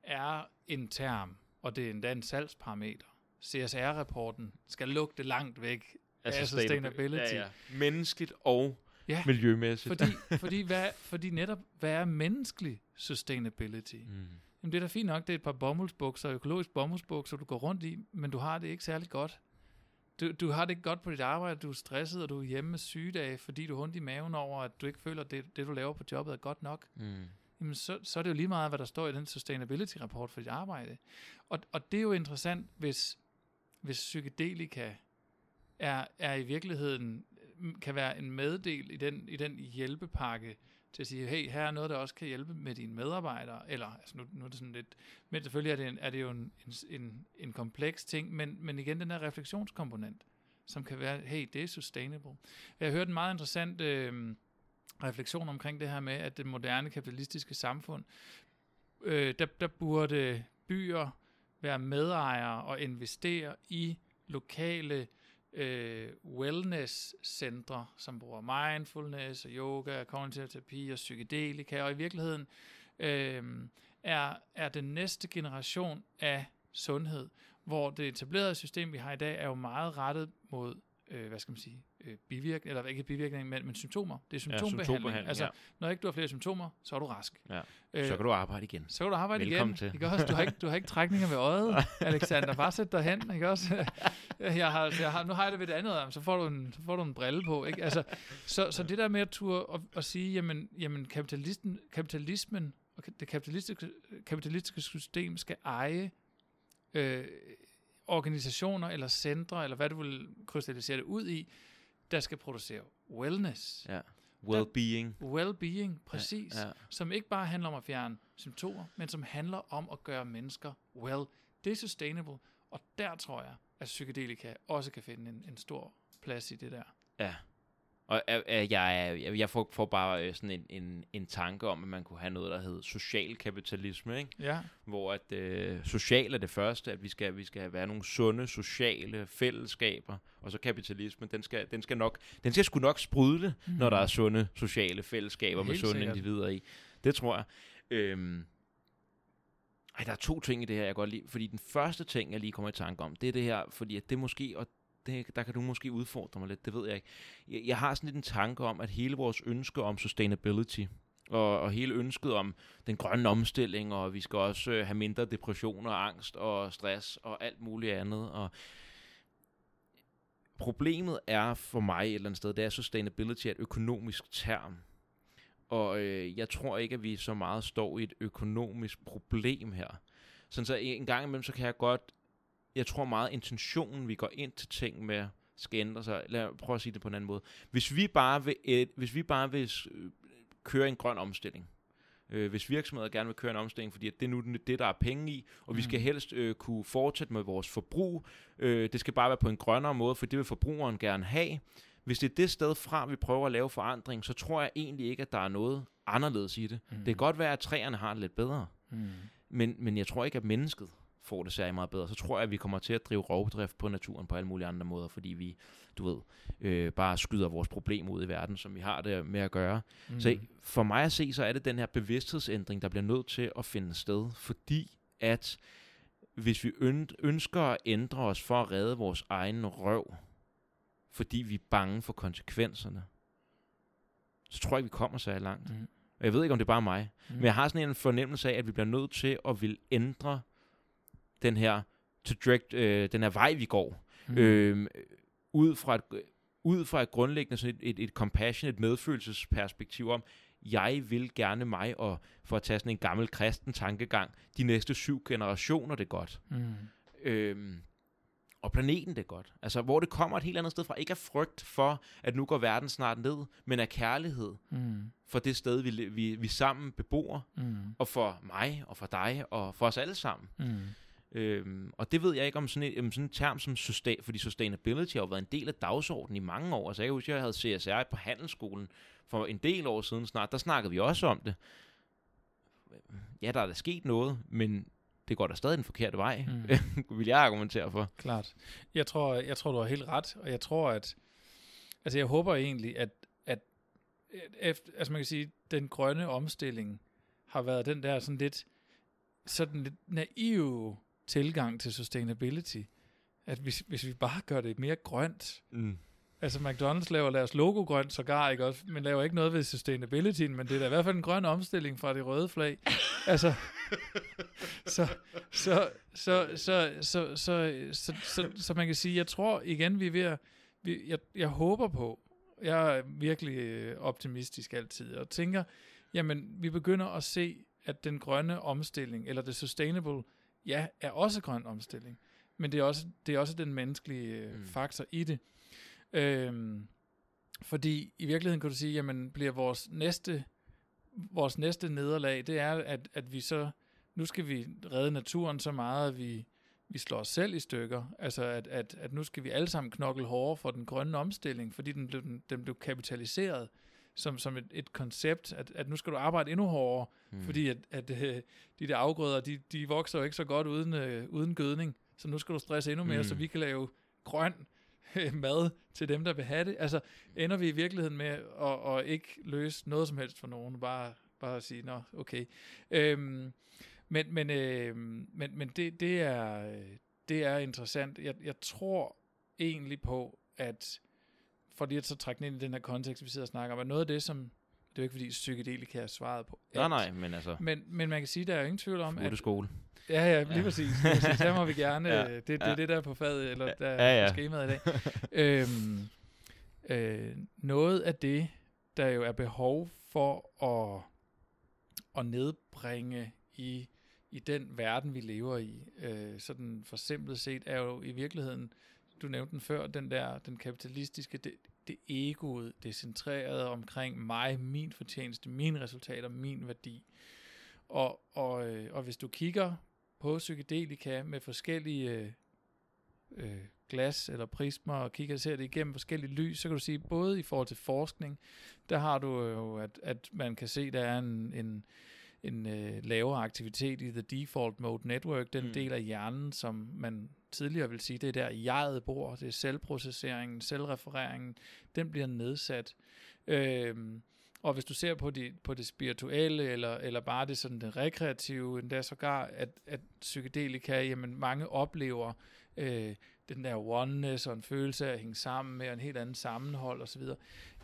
er en term, og det er endda en salgsparameter. CSR-rapporten skal lugte langt væk af sustainability. Ja, ja. Menneskeligt og Ja, miljømæssigt. fordi, fordi, hvad, fordi netop, hvad er menneskelig sustainability? Mm. Jamen det er da fint nok, det er et par bomuldsbukser, økologisk bomuldsbukser, du går rundt i, men du har det ikke særlig godt. Du, du har det ikke godt på dit arbejde, du er stresset, og du er hjemme med sygedage, fordi du har ondt i maven over, at du ikke føler, at det, det du laver på jobbet er godt nok. Mm. Jamen så, så er det jo lige meget, hvad der står i den sustainability-rapport for dit arbejde. Og, og det er jo interessant, hvis, hvis psykedelika er, er i virkeligheden, kan være en meddel i den, i den hjælpepakke, til at sige, hey, her er noget, der også kan hjælpe med dine medarbejdere, eller, altså nu, nu er det sådan lidt, men selvfølgelig er det, en, er det jo en, en, en, en kompleks ting, men, men igen den her refleksionskomponent, som kan være, hey, det er sustainable. Jeg hørte en meget interessant øh, refleksion omkring det her med, at det moderne kapitalistiske samfund, øh, der, der burde byer være medejere og investere i lokale øh, Øh, wellness-centre, som bruger mindfulness og yoga og kognitiv terapi og psykedelika, og i virkeligheden øh, er, er den næste generation af sundhed, hvor det etablerede system, vi har i dag, er jo meget rettet mod, øh, hvad skal man sige, øh, bivirkning, eller ikke bivirkning, men, men symptomer. Det er symptombehandling. symptombehandling, altså, ja. når ikke du har flere symptomer, så er du rask. Ja. Øh, Så kan du arbejde igen. så kan du arbejde Velkommen igen. til. Ikke også? Du, har ikke, du har ikke trækninger ved øjet, Alexander. Bare sæt dig hen. Ikke også? Jeg har, jeg har, nu har jeg det ved det andet, så får du en, så får du en brille på. Ikke? Altså, så, så det der med at turde og, og sige, jamen, jamen kapitalisten, kapitalismen og det kapitalistiske, kapitalistiske system skal eje øh, organisationer eller centre, eller hvad du vil krystallisere det ud i, der skal producere wellness. Ja. Well-being. Well-being, præcis Ja, ja. som ikke bare handler om at fjerne symptomer, men som handler om at gøre mennesker well. Det er sustainable, og der tror jeg, at psykedelika også kan finde en, en stor plads i det der. Ja. Og øh, jeg, jeg, jeg får, får bare øh, sådan en, en, en tanke om, at man kunne have noget, der hedder social kapitalisme, ikke? Ja, hvor at øh, social er det første, at vi skal, vi skal være nogle sunde sociale fællesskaber, og så kapitalisme, den skal, den skal nok, den skal sgu nok sprudle, mm. når der er sunde sociale fællesskaber med Helt sunde sikkert. individer i. Det tror jeg. Øhm, ej, der er to ting i det her, jeg godt lide. Fordi den første ting, jeg lige kommer i tanke om, det er det her, fordi at det måske, og det, der kan du måske udfordre mig lidt, det ved jeg ikke. Jeg, jeg har sådan lidt en tanke om, at hele vores ønske om sustainability, og, og hele ønsket om den grønne omstilling, og vi skal også øh, have mindre depression og angst og stress og alt muligt andet. Og problemet er for mig et eller andet sted, det er, sustainability er et økonomisk term. Og øh, jeg tror ikke, at vi så meget står i et økonomisk problem her. Sådan så en gang imellem, så kan jeg godt, jeg tror meget, intentionen, vi går ind til ting med, skal ændre sig. Lad mig prøve at sige det på en anden måde. Hvis vi bare vil, et, hvis vi bare vil øh, køre en grøn omstilling, øh, hvis virksomheder gerne vil køre en omstilling, fordi at det er nu det, der er penge i, og vi skal Mm. helst øh, kunne fortsætte med vores forbrug. Øh, det skal bare være på en grønnere måde, for det vil forbrugeren gerne have. Hvis det er det sted fra, vi prøver at lave forandring, så tror jeg egentlig ikke, at der er noget anderledes i det. Mm. Det kan godt være, at træerne har det lidt bedre, Mm. men, men jeg tror ikke, at mennesket får det særlig meget bedre. Så tror jeg, at vi kommer til at drive rovdrift på naturen på alle mulige andre måder, fordi vi, du ved, øh, bare skyder vores problem ud i verden, som vi har det med at gøre. Mm. Så for mig at se, så er det den her bevidsthedsændring, der bliver nødt til at finde sted, fordi at hvis vi øn- ønsker at ændre os for at redde vores egen røv, fordi vi er bange for konsekvenserne, så tror jeg vi kommer så langt. Mm. Og jeg ved ikke, om det er bare mig, Mm. men jeg har sådan en fornemmelse af, at vi bliver nødt til at vil ændre den her, to direct, øh, den her vej, vi går. Mm. Øh, ud fra et, ud fra et grundlæggende sådan et, et, et compassion, et medfølelsesperspektiv om, jeg vil gerne mig, og for at tage sådan en gammel kristen tankegang, de næste syv generationer det godt. Mm. Øhm, og planeten det godt. Altså, hvor det kommer et helt andet sted fra. Ikke af frygt for, at nu går verden snart ned, men af kærlighed Mm. for det sted, vi, vi, vi sammen bebor, Mm. og for mig, og for dig, og for os alle sammen. Mm. Øhm, og det ved jeg ikke om sådan, et, om sådan en term som sustain, fordi sustainability har jo været en del af dagsordenen i mange år. Altså jeg kan huske, at jeg havde CSR på handelsskolen for en del år siden snart. Der snakkede vi også om det. Ja, der er da sket noget, men det går da stadig den forkerte vej, mm. vil jeg argumentere for. Klart. Jeg tror, jeg tror, du har helt ret, og jeg tror, at altså jeg håber egentlig, at, at efter, altså man kan sige, den grønne omstilling har været den der sådan lidt, sådan lidt naive tilgang til sustainability. At hvis, hvis vi bare gør det mere grønt, Mm. Altså McDonald's laver deres logo grønt sågar, ikke også? Men laver ikke noget ved sustainability, men det er da i hvert fald en grøn omstilling fra det røde flag. altså, så, så, så, så, så, så, så, så, så man kan sige, jeg tror igen, vi er ved at, vi, jeg, jeg håber på, jeg er virkelig øh, optimistisk altid, og tænker, jamen, vi begynder at se, at den grønne omstilling, eller det sustainable, ja, er også grøn omstilling. Men det er også, det er også den menneskelige øh, Mm. faktor i det. Øhm, fordi i virkeligheden kan du sige, jamen bliver vores næste, vores næste nederlag, det er, at, at vi så, nu skal vi redde naturen så meget, at vi, vi slår os selv i stykker. Altså at, at, at nu skal vi alle sammen knokle hårdere for den grønne omstilling, fordi den blev, den, den blev kapitaliseret som, som et, et koncept, at, at nu skal du arbejde endnu hårdere, Mm. fordi at, at øh, de der afgrøder, de, de vokser jo ikke så godt uden, øh, uden gødning, så nu skal du stresse endnu mere, Mm. mm. så vi kan lave grøn øh, mad til dem, der vil have det. Altså ender vi i virkeligheden med at, at ikke løse noget som helst for nogen, bare, bare at sige, nå, okay. Øhm, men men, øh, men, men det, det, er, øh, det er interessant. Jeg, jeg tror egentlig på, at for lige at så trække ind i den her kontekst, vi sidder og snakker om, at noget af det, som, det er jo ikke fordi psykedelika er svaret på alt. Nej, nej, men altså, Men, men man kan sige, der er jo ingen tvivl om, at... Skole. Ja, ja, lige Ja. præcis. Lige præcis. Her må vi gerne... Ja, ja, det, det ja. er det, der er på fadet, eller der Ja, ja. er skemaet i dag. øhm, øh, noget af det, der jo er behov for at, at nedbringe i, i den verden, vi lever i, øh, sådan for simpelt set, er jo i virkeligheden, du nævnte den før, den der, den kapitalistiske, det, det egoet, det centrerede omkring mig, min fortjeneste, mine resultater, min værdi. Og, og, øh, og hvis du kigger på psykedelika med forskellige øh, øh glas eller prismer og kigger ser det igennem forskellige lys, så kan du sige, både i forhold til forskning, der har du jo, at, at man kan se, der er en, en, en øh, lavere aktivitet i the default mode network, den Mm. del af hjernen, som man tidligere vil sige, det er der jeget bor, det er selvprocesseringen, selvrefereringen, den bliver nedsat. Øhm, og hvis du ser på, de, på det spirituelle, eller, eller bare det sådan det rekreative, endda sågar, at, at psykedelika, jamen mange oplever øh, den der oneness og en følelse af at hænge sammen med en helt anden sammenhold osv.,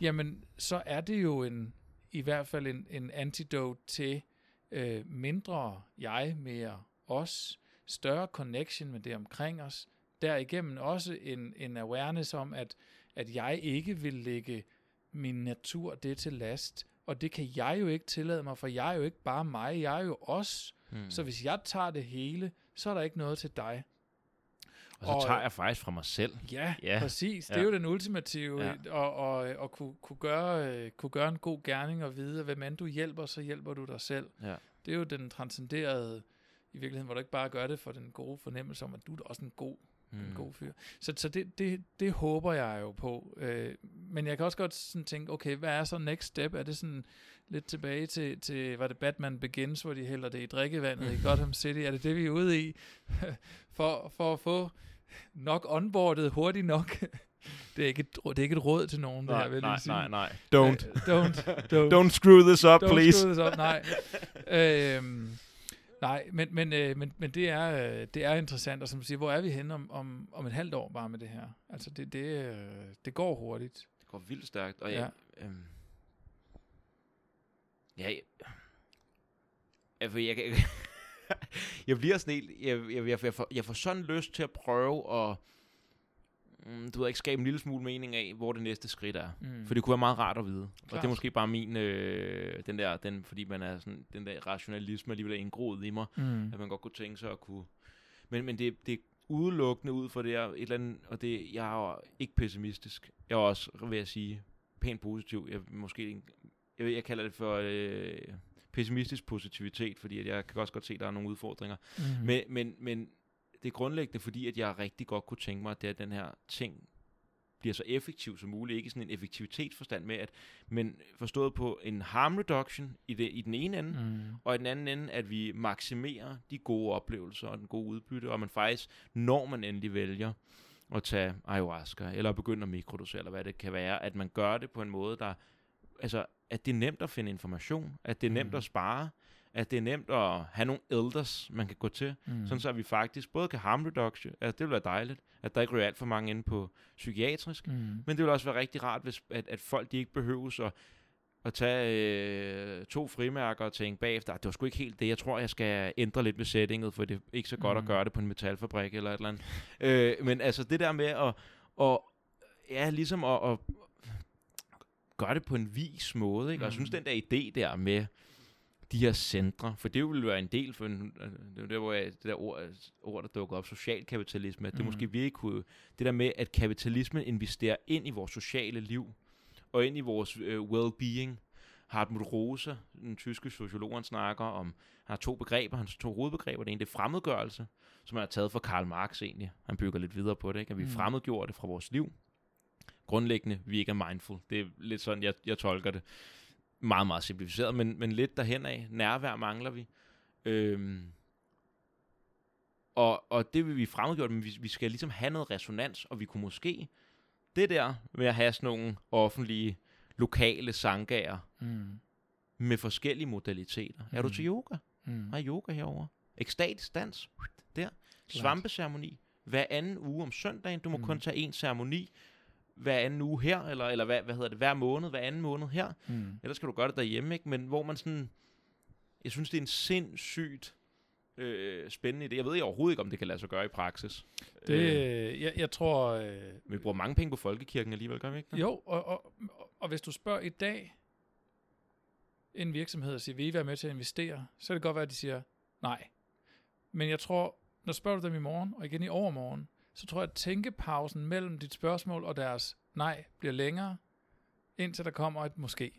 jamen så er det jo en, i hvert fald en, en antidote til øh, mindre jeg, mere os, større connection med det omkring os, derigennem også en, en awareness om, at, at jeg ikke vil lægge min natur det til last, og det kan jeg jo ikke tillade mig, for jeg er jo ikke bare mig, jeg er jo os. Mm. Så hvis jeg tager det hele, så er der ikke noget til dig. Og så og- tager jeg faktisk fra mig selv. Ja, Ja, ja præcis. Det ja. er jo den ultimative, Ja. ja. og, og, og kunne, kunne, gøre, øh, kunne gøre en god gerning og vide, at hvem end du hjælper, så hjælper du dig selv. Ja. Det er jo den transcenderede, i virkeligheden, hvor du ikke bare gør det for den gode fornemmelse om, at du er også en god, mm. en god fyr. Så, så det, det, det håber jeg jo på. Øh, men jeg kan også godt sådan tænke, okay, hvad er så next step? Er det sådan lidt tilbage til, til var det Batman Begins, hvor de hælder det i drikkevandet i Gotham City? Er det det, vi er ude i? for, for at få nok onboardet hurtigt nok. det, er ikke et, det er ikke et råd til nogen, det Nej, her, vil nej, sige. nej, nej. Don't. Øh, don't, don't, Don't screw this up, don't please. screw this up, nej. øhm, nej, men, men, øh, men, men det, er, øh, det er interessant, og som du siger, hvor er vi henne om, om, om et halvt år bare med det her? Altså, det, det, øh, det går hurtigt. Det går vildt stærkt. Og Ja. jeg, øhm, ja, jeg, jeg, jeg, jeg, bliver sådan helt, jeg, jeg, jeg, jeg, får, jeg får sådan lyst til at prøve at, mm, du ved ikke, skabe en lille smule mening af, hvor det næste skridt er. Mm. For det kunne være meget rart at vide. Og det Klart. er måske bare min, øh, den der, den, fordi man er sådan, den der rationalisme alligevel er indgroet i mig, Mm. at man godt kunne tænke sig at kunne... Men, men det, det er udelukkende ud fra det her, et eller andet, og det, jeg er jo ikke pessimistisk. Jeg er også, vil jeg sige, pænt positiv. Jeg, måske, en- jeg, ved, jeg kalder det for øh, pessimistisk positivitet, fordi at jeg kan også godt se, at der er nogle udfordringer. Mm. Men, men, men det er grundlæggende, fordi at jeg rigtig godt kunne tænke mig, at det, at den her ting bliver så effektiv som muligt. Ikke sådan en effektivitetsforstand med, at, men forstået på en harm reduction i, det, i den ene ende, Mm. og i den anden ende, at vi maksimerer de gode oplevelser og den gode udbytte, og man faktisk, når man endelig vælger at tage ayahuasca, eller begynde at mikrodosere, eller hvad det kan være, at man gør det på en måde, der altså, at det er nemt at finde information, at det er nemt Mhm. at spare, at det er nemt at have nogle elders, man kan gå til, Mm. sådan så vi faktisk både kan harm reduction, altså det vil være dejligt, at der ikke ryger alt for mange ind på psykiatrisk, Mm. men det vil også være rigtig rart, hvis, at, at folk de ikke behøves at, at tage øh, to frimærker og tænke bagefter, at det var sgu ikke helt det, jeg tror, jeg skal ændre lidt ved settinget, for det er ikke så godt Mm. at gøre det på en metalfabrik eller et eller andet. øh, men altså det der med at, at ja, ligesom at, at gøre det på en vis måde, ikke? og jeg synes, Mm. den der idé der med de her centre, for det ville være en del for en, øh, det der, hvor jeg, det der ord, ord, der dukker op, socialkapitalisme, at det Mhm. måske virkelig kunne, det der med, at kapitalismen investerer ind i vores sociale liv, og ind i vores øh, well-being. Hartmut Rose, den tyske sociolog, han snakker om, han har to begreber, hans to hovedbegreber. Det ene det er fremmedgørelse, som han har taget fra Karl Marx egentlig. Han bygger lidt videre på det, ikke? at vi Mm. fremmedgjorde det fra vores liv. Grundlæggende, vi ikke er mindful. Det er lidt sådan, jeg, jeg tolker det. Meget, meget simplificeret, men, men lidt derhen af. Nærvær mangler vi. Øhm, og, og det vil vi fremmedgjort, men vi, vi skal ligesom have noget resonans, og vi kunne måske det der med at have sådan nogle offentlige, lokale sangager Mm. med forskellige modaliteter. Mm. Er du Mm. til yoga? Mm. Har yoga herover. Ekstatisk dans. Der. Svampeceremoni. Hver anden uge om søndagen. Du må mm. Mm. kun tage en ceremoni hver anden uge her, eller, eller hvad, hvad hedder det, hver måned, hver anden måned her. Mm. Ellers skal du gøre det derhjemme, ikke? Men hvor man sådan... Jeg synes, det er en sindssygt øh, spændende idé. Jeg ved overhovedet ikke, om det kan lade sig gøre i praksis. Det, Øh, jeg, jeg tror... Øh, vi bruger mange penge på folkekirken alligevel, gør vi ikke det? jo, og, og, og, og hvis du spørger i dag en virksomhed og siger, vil I være med til at investere, så kan det godt være, at de siger nej. Men jeg tror, når spørger du dem i morgen, og igen i overmorgen, så tror jeg, at tænkepausen mellem dit spørgsmål og deres nej bliver længere, indtil der kommer et måske.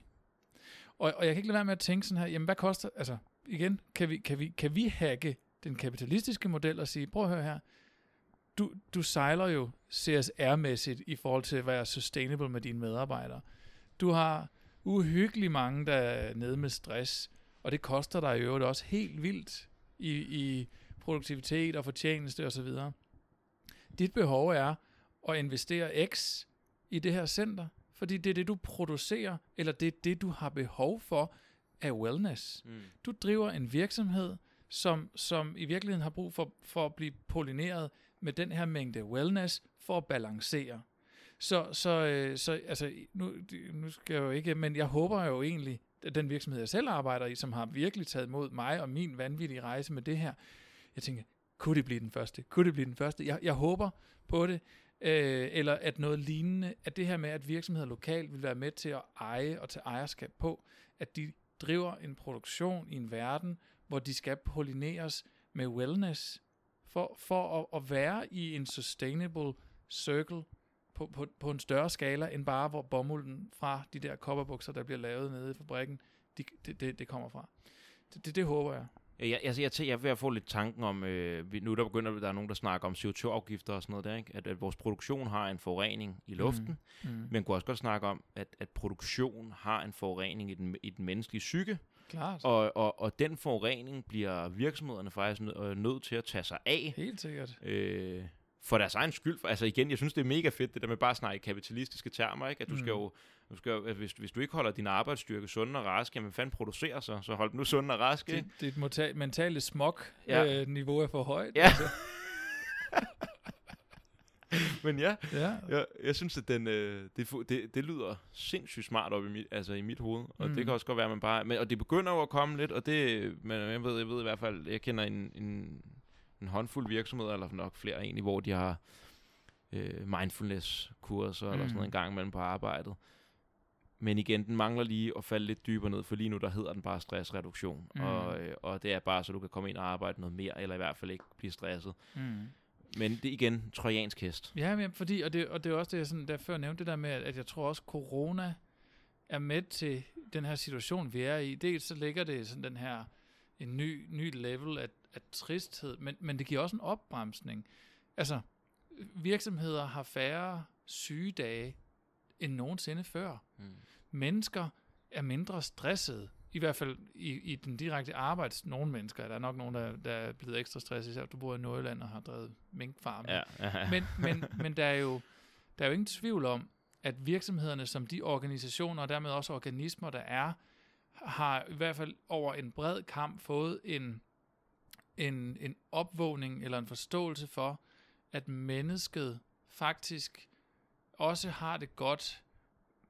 Og, og jeg kan ikke lade være med at tænke sådan her, jamen hvad koster, altså igen, kan vi, kan vi, kan vi hacke den kapitalistiske model og sige, prøv at høre her, du, du sejler jo CSR-mæssigt i forhold til at være sustainable med dine medarbejdere. Du har uhyggeligt mange, der er nede med stress, og det koster dig i øvrigt også helt vildt i, i produktivitet og fortjeneste osv. Dit behov er at investere X i det her center, fordi det er det, du producerer, eller det er det, du har behov for af wellness. Mm. Du driver en virksomhed, som, som i virkeligheden har brug for, for at blive pollineret med den her mængde wellness for at balancere. Så, så, øh, så altså, nu, nu skal jeg jo ikke, men jeg håber jo egentlig, at den virksomhed, jeg selv arbejder i, som har virkelig taget imod mig og min vanvittige rejse med det her, jeg tænker, kunne det blive den første? Kunne det blive den første? Jeg, jeg håber på det, øh, eller at noget lignende, at det her med, at virksomheder lokalt vil være med til at eje og tage ejerskab på, at de driver en produktion i en verden, hvor de skal pollineres med wellness, for, for at, at være i en sustainable circle på, på, på en større skala, end bare hvor bomulden fra de der kopperbukser, der bliver lavet nede i fabrikken, de, det, det, det kommer fra. Det, det, det håber jeg. Ja, Jeg, altså, jeg, jeg, jeg er ved at få lidt tanken om, øh, nu der begynder der er nogen, der snakker om CO2-afgifter og sådan noget der, ikke? At, at vores produktion har en forurening i luften. Mm. Mm. Man kunne også godt snakke om, at, at produktion har en forurening i den, i den menneskelige psyke, Klart. og, og, og den forurening bliver virksomhederne faktisk nød, øh, nødt til at tage sig af, Helt sikkert. øh, for deres egen skyld. Altså igen, jeg synes, det er mega fedt, det der med bare at snakke kapitalistiske termer, ikke? At du Mm. skal jo, du skal jo at hvis, hvis du ikke holder din arbejdsstyrke sund og rask, jamen fanden producerer så? Så hold den nu sund og rask, ikke? Dit, dit mentale smog Ja. øh, niveau er for højt. Ja. Altså. Men ja, ja. jeg, jeg synes, at den, øh, det, det, det lyder sindssygt smart op i mit, altså i mit hoved. Og mm. Mm. det kan også godt være, at man bare... Men, og det begynder jo at komme lidt, og det... Men jeg ved, jeg ved i hvert fald, jeg kender en, en, en håndfuld virksomheder, eller nok flere egentlig, hvor de har øh, mindfulness-kurser, mm. eller sådan Mm. noget en gang imellem på arbejdet. Men igen, den mangler lige at falde lidt dybere ned, for lige nu der hedder den bare stressreduktion. Mm. Mm. Og, øh, og det er bare, så du kan komme ind og arbejde noget mere, eller i hvert fald ikke blive stresset. Mm. Men det er igen trojansk hest. Ja, men fordi, og det, og det er også det, jeg sådan, der før nævnte det der med, at, at jeg tror også, corona er med til den her situation, vi er i. Dels så ligger det sådan den her, en ny, ny level af, af tristhed, men, men det giver også en opbremsning. Altså, virksomheder har færre sygedage end nogensinde før. Mm. Mennesker er mindre stressede. I hvert fald i, i den direkte arbejds... Nogle mennesker, der er nok nogen, der, der er blevet ekstra stresset, især du bor i Nordjylland og har drevet minkfarme. Ja, ja, ja. Men, men, men der, er jo, der er jo ingen tvivl om, at virksomhederne som de organisationer og dermed også organismer, der er, har i hvert fald over en bred kamp fået en, en, en opvågning eller en forståelse for, at mennesket faktisk også har det godt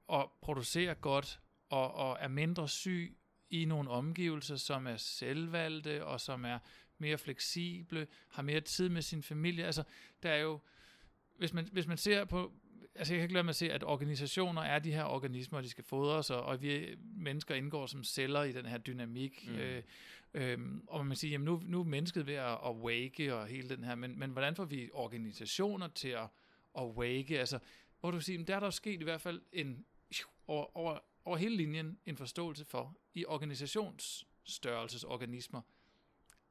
og producerer godt og, og er mindre syg i nogle omgivelser, som er selvvalgte og som er mere fleksible, har mere tid med sin familie. Altså, der er jo, hvis man, hvis man ser på, altså jeg kan ikke lade mig at se, at organisationer er de her organismer, de skal fodres, og, og vi mennesker indgår som celler i den her dynamik. Mm. Øh, øh, og man siger, jamen nu, nu er mennesket ved at, at wake og hele den her, men, men hvordan får vi organisationer til at, at wake? Altså, hvor du siger, der er der sket i hvert fald en, over, over, over hele linjen en forståelse for i organisationsstørrelsesorganismer,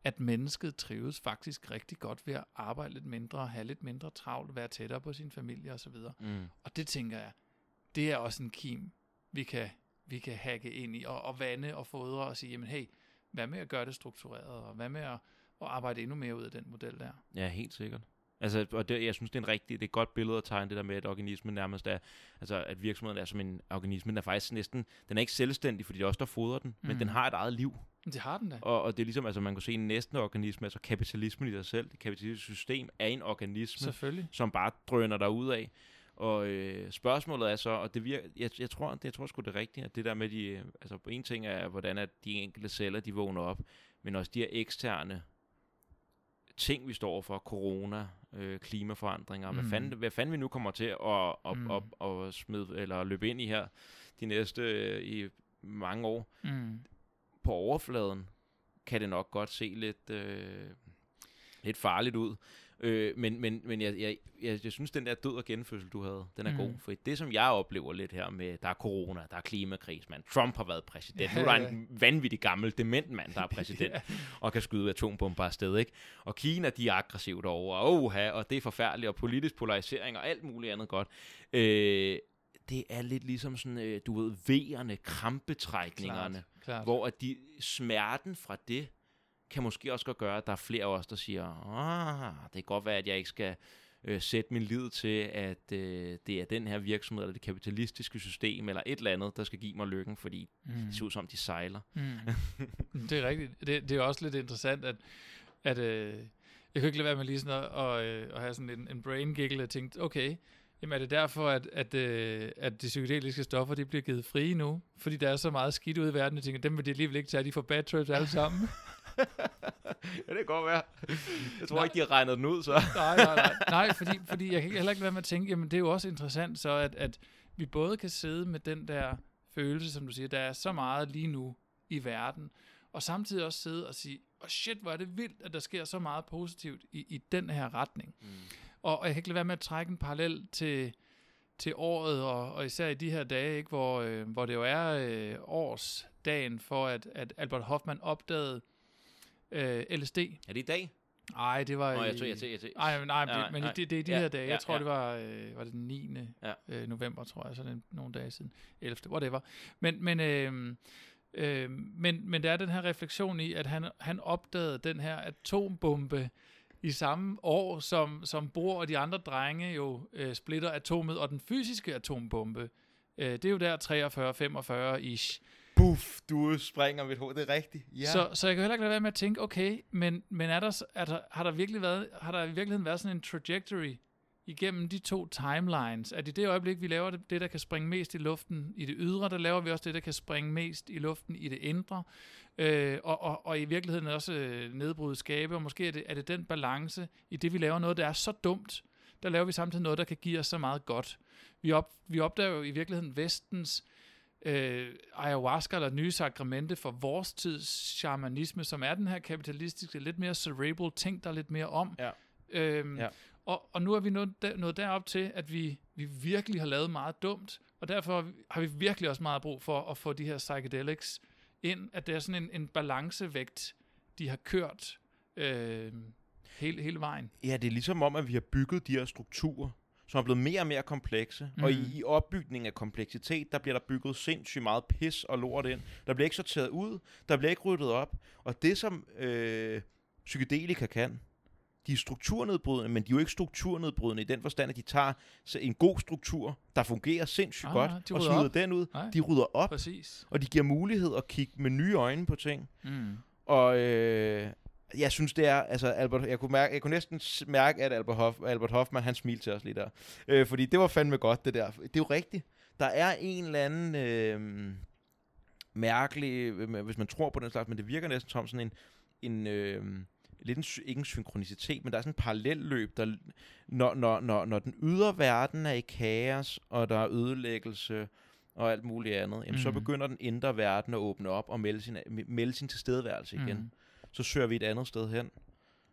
at mennesket trives faktisk rigtig godt ved at arbejde lidt mindre, have lidt mindre travlt, være tættere på sin familie osv. Mm. Og det tænker jeg, det er også en kim, vi kan, vi kan hacke ind i, og, og vande og fodre og sige, jamen hey, hvad med at gøre det struktureret, og hvad med at, at arbejde endnu mere ud af den model der? Ja, helt sikkert. Altså, og det, jeg synes, det er en rigtig, det er et godt billede at tegne det der med, at organismen nærmest er, altså at virksomheden er som en organisme, den er faktisk næsten, den er ikke selvstændig, fordi det er også der fodrer den, mm. men den har et eget liv. Det har den da. Og, og det er ligesom, altså man kan se en næsten organisme, altså kapitalismen i sig selv, det kapitalistiske system er en organisme, som bare drøner der ud af. Og øh, spørgsmålet er så, og det virker, jeg, jeg tror, det, jeg tror sgu det er rigtigt, at det der med de, altså en ting er, hvordan at de enkelte celler, de vågner op, men også de her eksterne ting, vi står for, corona, øh, klimaforandringer, mm. hvad, fanden, hvad fanden vi nu kommer til at, at, mm. at, at, at smide, eller løbe ind i her de næste øh, i mange år. Mm. På overfladen kan det nok godt se lidt, øh, lidt farligt ud. Øh, men men, men jeg, jeg, jeg, jeg synes, den der død og genfødsel, du havde, den er mm. god. For det, som jeg oplever lidt her med, der er corona, der er klimakris, man. Trump har været præsident. Ja, nu er der en vanvittig gammel dement mand, der er præsident, ja. og kan skyde atombomber afsted. Ikke? Og Kina, de er aggressivt over, og, oha, og det er forfærdeligt, og politisk polarisering og alt muligt andet godt. Øh, det er lidt ligesom sådan, øh, du ved, vejerne, krampetrækningerne, klart, klart. hvor at de, smerten fra det, kan måske også godt gøre, at der er flere af os, der siger, ah, det kan godt være, at jeg ikke skal øh, sætte min lid til, at øh, det er den her virksomhed, eller det kapitalistiske system, eller et eller andet, der skal give mig lykken, fordi mm. det ser ud som, de sejler. Mm. det er rigtigt. Det, det er også lidt interessant, at, at øh, jeg kan ikke lade være med lige sådan at, at, øh, at have sådan en, en brain giggle og tænkt, okay, Jamen er det derfor, at, at, øh, at de psykedeliske stoffer de bliver givet frie nu? Fordi der er så meget skidt ud i verden, jeg tænker, dem vil de alligevel ikke tage, de får bad trips alle sammen. ja, det kan godt være. Jeg tror nej. ikke, de har regnet den ud, så. nej, nej, nej. Nej, fordi, fordi jeg kan heller ikke være med at tænke, jamen det er jo også interessant så, at, at vi både kan sidde med den der følelse, som du siger, der er så meget lige nu i verden, og samtidig også sidde og sige, oh shit, hvor er det vildt, at der sker så meget positivt i, i den her retning. Mm. Og, og jeg kan ikke lade være med at trække en parallel til, til året, og, og især i de her dage, ikke, hvor, øh, hvor det jo er øh, årsdagen for, at, at Albert Hoffman opdagede øh, LSD. Er det i dag? Nej, det var... Nå, jeg tror, jeg jeg tror. Nej, nej, nej, men nej. det, det er de ja, her dage. Ja, jeg tror, ja. det var, øh, var det den 9. Ja. Øh, november, tror jeg, så er nogle dage siden. 11. Whatever. Men, men, øh, øh, men, men der er den her refleksion i, at han, han opdagede den her atombombe i samme år, som, som Bor og de andre drenge jo øh, splitter atomet, og den fysiske atombombe, øh, det er jo der 43-45-ish buff, du springer mit hoved, det er rigtigt. Ja. Så, så jeg kan heller ikke lade være med at tænke, okay, men, men er der, er der, har, der virkelig været, har der i virkeligheden været sådan en trajectory igennem de to timelines? At i det øjeblik, vi laver det, det, der kan springe mest i luften i det ydre, der laver vi også det, der kan springe mest i luften i det indre. Øh, og, og, og i virkeligheden også øh, nedbryde skabe, og måske er det, er det den balance i det, vi laver noget, der er så dumt, der laver vi samtidig noget, der kan give os så meget godt. Vi, op, vi opdager jo i virkeligheden vestens øh, ayahuasca eller nye sakramente for vores tids shamanisme, som er den her kapitalistiske, lidt mere cerebral, tænk der lidt mere om. Ja. Øhm, ja. Og, og nu er vi nået, der, nået derop til, at vi, vi virkelig har lavet meget dumt, og derfor har vi virkelig også meget brug for at få de her psychedelics ind, at det er sådan en, en balancevægt, de har kørt øh, hele, hele vejen. Ja, det er ligesom om, at vi har bygget de her strukturer, som er blevet mere og mere komplekse. Mm. Og i, mm. i opbygningen af kompleksitet, der bliver der bygget sindssygt meget pis og lort ind. Der bliver ikke sorteret ud, der bliver ikke ryddet op. Og det, som øh, psykedelika kan, de er strukturnedbrydende, men de er jo ikke strukturnedbrydende i den forstand, at de tager en god struktur, der fungerer sindssygt Ah, godt, og smider op. den ud. Nej. De rydder op, Præcis. og de giver mulighed at kigge med nye øjne på ting. Mm. Og øh, jeg synes, det er, altså Albert, jeg kunne, mærke, jeg kunne næsten mærke, at Albert, Hoff, Albert Hoffman, han smilte til os lige der. Øh, fordi det var fandme godt, det der. Det er jo rigtigt. Der er en eller anden øh, mærkelig, øh, hvis man tror på den slags, men det virker næsten som sådan en, en øh, lidt en, ikke en synkronicitet, men der er sådan en parallelløb, der, når, når, når, når den ydre verden er i kaos, og der er ødelæggelse, og alt muligt andet, jamen, så Mhm. begynder den indre verden at åbne op og melde sin, melde sin tilstedeværelse igen Mm. Så søger vi et andet sted hen.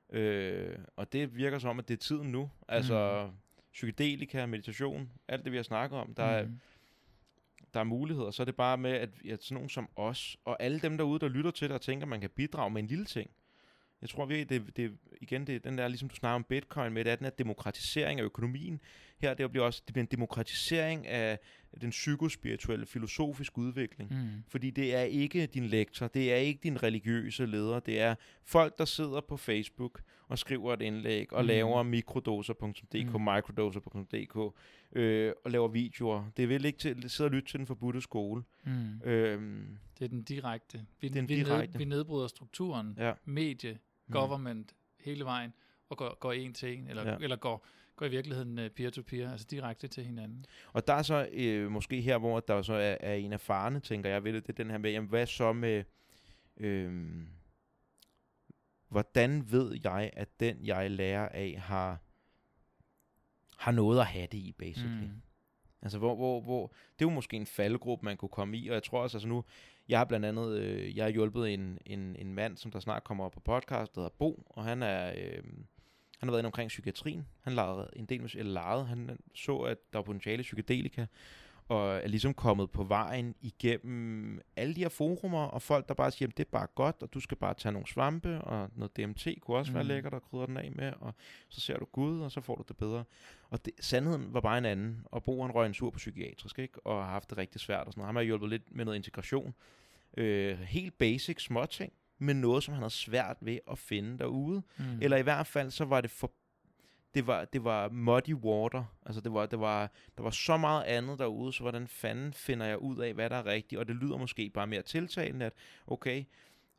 Øh, og det virker som, at det er tiden nu. Altså, mm. psykedelika, meditation, alt det, vi har snakket om, der, er, Mm. der er muligheder. Så er det bare med, at, at sådan nogen som os, og alle dem derude, der lytter til det og tænker, at man kan bidrage med en lille ting. Jeg tror virkelig, det, det, igen, det den der, ligesom du snakker om bitcoin med, det er den her demokratisering af økonomien. Her det bliver også det bliver en demokratisering af den psykospirituelle, filosofiske udvikling. Mm. Fordi det er ikke din lektor, det er ikke din religiøse leder, det er folk, der sidder på Facebook og skriver et indlæg og Mm. mm. laver mikrodoser.dk, Mm. mm. microdoser.dk øh, og laver videoer. Det er vel ikke til sidde og lytte til den forbudte skole. Mm. Øhm, Det er den direkte. Vi, den vi, direkte. Ned, vi nedbryder strukturen, ja. medie, Mm. government, hele vejen, og går, går en til en, eller, ja. eller går, går i virkeligheden uh, peer-to-peer, altså direkte til hinanden. Og der er så øh, måske her, hvor der så er, er en af farne, tænker jeg ved det, det er den her med, jamen, hvad så med, øh, hvordan ved jeg, at den, jeg lærer af, har, har noget at have det i, basically. Mm. Altså, hvor, hvor, hvor, det er jo måske en faldgruppe, man kunne komme i, og jeg tror også, altså nu, jeg har blandt andet, øh, jeg har hjulpet en, en, en mand, som der snart kommer op på podcast, der hedder Bo, og han er, øh, han har været inde omkring psykiatrien. Han legede en del med, eller legede, han så, at der var potentiale psykedelika, og er ligesom kommet på vejen igennem alle de her forumer, og folk, der bare siger, at det er bare godt, og du skal bare tage nogle svampe, og noget DMT kunne også mm. være lækkert at krydre den af med, og så ser du Gud, og så får du det bedre. Og det, sandheden var bare en anden, og Bo han røg en sur på psykiatrisk, ikke? og har haft det rigtig svært og sådan noget. Han har hjulpet lidt med noget integration. Øh, helt basic småting, men noget, som han havde svært ved at finde derude. Mm. Eller i hvert fald, så var det for det var, det var muddy water. Altså, det var, det var, der var så meget andet derude, så hvordan fanden finder jeg ud af, hvad der er rigtigt? Og det lyder måske bare mere tiltalende, at okay,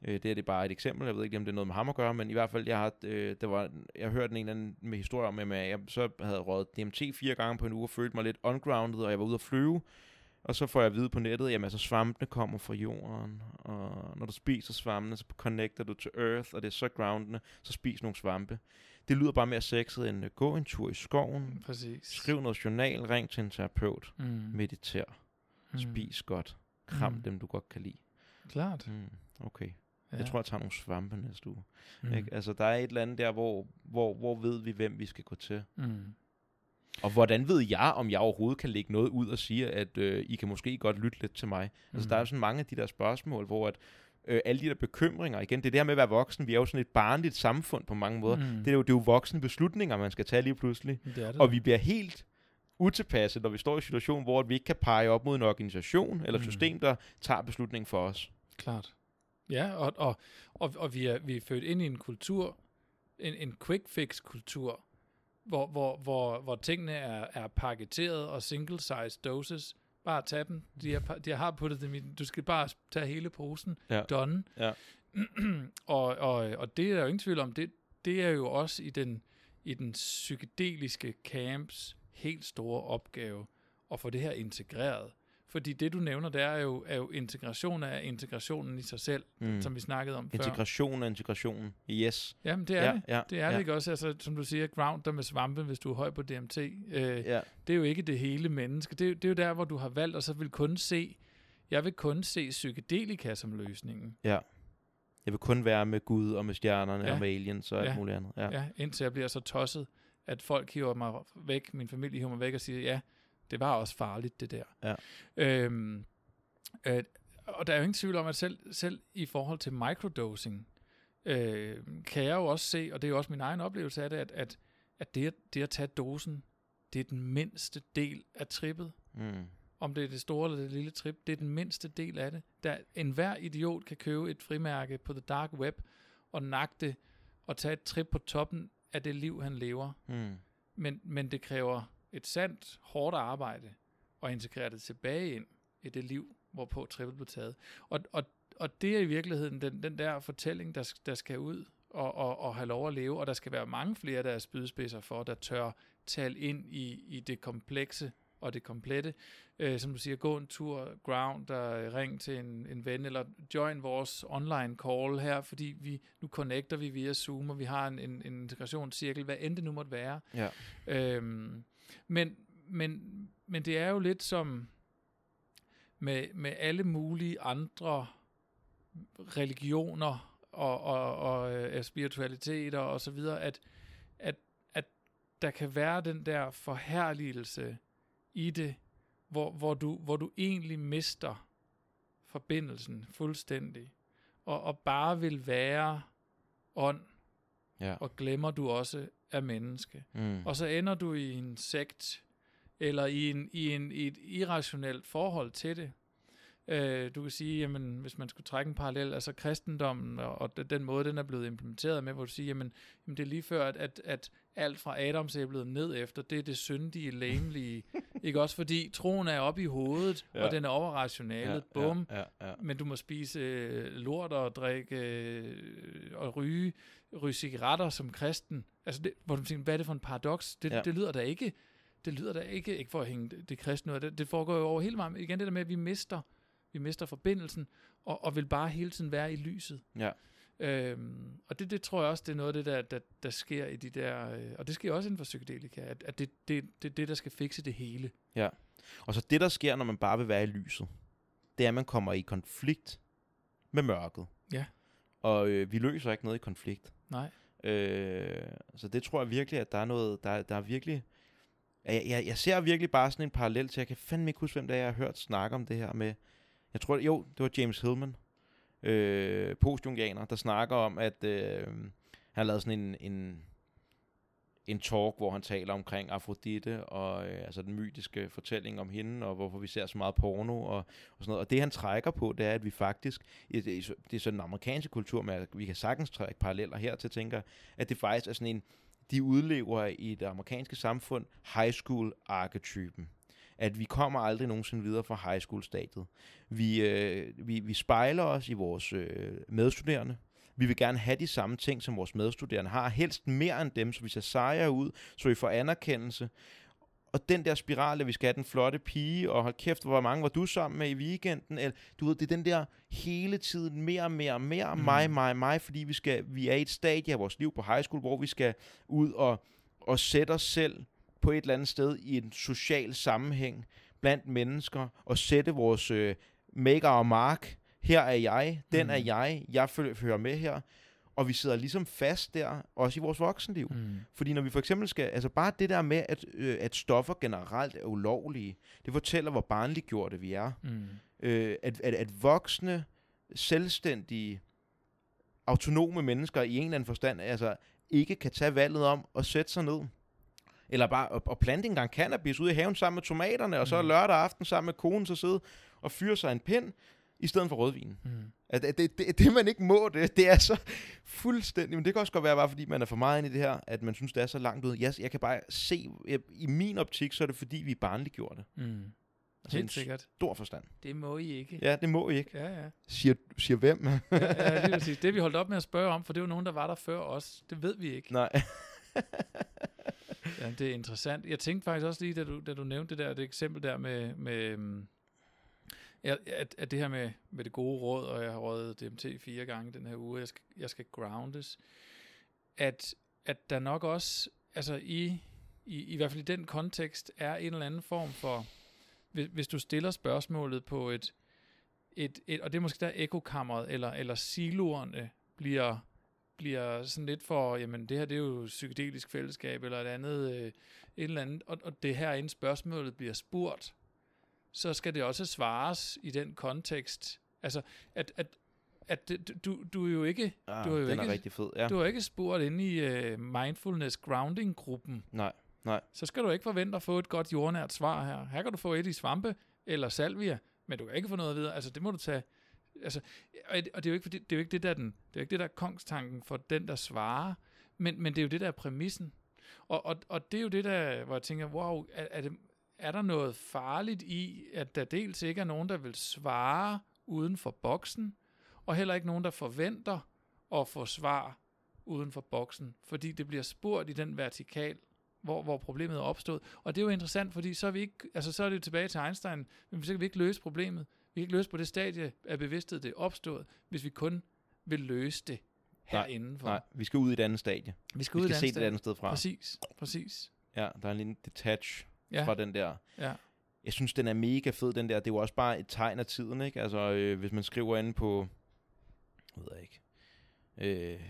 øh, det er det bare et eksempel, jeg ved ikke, om det er noget med ham at gøre, men i hvert fald, jeg har, øh, det var, jeg hørte en eller anden med historie om, at jeg så havde røget DMT fire gange på en uge, og følte mig lidt ungrounded, og jeg var ude at flyve, og så får jeg at vide på nettet, jamen altså svampene kommer fra jorden, og når du spiser svampene, så connecter du til earth, og det er så groundende, så spis nogle svampe. Det lyder bare mere sexet end øh, gå en tur i skoven, Præcis. skriv noget journal, ring til en terapeut, Mm. mediter, Mm. spis godt, kram Mm. dem du godt kan lide. Klart. Mm, okay, Ja. jeg tror jeg tager nogle svampe næste uge. mm. Mm. Ikke? Altså der er et eller andet der, hvor, hvor, hvor ved vi, hvem vi skal gå til. Mm. Og hvordan ved jeg, om jeg overhovedet kan lægge noget ud og sige, at øh, I kan måske godt lytte lidt til mig? Mm. Altså der er sådan mange af de der spørgsmål, hvor at, øh, alle de der bekymringer, igen, det er det her med at være voksen, vi er jo sådan et barnligt samfund på mange måder. Mm. Det, er jo, det er jo voksne beslutninger, man skal tage lige pludselig. det det. Og vi bliver helt utilpasset, når vi står i en situation, hvor vi ikke kan pege op mod en organisation eller Mm. system, der tager beslutningen for os. Klart. Ja, og, og, og, og vi, er, vi er født ind i en kultur, en, en quick fix kultur, hvor, hvor, hvor, hvor tingene er, er paketeret og single size doses. Bare tag dem. De, er, pa- de har puttet dem i, du skal bare tage hele posen. Ja. Done. Ja. og, og, og det er der jo ingen tvivl om. Det, det er jo også i den, i den psykedeliske camps helt store opgave at få det her integreret. Fordi det, du nævner, der er jo, er jo integration af integrationen i sig selv, Mm. som vi snakkede om før. Integration af integrationen. Yes. Jamen, det er ja, det. Ja, Det er ja, det ikke også? Altså, som du siger, ground dig med svampe, hvis du er høj på DMT. Øh, Ja. Det er jo ikke det hele menneske. Det er, det er jo der, hvor du har valgt, og så vil kun se, jeg vil kun se psykedelika som løsningen. ja. Jeg vil kun være med Gud og med stjernerne Ja. og med aliens og alt Ja. muligt andet. Ja. ja, indtil jeg bliver så tosset, at folk hiver mig væk, min familie hiver mig væk og siger, ja, det var også farligt, det der. Ja. Øhm, øh, og der er jo ingen tvivl om, at selv, selv i forhold til microdosing, øh, kan jeg jo også se, og det er jo også min egen oplevelse af det, at, at, at det, at det at tage dosen, det er den mindste del af trippet. Mm. Om det er det store eller det lille trip, det er den mindste del af det. Der, enhver idiot kan købe et frimærke på the dark web og det og tage et trip på toppen af det liv, han lever. Mm. Men, men det kræver et sandt, hårdt arbejde at integrere det tilbage ind i det liv, hvorpå trippet blev taget. Og, og, og det er i virkeligheden den, den der fortælling, der, der skal ud og, og, og have lov at leve, og der skal være mange flere, der er spydspidser for, der tør tale ind i, i det komplekse og det komplette. Øh, som du siger, gå en tur, ground, der ring til en, en ven, eller join vores online call her, fordi vi nu connecter vi via Zoom, og vi har en, en, en integrationscirkel, hvad end det nu måtte være. Ja. Øhm, men, men, men det er jo lidt som med, med alle mulige andre religioner og, og, og og spiritualiteter og så videre, at, at, at der kan være den der forherligelse i det, hvor, hvor, du, hvor du egentlig mister forbindelsen fuldstændig, og, og bare vil være ånd, Ja. og glemmer du også er menneske. Mm. Og så ender du i en sekt, eller i, en, i, en, i et irrationelt forhold til det. Øh, du kan sige, jamen, hvis man skulle trække en parallel, altså kristendommen og, og den måde, den er blevet implementeret med, hvor du siger, jamen, jamen det er lige før, at, at, at alt fra Adams blevet ned efter, det er det syndige, læmelige. ikke også fordi troen er oppe i hovedet, ja. Ja. og den er over rationalet. Ja, Bum. Ja, ja, ja. Men du må spise øh, lort og drikke øh, og ryge, ryge cigaretter som kristen. Altså, det, hvor du tænker, hvad er det for en paradoks? Det, ja. Ja. det lyder da ikke, det lyder da ikke, ikke for at hænge det, det kristne ud det, det foregår jo over hele vejen. Igen det der med, at vi mister, vi mister forbindelsen, og, og vil bare hele tiden være i lyset. Ja. Øhm, og det, det tror jeg også, det er noget af det, der, der, der sker i de der, øh, og det sker også inden for psykedelika, at, at det, det, det, det, der skal fikse det hele. Og så det, der sker, når man bare vil være i lyset, det er, at man kommer i konflikt med mørket. Ja. Og øh, vi løser ikke noget i konflikt. Nej. Øh, så det tror jeg virkelig, at der er noget, der, der er virkelig... Jeg, jeg, jeg ser virkelig bare sådan en parallel til, jeg kan fandme ikke huske, hvem det er, jeg har hørt snakke om det her med... Jeg tror, jo, det var James Hillman, øh, postjungianer, der snakker om, at øh, han har lavet sådan en, en, en talk, hvor han taler omkring Afrodite, og øh, altså den mytiske fortælling om hende, og hvorfor vi ser så meget porno, og, og sådan noget. Og det han trækker på, det er, at vi faktisk, det er, det er sådan den amerikanske kultur, men vi kan sagtens trække paralleller her til, tænker, at det faktisk er sådan en, de udlever i det amerikanske samfund high school arketypen. At vi kommer aldrig nogensinde videre fra high school stadiet. Vi, øh, vi, vi spejler os i vores øh, medstuderende. Vi vil gerne have de samme ting, som vores medstuderende har. Helst mere end dem, så vi ser sejre ud, så vi får anerkendelse. Og den der spiral, at vi skal have den flotte pige, og hold kæft, hvor mange var du sammen med i weekenden? Eller, du ved, det er den der hele tiden mere, mere, mere, Mm. mig, mig, mig, fordi vi, skal, vi er i et stadie af vores liv på high school, hvor vi skal ud og, og sætte os selv på et eller andet sted i en social sammenhæng blandt mennesker, og sætte vores øh, maker og mark. Her er jeg, den Mm. er jeg, jeg hører med her. Og vi sidder ligesom fast der, også i vores voksenliv. Mm. Fordi når vi for eksempel skal, altså bare det der med, at, øh, at stoffer generelt er ulovlige, det fortæller, hvor barnliggjorte vi er. Mm. Øh, at, at, at voksne, selvstændige, autonome mennesker i en eller anden forstand, altså ikke kan tage valget om at sætte sig ned. Eller bare at, at plante en gang cannabis ude i haven sammen med tomaterne, og så Mm. lørdag aften sammen med konen, så sidde og fyre sig en pind, i stedet for rødvin. Mm. At, at det, det, det, man ikke må, det, det er så fuldstændig... Men det kan også godt være, bare fordi man er for meget inde i det her, at man synes, det er så langt ud. Jeg, jeg kan bare se... Jeg, I min optik, så er det fordi, vi er barnliggjorte. Mm. Altså Helt sikkert. stor forstand. Det må I ikke. Ja, det må I ikke. Ja, ja. Siger, siger hvem? ja, ja lige præcis. Det vi holdt op med at spørge om, for det jo nogen, der var der før os. Det ved vi ikke. Nej. Ja, det er interessant. Jeg tænkte faktisk også lige, da du, da du nævnte det der, det eksempel der med, med øhm, at, at det her med, med det gode råd, og jeg har rådet DMT fire gange den her uge, jeg skal, jeg skal groundes, at, at der nok også, altså i, i, i hvert fald i den kontekst, er en eller anden form for, hvis, hvis du stiller spørgsmålet på et, et, et og det er måske der ekokammeret, eller, eller siloerne bliver bliver sådan lidt for, jamen det her det er jo psykedelisk fællesskab, eller et andet, øh, et eller andet, og, og det her inden spørgsmålet bliver spurgt, så skal det også svares i den kontekst. Altså, at, at, at det, du, du er jo ikke, Ah, Du er jo den ikke- er rigtig fed. Ja. du har ikke spurgt inde i uh, mindfulness grounding-gruppen, Nej, nej. så skal du ikke forvente at få et godt jordnært svar her. Her kan du få et i svampe eller salvia, men du kan ikke få noget videre. Altså, det må du tage. Altså, og det det er jo ikke, fordi, det er jo ikke det, der er den, det er jo ikke det, der er kongstanken for den, der svarer, Men, men det er jo det, der er præmissen. Og, og, og det er jo det, der, hvor jeg tænker, wow, er, er, det, er der noget farligt i, at der dels ikke er nogen, der vil svare uden for boksen, og heller ikke nogen, der forventer at få svar uden for boksen, fordi det bliver spurgt i den vertikal, hvor, hvor problemet er opstået. Og det er jo interessant, fordi så er, vi ikke, altså så er det jo tilbage til Einstein, men så kan vi ikke løse problemet. Vi kan ikke løse på det stadie af bevidsthed, det er opstået, hvis vi kun vil løse det herinde. Nej, vi skal ud i et andet stadie. Vi skal, Vi ud skal et se andet det et andet sted fra. Præcis, præcis. Ja, der er en lille detach Ja, fra den der. ja. Jeg synes, den er mega fed, den der. Det er jo også bare et tegn af tiden, ikke? Altså, øh, hvis man skriver inde på, jeg ved jeg ikke, øh,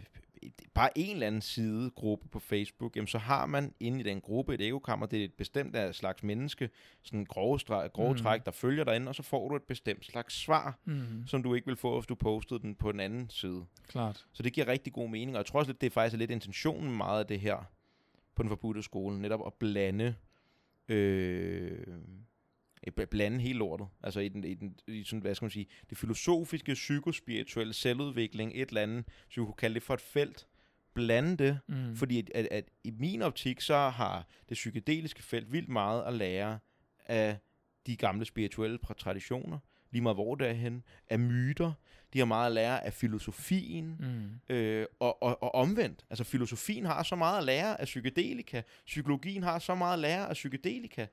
bare en eller anden side, gruppe på Facebook, jamen så har man inde i den gruppe et ekokammer, det er et bestemt slags menneske, sådan en grove, streg, grove Mm. træk, der følger derinde, og så får du et bestemt slags svar, Mm, som du ikke vil få, hvis du postede den på den anden side. klart. Så det giver rigtig god mening, og jeg tror også lidt, det er faktisk lidt intentionen meget af det her på den forbudte skole, netop at blande øh, bl- blande hele lortet. Altså i, den, i, den, i sådan, hvad skal man sige, det filosofiske, psykospirituelle, selvudvikling, et eller andet, så vi kunne kalde det for et felt, blande det, Mm. fordi at, at, at i min optik, så har det psykedeliske felt vildt meget at lære af de gamle spirituelle traditioner, lige meget hvor det er hen, af myter, de har meget at lære af filosofien, Mm. Øh, og, og, og omvendt. Altså filosofien har så meget at lære af psykedelika. Psykologien har så meget at lære af psykedelika.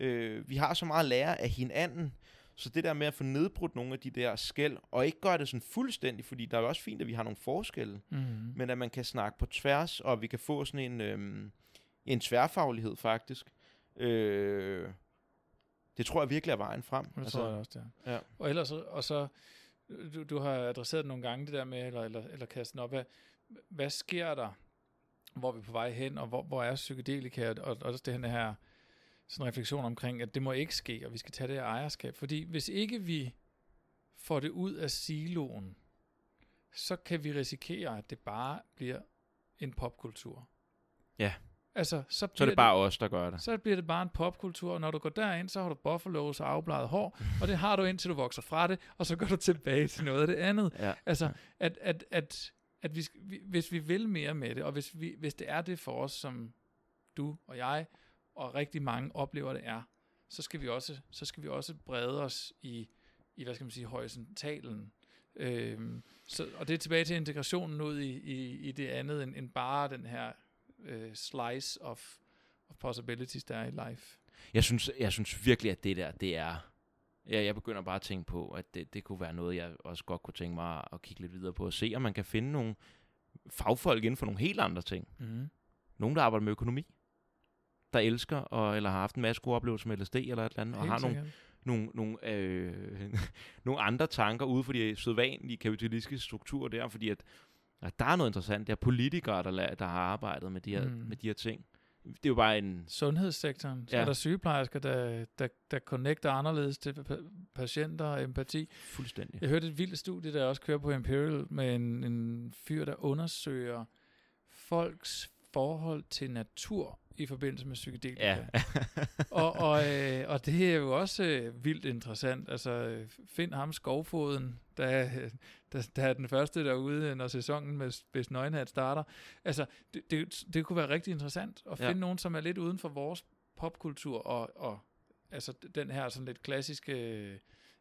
Øh, vi har så meget at lære af hinanden. Så det der med at få nedbrudt nogle af de der skæld, og ikke gøre det sådan fuldstændig, fordi der er jo også fint, at vi har nogle forskelle, Mm. men at man kan snakke på tværs, og vi kan få sådan en, øhm, en tværfaglighed faktisk. Øh, det tror jeg virkelig er vejen frem. Det altså, tror jeg også, det er. ja. Og ellers, og så, du, du har adresseret nogle gange, det der med, eller, eller, eller kastet op, hvad, hvad sker der, hvor vi er på vej hen, og hvor, hvor er psykedelika, og, og også det her sådan en refleksion omkring, at det må ikke ske, og vi skal tage det her ejerskab. Fordi hvis ikke vi får det ud af siloen, så kan vi risikere, at det bare bliver en popkultur. Ja. Altså, så, Så er det bare os, der gør det. så bliver det bare en popkultur, og når du går derind, så har du buffalos og afbladet hår, og det har du indtil du vokser fra det, og så går du tilbage til noget af det andet. Ja. Altså, at, at, at, at vi, hvis vi vil mere med det, og hvis, vi, hvis det er det for os, som du og jeg, og rigtig mange oplever det er, så skal vi også, så skal vi også brede os i, i hvad skal man sige, horisontalen. Øhm, så, og det er tilbage til integrationen ud i, i, i det andet, end, end bare den her øh, slice of, of possibilities, der er i life. Jeg synes, jeg synes virkelig, at det der, det er... Ja, jeg begynder bare at tænke på, at det, det kunne være noget, jeg også godt kunne tænke mig at kigge lidt videre på og se, om man kan finde nogle fagfolk inden for nogle helt andre ting. Mm. Nogen, der arbejder med økonomi, der elsker, og, eller har haft en masse gode oplevelser med LSD eller et eller andet, og har nogle, nogle, nogle, øh, nogle andre tanker ude for de sædvanlige kapitalistiske strukturer der, fordi at, at der er noget interessant. Der er politikere, der, la- der har arbejdet med de, her, Mm. mm. med de her ting. Det er jo bare en... Sundhedssektoren, så Ja. er der sygeplejersker, der, der, der connecter anderledes til pa- patienter og empati. Fuldstændig. Jeg hørte et vildt studie, der også kører på Imperial, med en, en fyr, der undersøger folks forhold til natur i forbindelse med psykedelika. Ja. og, og, øh, og det er jo også øh, vildt interessant. Altså, find ham skovfoden, der, der, der er den første derude, når sæsonen med Spids Nøgenhat starter. Altså, det, det, det kunne være rigtig interessant at Ja. finde nogen, som er lidt uden for vores popkultur, og, og altså den her sådan lidt klassiske,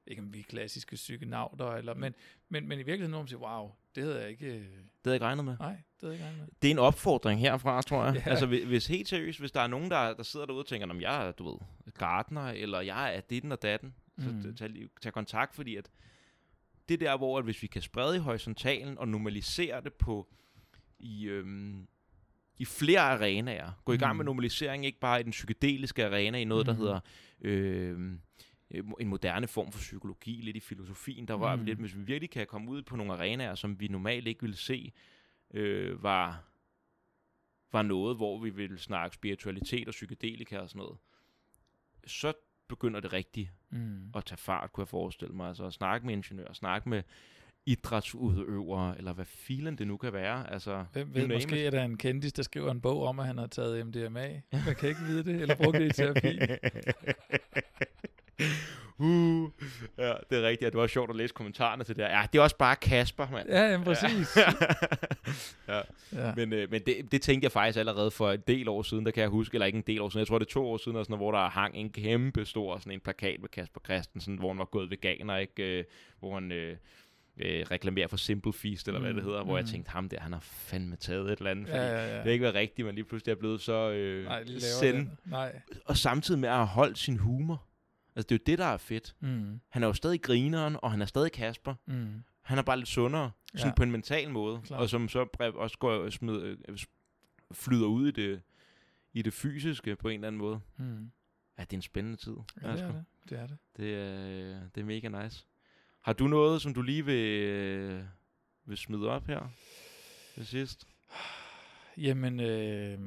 ikke om vi er klassiske psykenauter, eller, men, men, men i virkeligheden, når man siger, wow, det havde jeg ikke, øh, Det havde jeg ikke regnet med. nej, det havde jeg ikke regnet med. Det er en opfordring herfra, tror jeg. Ja. Altså, hvis, helt seriøst, hvis der er nogen, der, der sidder derude og tænker, om jeg er, du ved, gartner, eller jeg er ditten og datten, så Mm. mm. tag, tag kontakt, fordi at det er der, hvor at hvis vi kan sprede i horisontalen og normalisere det på i, øhm, i flere arenaer. Gå i gang med Mm. normalisering, ikke bare i den psykedeliske arena, i noget, der Mhm. hedder øh, en moderne form for psykologi, lidt i filosofien, der rører Mm. lidt, hvis vi virkelig kan komme ud på nogle arenaer, som vi normalt ikke ville se, øh, var, var noget, hvor vi ville snakke spiritualitet og psykedelika og sådan noget, så begynder det rigtigt Mm. at tage fart, kunne jeg forestille mig. Altså at snakke med ingeniører, snakke med idrætsudøvere, eller hvad filen det nu kan være. Altså, Hvem ved, måske it. er der en kendis, der skriver en bog om, at han har taget MDMA. Man kan ikke vide det, eller brugt det i terapi. uh, ja, det er rigtigt. Ja, det var sjovt at læse kommentarerne til det her. Ja, det er også bare Kasper, mand. Ja, jamen, præcis. ja. Ja. Men, øh, men det, det tænkte jeg faktisk allerede for en del år siden, der kan jeg huske, eller ikke en del år siden, jeg tror det er to år siden, sådan, hvor der hang en kæmpe stor sådan en plakat med Kasper Christensen, hvor han var gået veganer, ikke? Øh, hvor han øh, øh, reklamerer for Simple Feast, eller mm, hvad det hedder, hvor mm. jeg tænkte, ham der, han har fandme taget et eller andet, fordi Ja, ja, ja. det har ikke været rigtigt, men lige pludselig er blevet så øh, Nej, send. Nej. og samtidig med at have holdt sin humor. Altså, det er jo det, der er fedt. Mm. Han er jo stadig grineren, og han er stadig Kasper. Mm. Han er bare lidt sundere, sådan Ja. på en mental måde, Klart. og som så også går, smid, øh, flyder ud i det, i det fysiske på en eller anden måde. Mm. Ja, det er en spændende tid. Ja, det er det. Det er det. Det er, det er mega nice. Har du noget, som du lige vil, øh, vil smide op her til sidst? Jamen, øh,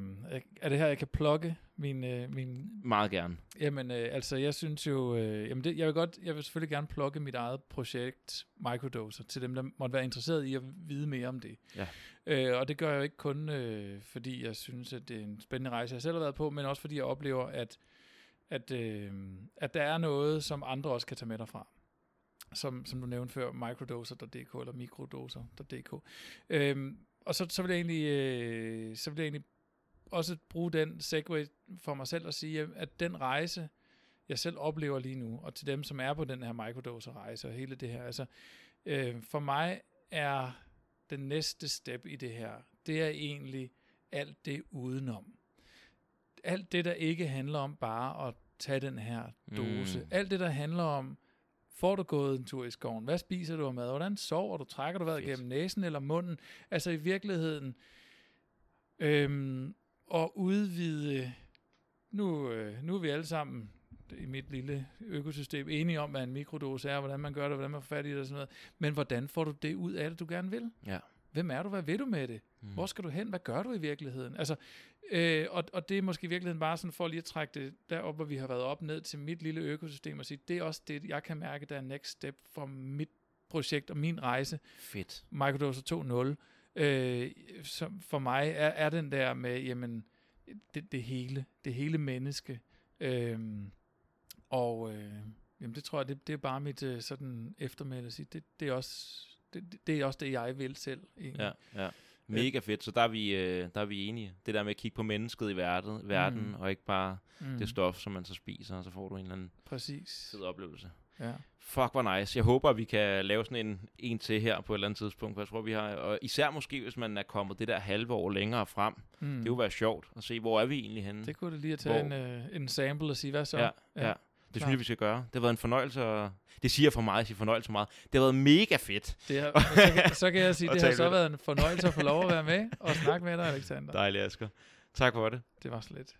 er det her, jeg kan plukke min, øh, min Meget gerne. Jamen, øh, altså, jeg synes jo, øh, jamen det, jeg vil godt, jeg vil selvfølgelig gerne plukke mit eget projekt Microdoser til dem, der måtte være interesseret i at vide mere om det. Ja. Øh, og det gør jeg jo ikke kun, øh, fordi jeg synes, at det er en spændende rejse, jeg selv har været på, men også fordi jeg oplever, at, at, øh, at der er noget, som andre også kan tage med derfra. Som, som du nævnte før, microdoser.dk eller mikrodoser.dk. Øhm, og så, så vil jeg egentlig, øh, så vil jeg egentlig også bruge den segway for mig selv at sige, at den rejse, jeg selv oplever lige nu, og til dem, som er på den her microdoser-rejse og hele det her, altså, øh, for mig er den næste step i det her, det er egentlig alt det udenom. Alt det, der ikke handler om bare at tage den her dose. Mm. Mm. Alt det, der handler om, får du gået en tur i skoven? Hvad spiser du af mad? Hvordan sover du? Trækker du vejret gennem næsen eller munden? Altså i virkeligheden, øhm, at udvide, nu, øh, nu er vi alle sammen i mit lille økosystem enige om, hvad en mikrodose er, hvordan man gør det, hvordan man får fat i det og sådan noget. Men hvordan får du det ud af det, du gerne vil? Ja. Hvem er du? Hvad vil du med det? Mm. Hvor skal du hen? Hvad gør du i virkeligheden? Altså, øh, og, og det er måske i virkeligheden bare sådan for lige at trække det derop, hvor vi har været op ned til mit lille økosystem og sige, det er også det, jeg kan mærke, der er next step for mit projekt og min rejse, Fedt. Microdoser 2.0. Øh, som for mig er, er den der med, jamen, det, det hele, det hele menneske. Øhm, og øh, jamen, det tror jeg, det, det er bare mit øh, sådan eftermæle at sige, det, det, er også, det, det er også det, jeg vil selv. Egentlig. Ja, ja. Mega fedt. Så der er, vi, øh, der er vi enige. Det der med at kigge på mennesket i verden, verden Mm. og ikke bare Mm, det stof, som man så spiser, og så får du en eller anden Præcis. fed oplevelse. Ja. Fuck, hvor nice. Jeg håber, at vi kan lave sådan en, en til her på et eller andet tidspunkt, for jeg tror, vi har, og især måske, hvis man er kommet det der halve år længere frem, Mm. det kunne være sjovt at se, hvor er vi egentlig henne. Det kunne det lige at tage Hvor- en, øh, en sample og sige, hvad så? ja, ja, Ja, Det synes jeg, vi skal gøre. Det har været en fornøjelse, og det siger for mig, jeg siger fornøjelse for meget. Det har været mega fedt. Det har, så, kan, så kan jeg sige, det har så været en fornøjelse at få lov at være med og snakke med dig, Alexander. Dejligt, Asger. Tak for det. Det var så lidt.